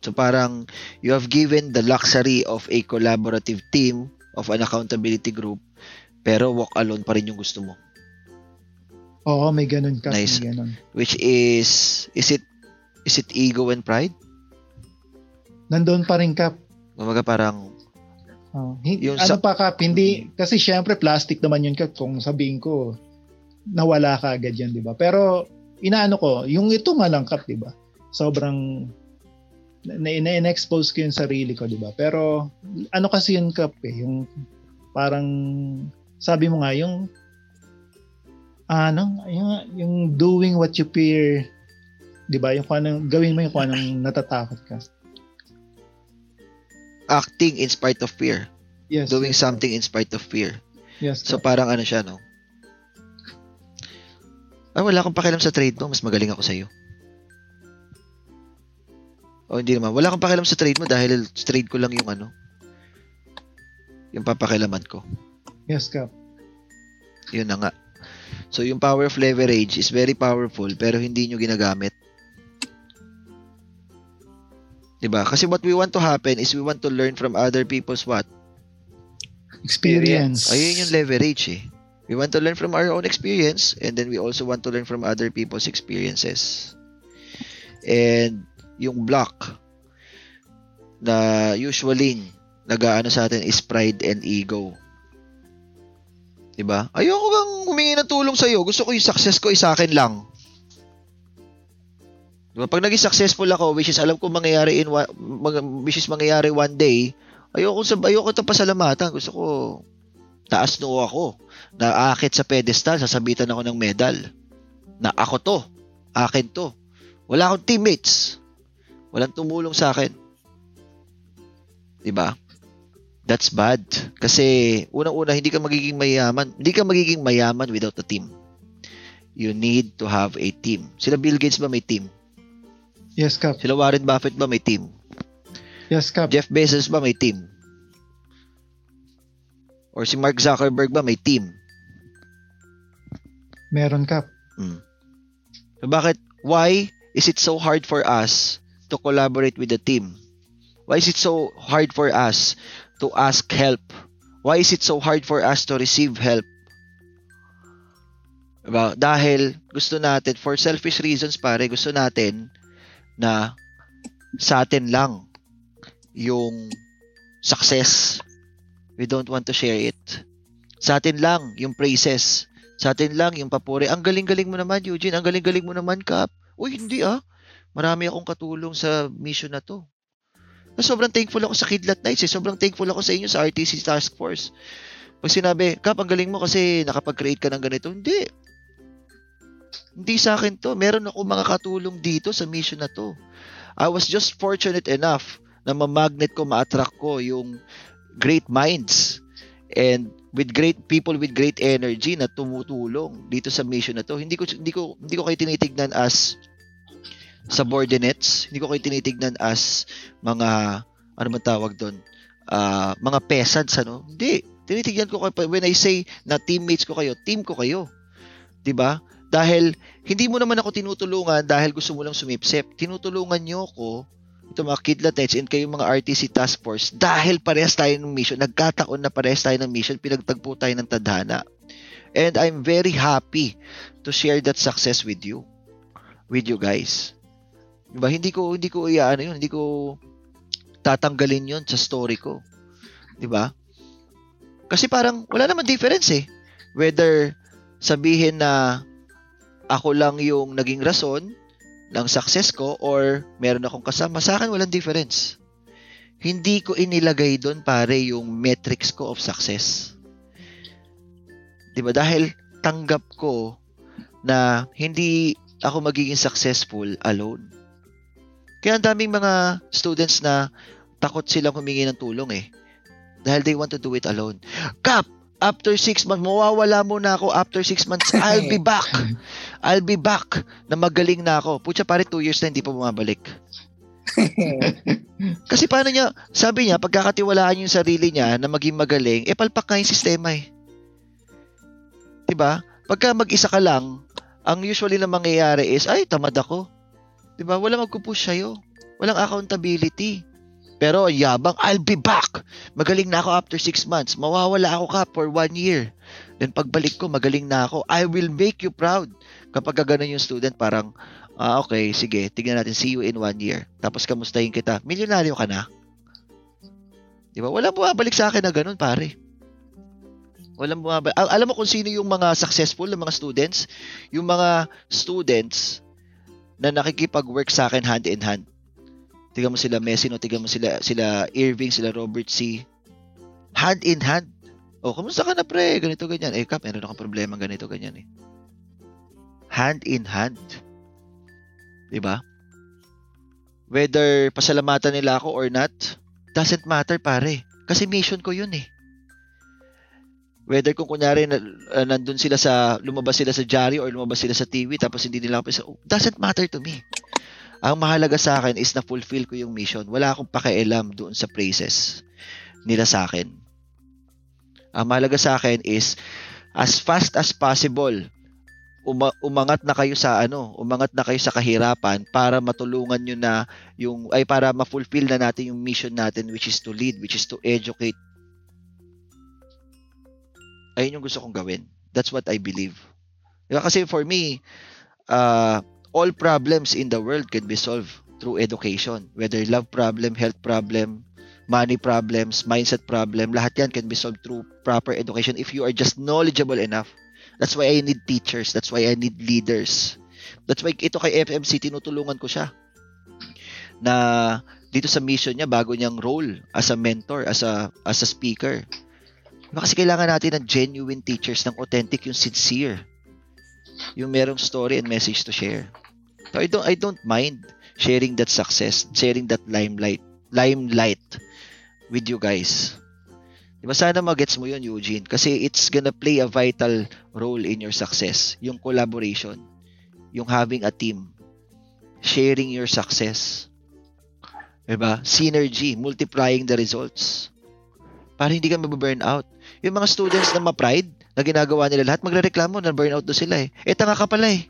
So parang you have given the luxury of a collaborative team of an accountability group pero walk alone pa rin yung gusto mo. Oo, may ganun ka. Nice. May ganun. Which is is it is it ego and pride? Nandun pa rin ka. Kumbaga parang Oh, hin- Yung ano sa- pa kap, hindi, kasi syempre plastic naman yun kap kung sabihin ko, nawala ka agad yan, di ba? Pero, inaano ko, yung ito nga lang kap, di ba? Sobrang, na, na, na-expose ko yung sarili ko, di ba? Pero, ano kasi yun kap eh, yung parang, sabi mo nga, yung, ano, yung, yung doing what you fear, di ba? Yung kung anong, gawin mo yung kung anong natatakot ka. acting in spite of fear. Yes. Doing yes, something in spite of fear. Yes. So parang ano siya, no? Ay, wala akong pakialam sa trade mo. Mas magaling ako sa'yo. O hindi naman. Wala akong pakialam sa trade mo dahil trade ko lang yung ano. Yung papakilaman ko. yes, Kap. Yun na nga. So yung power of leverage is very powerful pero hindi nyo ginagamit. 'Di ba? Kasi what we want to happen is we want to learn from other people's what? Experience. Ayun yung leverage eh. We want to learn from our own experience and then we also want to learn from other people's experiences. And yung block na usually nagaano sa atin is pride and ego. 'Di ba? Ayoko kang humingi ng tulong sa iyo. Gusto ko yung success ko is sa akin lang. 'Di ba? Pag naging successful ako, which is alam ko mangyayari in one, which is mangyayari one day, ayoko sa ayoko to pasalamatan. Gusto ko taas noo ako. Naakit sa pedestal, sasabitan ako ng medal. Na ako to. Akin to. Wala akong teammates. Walang tumulong sa akin. 'Di ba? That's bad. Kasi unang-una hindi ka magiging mayaman. Hindi ka magiging mayaman without a team. You need to have a team. Sila Bill Gates ba may team? Yes, Kap. Sila Warren Buffett ba may team? Yes, Kap. Jeff Bezos ba may team? Or si Mark Zuckerberg ba may team? Meron, Kap. Hmm. So bakit, why is it so hard for us to collaborate with the team? Why is it so hard for us to ask help? Why is it so hard for us to receive help? Diba? Dahil gusto natin, for selfish reasons pare, gusto natin na sa atin lang yung success. We don't want to share it. Sa atin lang yung praises. Sa atin lang yung papuri. Ang galing-galing mo naman, Eugene. Ang galing-galing mo naman, Kap. Uy, hindi ah. Marami akong katulong sa mission na to. Na sobrang thankful ako sa Kidlat Nights eh. Sobrang thankful ako sa inyo sa RTC Task Force. Pag sinabi, Kap, ang galing mo kasi nakapag-create ka ng ganito. Hindi. Hindi sa akin to. Meron ako mga katulong dito sa mission na to. I was just fortunate enough na ma-magnet ko, ma-attract ko yung great minds and with great people with great energy na tumutulong dito sa mission na to. Hindi ko hindi ko hindi ko kayo tinitignan as subordinates, hindi ko kayo tinitignan as mga ano man tawag doon, uh, mga peasants ano. Hindi, tinitignan ko kayo when I say na teammates ko kayo, team ko kayo. ba? Dahil hindi mo naman ako tinutulungan dahil gusto mo lang sumipsip. Tinutulungan niyo ako ito mga kidlatets and kayo mga RTC Task Force dahil parehas tayo ng mission. Nagkataon na parehas tayo ng mission. Pinagtagpo tayo ng tadhana. And I'm very happy to share that success with you. With you guys. Diba? Hindi ko, hindi ko iyaano yun. Hindi ko tatanggalin yun sa story ko. Diba? Kasi parang wala naman difference eh. Whether sabihin na ako lang yung naging rason ng success ko or meron akong kasama, sa akin walang difference. Hindi ko inilagay doon pare yung metrics ko of success. 'Di ba? Dahil tanggap ko na hindi ako magiging successful alone. Kaya ang daming mga students na takot silang humingi ng tulong eh. Dahil they want to do it alone. Kap, after 6 months, mawawala muna ako after 6 months. I'll be back. I'll be back na magaling na ako. Putya pare 2 years na hindi pa bumabalik. Kasi paano niya, sabi niya, pagkakatiwalaan yung sarili niya na maging magaling, eh palpak nga yung sistema eh. 'Di ba? Pagka mag-isa ka lang, ang usually na mangyayari is, ay, tamad ako. 'Di ba? Walang magpupush sa'yo. Walang accountability. Pero yabang, I'll be back. Magaling na ako after 6 months. Mawawala ako ka for 1 year. Then pagbalik ko, magaling na ako. I will make you proud. Kapag gano'n yung student, parang, ah, okay, sige, tignan natin, see you in 1 year. Tapos kamustahin kita, milyonaryo ka na. Di ba? Walang bumabalik sa akin na ganun, pare. Walang bumabalik. Alam mo kung sino yung mga successful na mga students? Yung mga students na nakikipag-work sa akin hand in hand Tiga mo sila Messi, no? Tiga mo sila, sila Irving, sila Robert C. Hand in hand. Oh, kumusta ka na pre? Ganito, ganyan. Eh, Kap, meron akong problema ganito, ganyan eh. Hand in hand. Diba? Whether pasalamatan nila ako or not, doesn't matter pare. Kasi mission ko yun eh. Whether kung kunyari na, uh, nandun sila sa, lumabas sila sa Jari or lumabas sila sa TV tapos hindi nila ako, doesn't matter to me. Ang mahalaga sa akin is na fulfill ko yung mission. Wala akong pakialam doon sa praises nila sa akin. Ang mahalaga sa akin is as fast as possible uma- umangat na kayo sa ano, umangat na kayo sa kahirapan para matulungan niyo na yung ay para ma-fulfill na natin yung mission natin which is to lead, which is to educate. Ayun yung gusto kong gawin. That's what I believe. Diba? Kasi for me, uh, all problems in the world can be solved through education. Whether love problem, health problem, money problems, mindset problem, lahat yan can be solved through proper education if you are just knowledgeable enough. That's why I need teachers. That's why I need leaders. That's why ito kay FMC, tinutulungan ko siya. Na dito sa mission niya, bago niyang role as a mentor, as a, as a speaker. Kasi kailangan natin ng genuine teachers, ng authentic, yung sincere yung merong story and message to share. So I don't I don't mind sharing that success, sharing that limelight, limelight with you guys. Diba sana magets mo yun, Eugene? Kasi it's gonna play a vital role in your success. Yung collaboration. Yung having a team. Sharing your success. Diba? Synergy. Multiplying the results. Para hindi ka mababurn out. Yung mga students na ma-pride, na ginagawa nila lahat, magrereklamo na burnout do sila eh. Eh, tanga ka pala eh.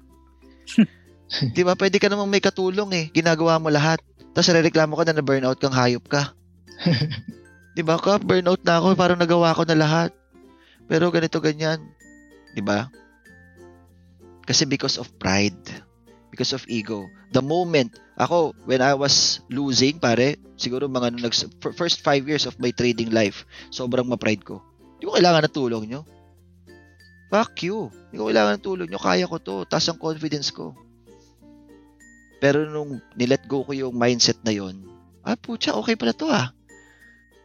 Di ba? Pwede ka namang may katulong eh. Ginagawa mo lahat. Tapos rereklamo ka na na burnout kang hayop ka. Di ba? Ka, burnout na ako. Parang nagawa ko na lahat. Pero ganito, ganyan. Di ba? Kasi because of pride. Because of ego. The moment, ako, when I was losing, pare, siguro mga nung first five years of my trading life, sobrang ma-pride ko. Hindi ko kailangan ng tulong nyo. Fuck you. Hindi ko kailangan ng tulong nyo. Kaya ko to. Taas ang confidence ko. Pero nung nilet go ko yung mindset na yon, Ah, putya, okay pala to ah.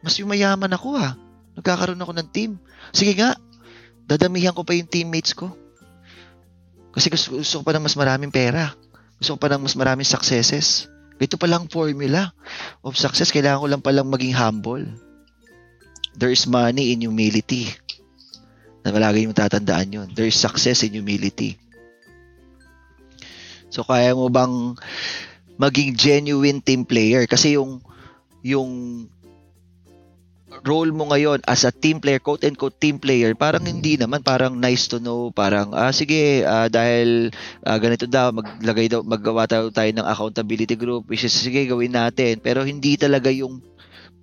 Mas yumayaman ako ah. Nagkakaroon ako ng team. Sige nga, dadamihan ko pa yung teammates ko. Kasi gusto, gusto ko pa ng mas maraming pera. Gusto ko pa ng mas maraming successes. Ito palang formula of success. Kailangan ko lang palang maging humble. There is money in humility. Na palagi yung tatandaan yun. There is success in humility. So, kaya mo bang maging genuine team player? Kasi yung yung role mo ngayon as a team player, quote and quote team player, parang hindi naman, parang nice to know, parang ah sige, ah, dahil ah, ganito daw, maglagay daw, maggawa tayo, tayo ng accountability group, which is sige, gawin natin. Pero hindi talaga yung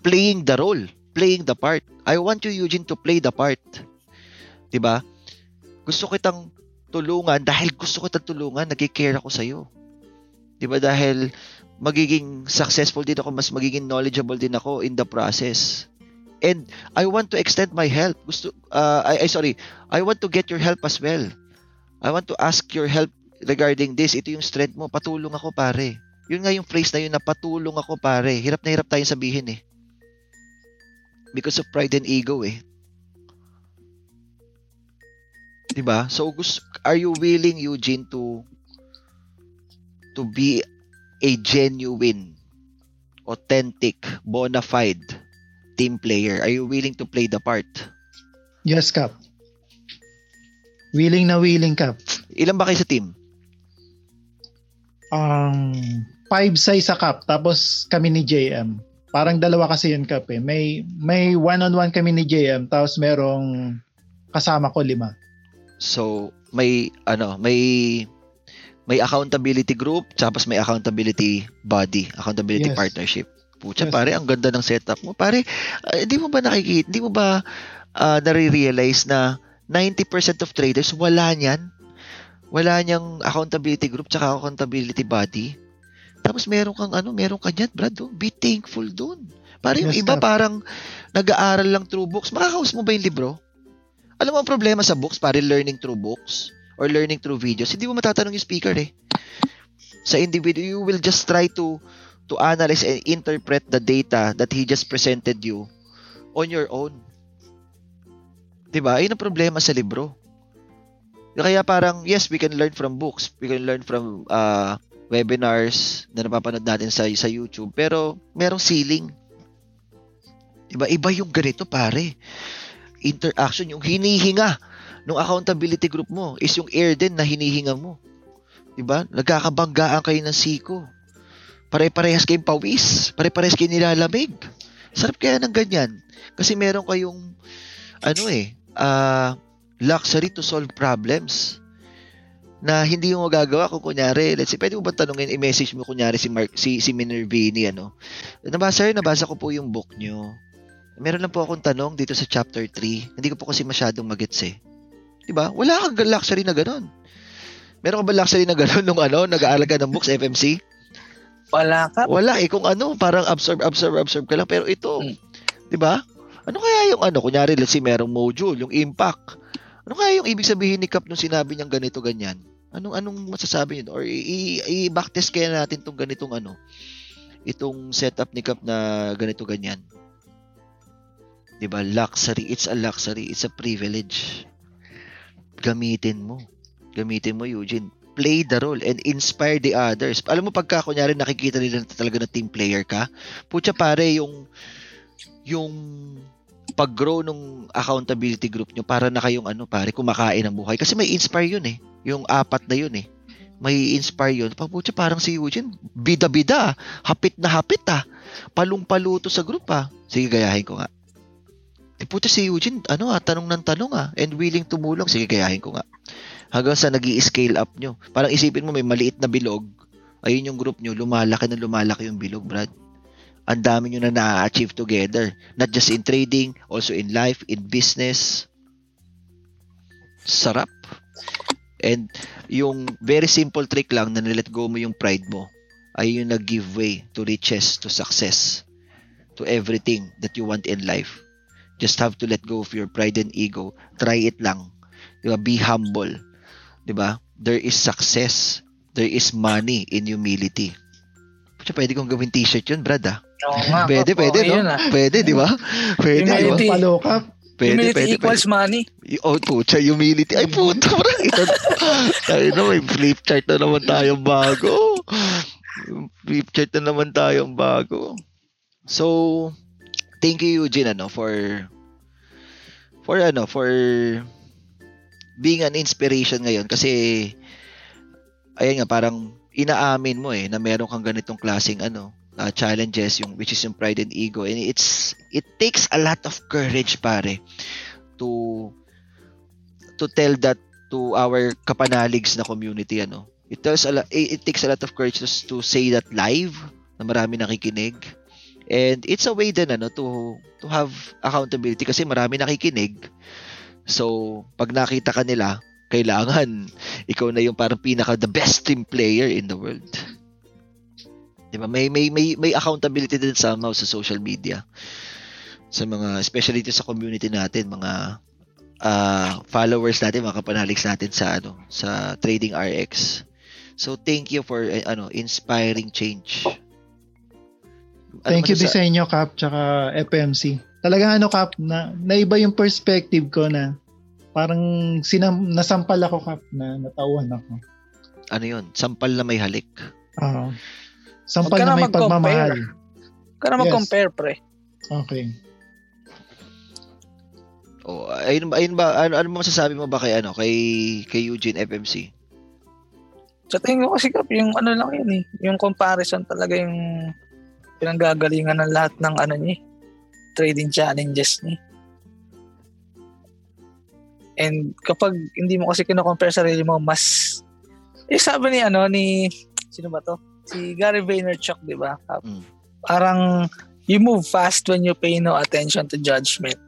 playing the role, playing the part. I want you, Eugene, to play the part. 'Di ba? Gusto kitang tulungan dahil gusto kitang tulungan, nagki-care ako sa iyo. 'Di ba? Dahil magiging successful din ako, mas magiging knowledgeable din ako in the process. And I want to extend my help. Gusto uh, I, I sorry, I want to get your help as well. I want to ask your help regarding this. Ito yung strength mo, patulong ako pare. Yun nga yung phrase na yun na patulong ako pare. Hirap na hirap tayong sabihin eh. Because of pride and ego eh. 'Di ba? So are you willing Eugene to to be a genuine, authentic, bona fide team player? Are you willing to play the part? Yes, Kap. Willing na willing, Kap. Ilan ba kayo sa team? Um, five size sa Kap, tapos kami ni JM. Parang dalawa kasi yun, Kap. Eh. May, may one-on-one kami ni JM, tapos merong kasama ko lima. So, may ano, may may accountability group, tapos may accountability body, accountability Yes. partnership. Pucha, Yes. pare, ang ganda ng setup mo. Pare, ah, hindi mo ba nakikita, hindi mo ba uh, nare-realize na 90% of traders wala niyan? Wala niyang accountability group tsaka accountability body. Tapos meron kang ano, meron ka niyan, Brad. Oh. Be thankful doon. Para yung Yes, iba Kap. parang nag-aaral lang through books. Makakaus mo ba yung libro? Alam mo ang problema sa books, pare learning through books or learning through videos, hindi mo matatanong yung speaker eh. Sa individual, you will just try to to analyze and interpret the data that he just presented you on your own. 'Di ba? Ayun ang problema sa libro. Kaya parang yes, we can learn from books, we can learn from uh, webinars na napapanood natin sa sa YouTube, pero merong ceiling. 'Di ba? Iba yung ganito, pare. Interaction, yung hinihinga ng accountability group mo is yung air din na hinihinga mo. 'Di ba? Nagkakabanggaan kayo ng siko. Pare-parehas kayong pawis, pare-parehas kayong nilalamig. Sarap kaya ng ganyan. Kasi meron kayong ano eh, ah, luxury to solve problems na hindi mo magagawa kung kunyari, let's say, pwede mo ba tanungin, i-message mo kunyari si Mark, si, si Minervini, ano? Nabasa, sir, nabasa ko po yung book nyo. Meron lang po akong tanong dito sa chapter 3. Hindi ko po kasi masyadong magets eh. 'Di ba? Wala kang luxury na ganun. Meron ka ba luxury na ganun nung ano, nag-aaral ka ng books, FMC? Wala ka. Wala eh. Kung ano, parang absorb, absorb, absorb ka lang. Pero ito, Hmm. 'di ba? Ano kaya yung ano, kunyari, let's say merong module, yung impact. Ano kaya yung ibig sabihin ni Cap nung sinabi niyang ganito, ganyan? Anong anong masasabi niyo? Or i-backtest kaya natin tong ganitong ano, itong setup ni Cap na ganito, ganyan. 'Di ba? Luxury. It's a luxury. It's a privilege. Gamitin mo. Gamitin mo, Eugene. Play the role and inspire the others. Alam mo, pagka kunyari nakikita nila na talaga na team player ka, putya pare, yung yung pag-grow ng accountability group nyo para na kayong ano pare, kumakain ng buhay. Kasi may inspire yun eh. Yung apat na yun eh. May inspire yun. Pagputya parang si Eugene, bida-bida. Hapit na hapit ah. Palong-paluto sa group ah. Sige, gayahin ko nga. Eh, puta si Eugene, ano ah, tanong ng tanong ah, and willing tumulong. Sige, gayahin ko nga. Hanggang sa nag scale up nyo. Parang isipin mo, may maliit na bilog. Ayun yung group nyo, lumalaki na lumalaki yung bilog, Brad. Ang dami nyo na na-achieve together. Not just in trading, also in life, in business. Sarap. And yung very simple trick lang na nilet go mo yung pride mo ay yung nag-give way to riches, to success, to everything that you want in life. Just have to let go of your pride and ego. Try it lang. Diba? Be humble. Diba? There is success. There is money in humility. Pucha, pwede kong gawin t-shirt yun, Brad ah. Oo nga, Pwede, pwede, no? yun, ah. Pwede, di ba? Pwede, di ba? Humility. Palo Kap. Pwede, Humility pwede, equals money. pwede. Oh, pucha, humility. Ay, puto. Ito, tayo na, may flip chart na naman tayong bago. Flip chart na naman tayong bago. So, thank you, Eugene, ano, for, for, ano, for being an inspiration ngayon. Kasi, ayan nga, parang inaamin mo eh, na meron kang ganitong klaseng, ano, uh, challenges yung which is yung pride and ego. And it's it takes a lot of courage pare to to tell that to our kapanaligs na community ano. It tells a it, it takes a lot of courage to, to say that live na marami nakikinig. And it's a way din ano to to have accountability kasi marami nakikinig. So pag nakita ka nila kailangan ikaw na yung parang pinaka the best team player in the world 'Di ba? May may may may accountability din somehow sa social media. Sa mga especially dito sa community natin, mga uh, followers natin, mga kapanaligs natin sa ano, sa Trading RX. So thank you for eh, ano, inspiring change. Ano Thank you din sa inyo, Kap, tsaka FMC. Talaga ano, Kap, na, naiba yung perspective ko na parang sinam, nasampal ako, Kap, na natawan ako. Ano 'yun? Sampal na may halik. Oo. Sampal na na may pagmamahal. Huwag ka na Yes. mag-compare, pre. Okay. Oh, ayun ba ayun ba ano, ano mo masasabi mo ba kay ano kay kay Eugene FMC? Sa tingin ko kasi Kap, yung ano lang yun eh. Yung comparison talaga yung pinanggagalingan ng lahat ng ano niya eh, trading challenges niya. And kapag hindi mo kasi kino-compare sarili mo, mas eh sabi ni ano ni sino ba to? Si Gary Vaynerchuk, 'di ba? Kap? Mm. Parang you move fast when you pay no attention to judgment.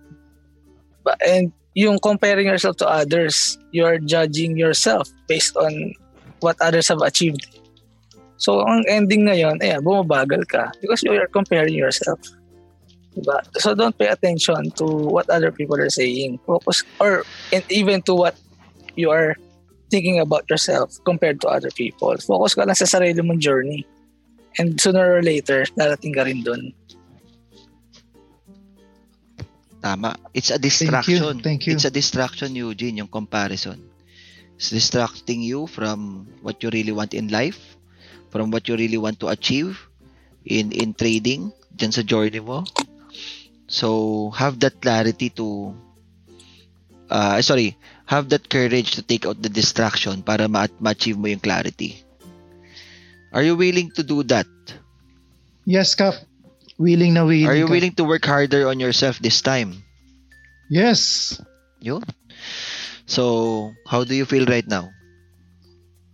But, and yung comparing yourself to others, you're judging yourself based on what others have achieved. So, ang ending ngayon, ayan, bumabagal ka because you are comparing yourself. Diba? So, don't pay attention to what other people are saying. Focus, or and even to what you are thinking about yourself compared to other people. Focus ka lang sa sarili mong journey. And sooner or later, darating ka rin dun. Tama. It's a Thank distraction. you. Thank you. It's a distraction, Eugene, yung comparison. It's distracting you from what you really want in life, from what you really want to achieve in in trading, dyan sa journey mo. So, have that clarity to uh, sorry, have that courage to take out the distraction para ma- ma-achieve mo yung clarity. Are you willing to do that? Yes, Kap. Willing na willing Are you Kap. willing to work harder on yourself this time? Yes. Yun. So, how do you feel right now?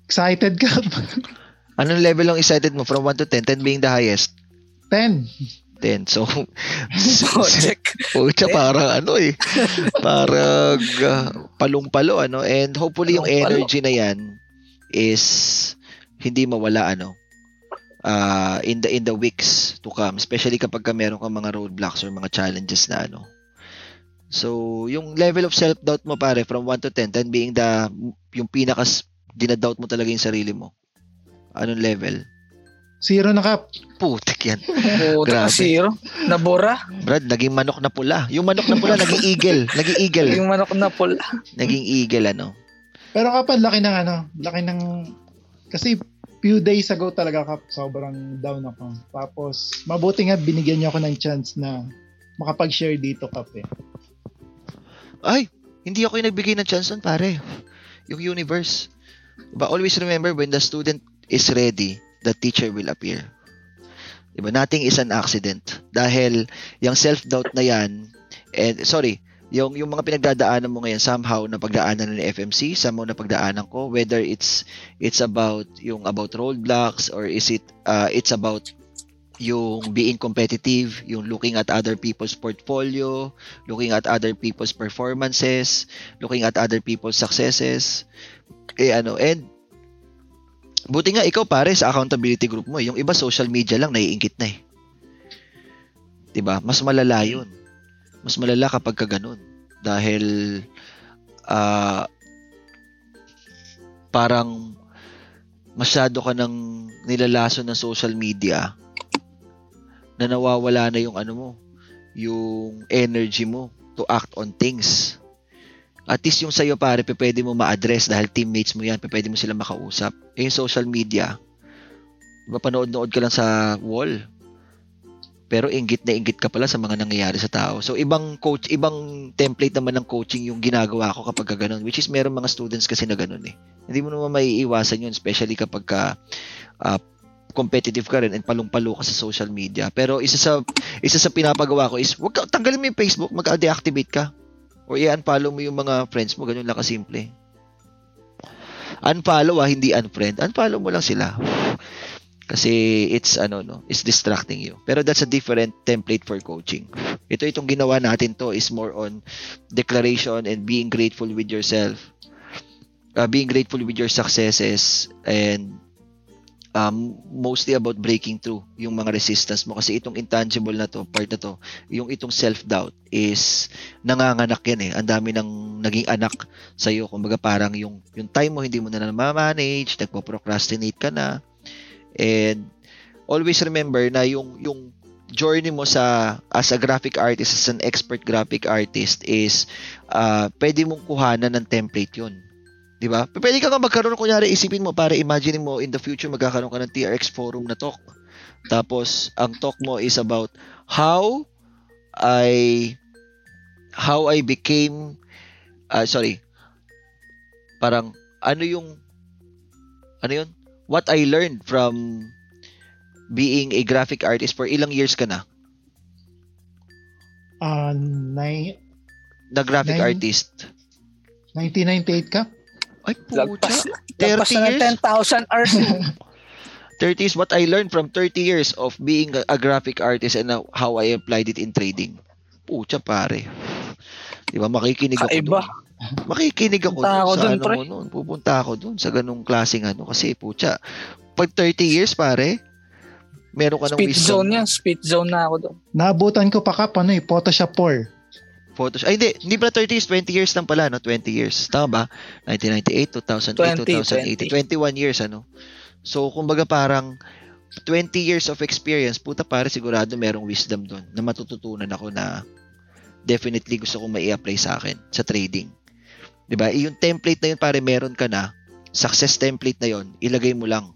Excited, Kap. Anong level ang excited mo from 1 to 10? 10 being the highest. 10. 10. So, So, check. Pucha, parang ano eh. Parang uh, palong-palo ano. And hopefully yung energy na yan is hindi mawala ano uh, in the in the weeks to come especially kapag ka meron kang mga roadblocks or mga challenges na ano so yung level of self doubt mo pare from 1 to 10 10 being the yung pinaka dinadoubt mo talaga yung sarili mo anong level Zero na, Kap. putik yan ka zero. Nabura. Brad naging manok na pula yung manok na pula naging eagle naging eagle Yung manok na pula. naging eagle ano Pero kapag laki ng ano, laki ng... Kasi few days ago talaga, Kap, sobrang down ako. Tapos, mabuti nga binigyan niyo ako ng chance na makapag-share dito, Kap, eh. Ay, hindi ako yung nagbigay ng chance nun, pare. Yung universe. But always remember, when the student is ready, the teacher will appear. Diba? Nothing is an accident. Dahil yung self-doubt na yan, and sorry, yung yung mga pinagdadaanan mo ngayon somehow na pagdaanan ni FMC, somehow na pagdaanan ko, whether it's it's about yung about roadblocks or is it uh, it's about yung being competitive, yung looking at other people's portfolio, looking at other people's performances, looking at other people's successes. Eh ano, and buti nga ikaw pare sa accountability group mo, eh. yung iba social media lang naiingit na eh. 'Di ba? Mas malala 'yun. Mas malala kapag ka ganun. Dahil ah parang masyado ka ng nilalaso ng social media na nawawala na yung ano mo, yung energy mo to act on things. At least yung sa'yo pare, pwede mo ma-address dahil teammates mo yan, pwede mo sila makausap. Eh, yung social media, mapanood-nood ka lang sa wall. Pero inggit na inggit ka pala sa mga nangyayari sa tao. So ibang coach, ibang template naman ng coaching yung ginagawa ko kapag ganun. Which is meron mga students kasi na ganun eh. Hindi mo naman maiiwasan yun, especially kapag ka, uh, competitive ka rin and palong-palo ka sa social media. Pero isa sa isa sa pinapagawa ko is wag ka, tanggalin mo yung Facebook, mag-deactivate ka. O i-unfollow mo yung mga friends mo, ganun lang kasimple. Unfollow ah, hindi unfriend. Unfollow mo lang sila. Kasi it's ano no, it's distracting you. Pero that's a different template for coaching. Ito itong ginawa natin to is more on declaration and being grateful with yourself. Uh, being grateful with your successes and um, mostly about breaking through yung mga resistance mo kasi itong intangible na to, part na to, yung itong self-doubt is nanganganak yan eh. Ang dami ng naging anak sa iyo. Kumbaga parang yung yung time mo hindi mo na na-manage, nagpo-procrastinate ka na. And always remember na yung yung journey mo sa as a graphic artist, as an expert graphic artist is uh, pwede mong kuhanan ng template yun 'Di ba? Pwede ka nga magkaroon kunyari isipin mo para imagine mo in the future magkakaroon ka ng TRX forum na talk. Tapos ang talk mo is about how I how I became uh, sorry. Parang ano yung ano yun? What I learned from being a graphic artist for ilang years ka na? Uh, nine, na graphic nine, artist. 1998 ka? Ay, lagpas 30 na years? ng 10,000 hours. 30 is what I learned from 30 years of being a, graphic artist and how I applied it in trading. Pucha pare. Di ba? Makikinig ako Kaiba. doon. Makikinig ako Punta doon ako sa dun, ano pre. noon. Pupunta ako doon sa ganung klaseng ano. Kasi pucha, pag 30 years pare, meron ka ng speed wisdom. zone yan. Speed zone na ako doon. Naabutan ko pa ka, ano eh, Photoshop 4. Photos. Ay, hindi. Hindi pala 30 years. 20 years lang pala, no? 20 years. Tama ba? 1998, 2008, 2008, 20, 21 years, ano? So, kumbaga parang 20 years of experience, puta pare, sigurado merong wisdom doon na matututunan ako na definitely gusto kong mai-apply sa akin sa trading. 'Di ba? Yung template na yun, pare, meron ka na. Success template na yon, ilagay mo lang.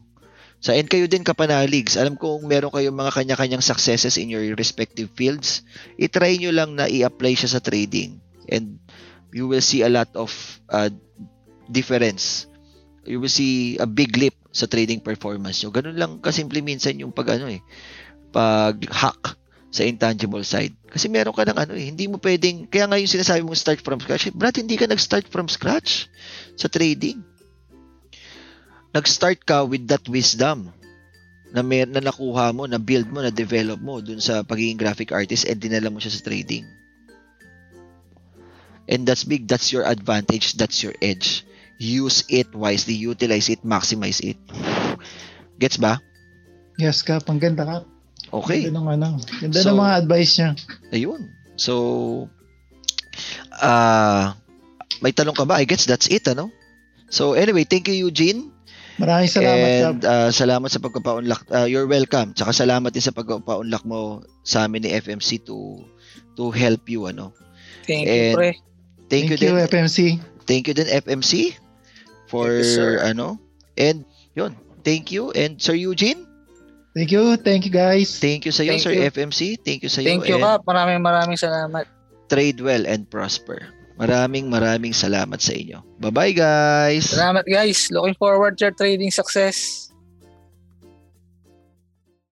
Sa and kayo din kapanaligs, alam ko kung meron kayong mga kanya-kanyang successes in your respective fields, i-try nyo lang na i-apply siya sa trading and you will see a lot of uh, difference. You will see a big leap sa trading performance nyo. Ganun lang kasimple minsan yung pag ano eh, pag hack sa intangible side. Kasi meron ka ng ano eh, hindi mo pwedeng, kaya nga yung sinasabi mong start from scratch, eh, Brad, hindi ka nag-start from scratch sa trading nag-start ka with that wisdom na, may, na nakuha mo, na build mo, na develop mo dun sa pagiging graphic artist and dinala mo siya sa trading. And that's big. That's your advantage. That's your edge. Use it wisely. Utilize it. Maximize it. Gets ba? Yes ka, ang ganda ka. Okay. Ganda ng ano. Ganda So- ng mga advice niya. Ayun. So, ah, may tanong ka ba? I guess that's it, ano? So, anyway, thank you, Eugene. Maraming salamat. And uh, salamat sa pagpapaunlak. Uh, you're welcome. Tsaka salamat din sa pagpapaunlak mo sa amin ni FMC to to help you ano. Thank And- you, pre. Thank, you, you, din. FMC. Thank you din FMC for Thank you, ano. And yun. Thank you and Sir Eugene. Thank you. Thank you, guys. Thank you sa iyo Thank Sir you. FMC. Thank you sa iyo. Thank you, Kap. Maraming maraming salamat. Trade well and prosper. Maraming maraming salamat sa inyo. Bye-bye guys. Salamat, guys. Looking forward to your trading success.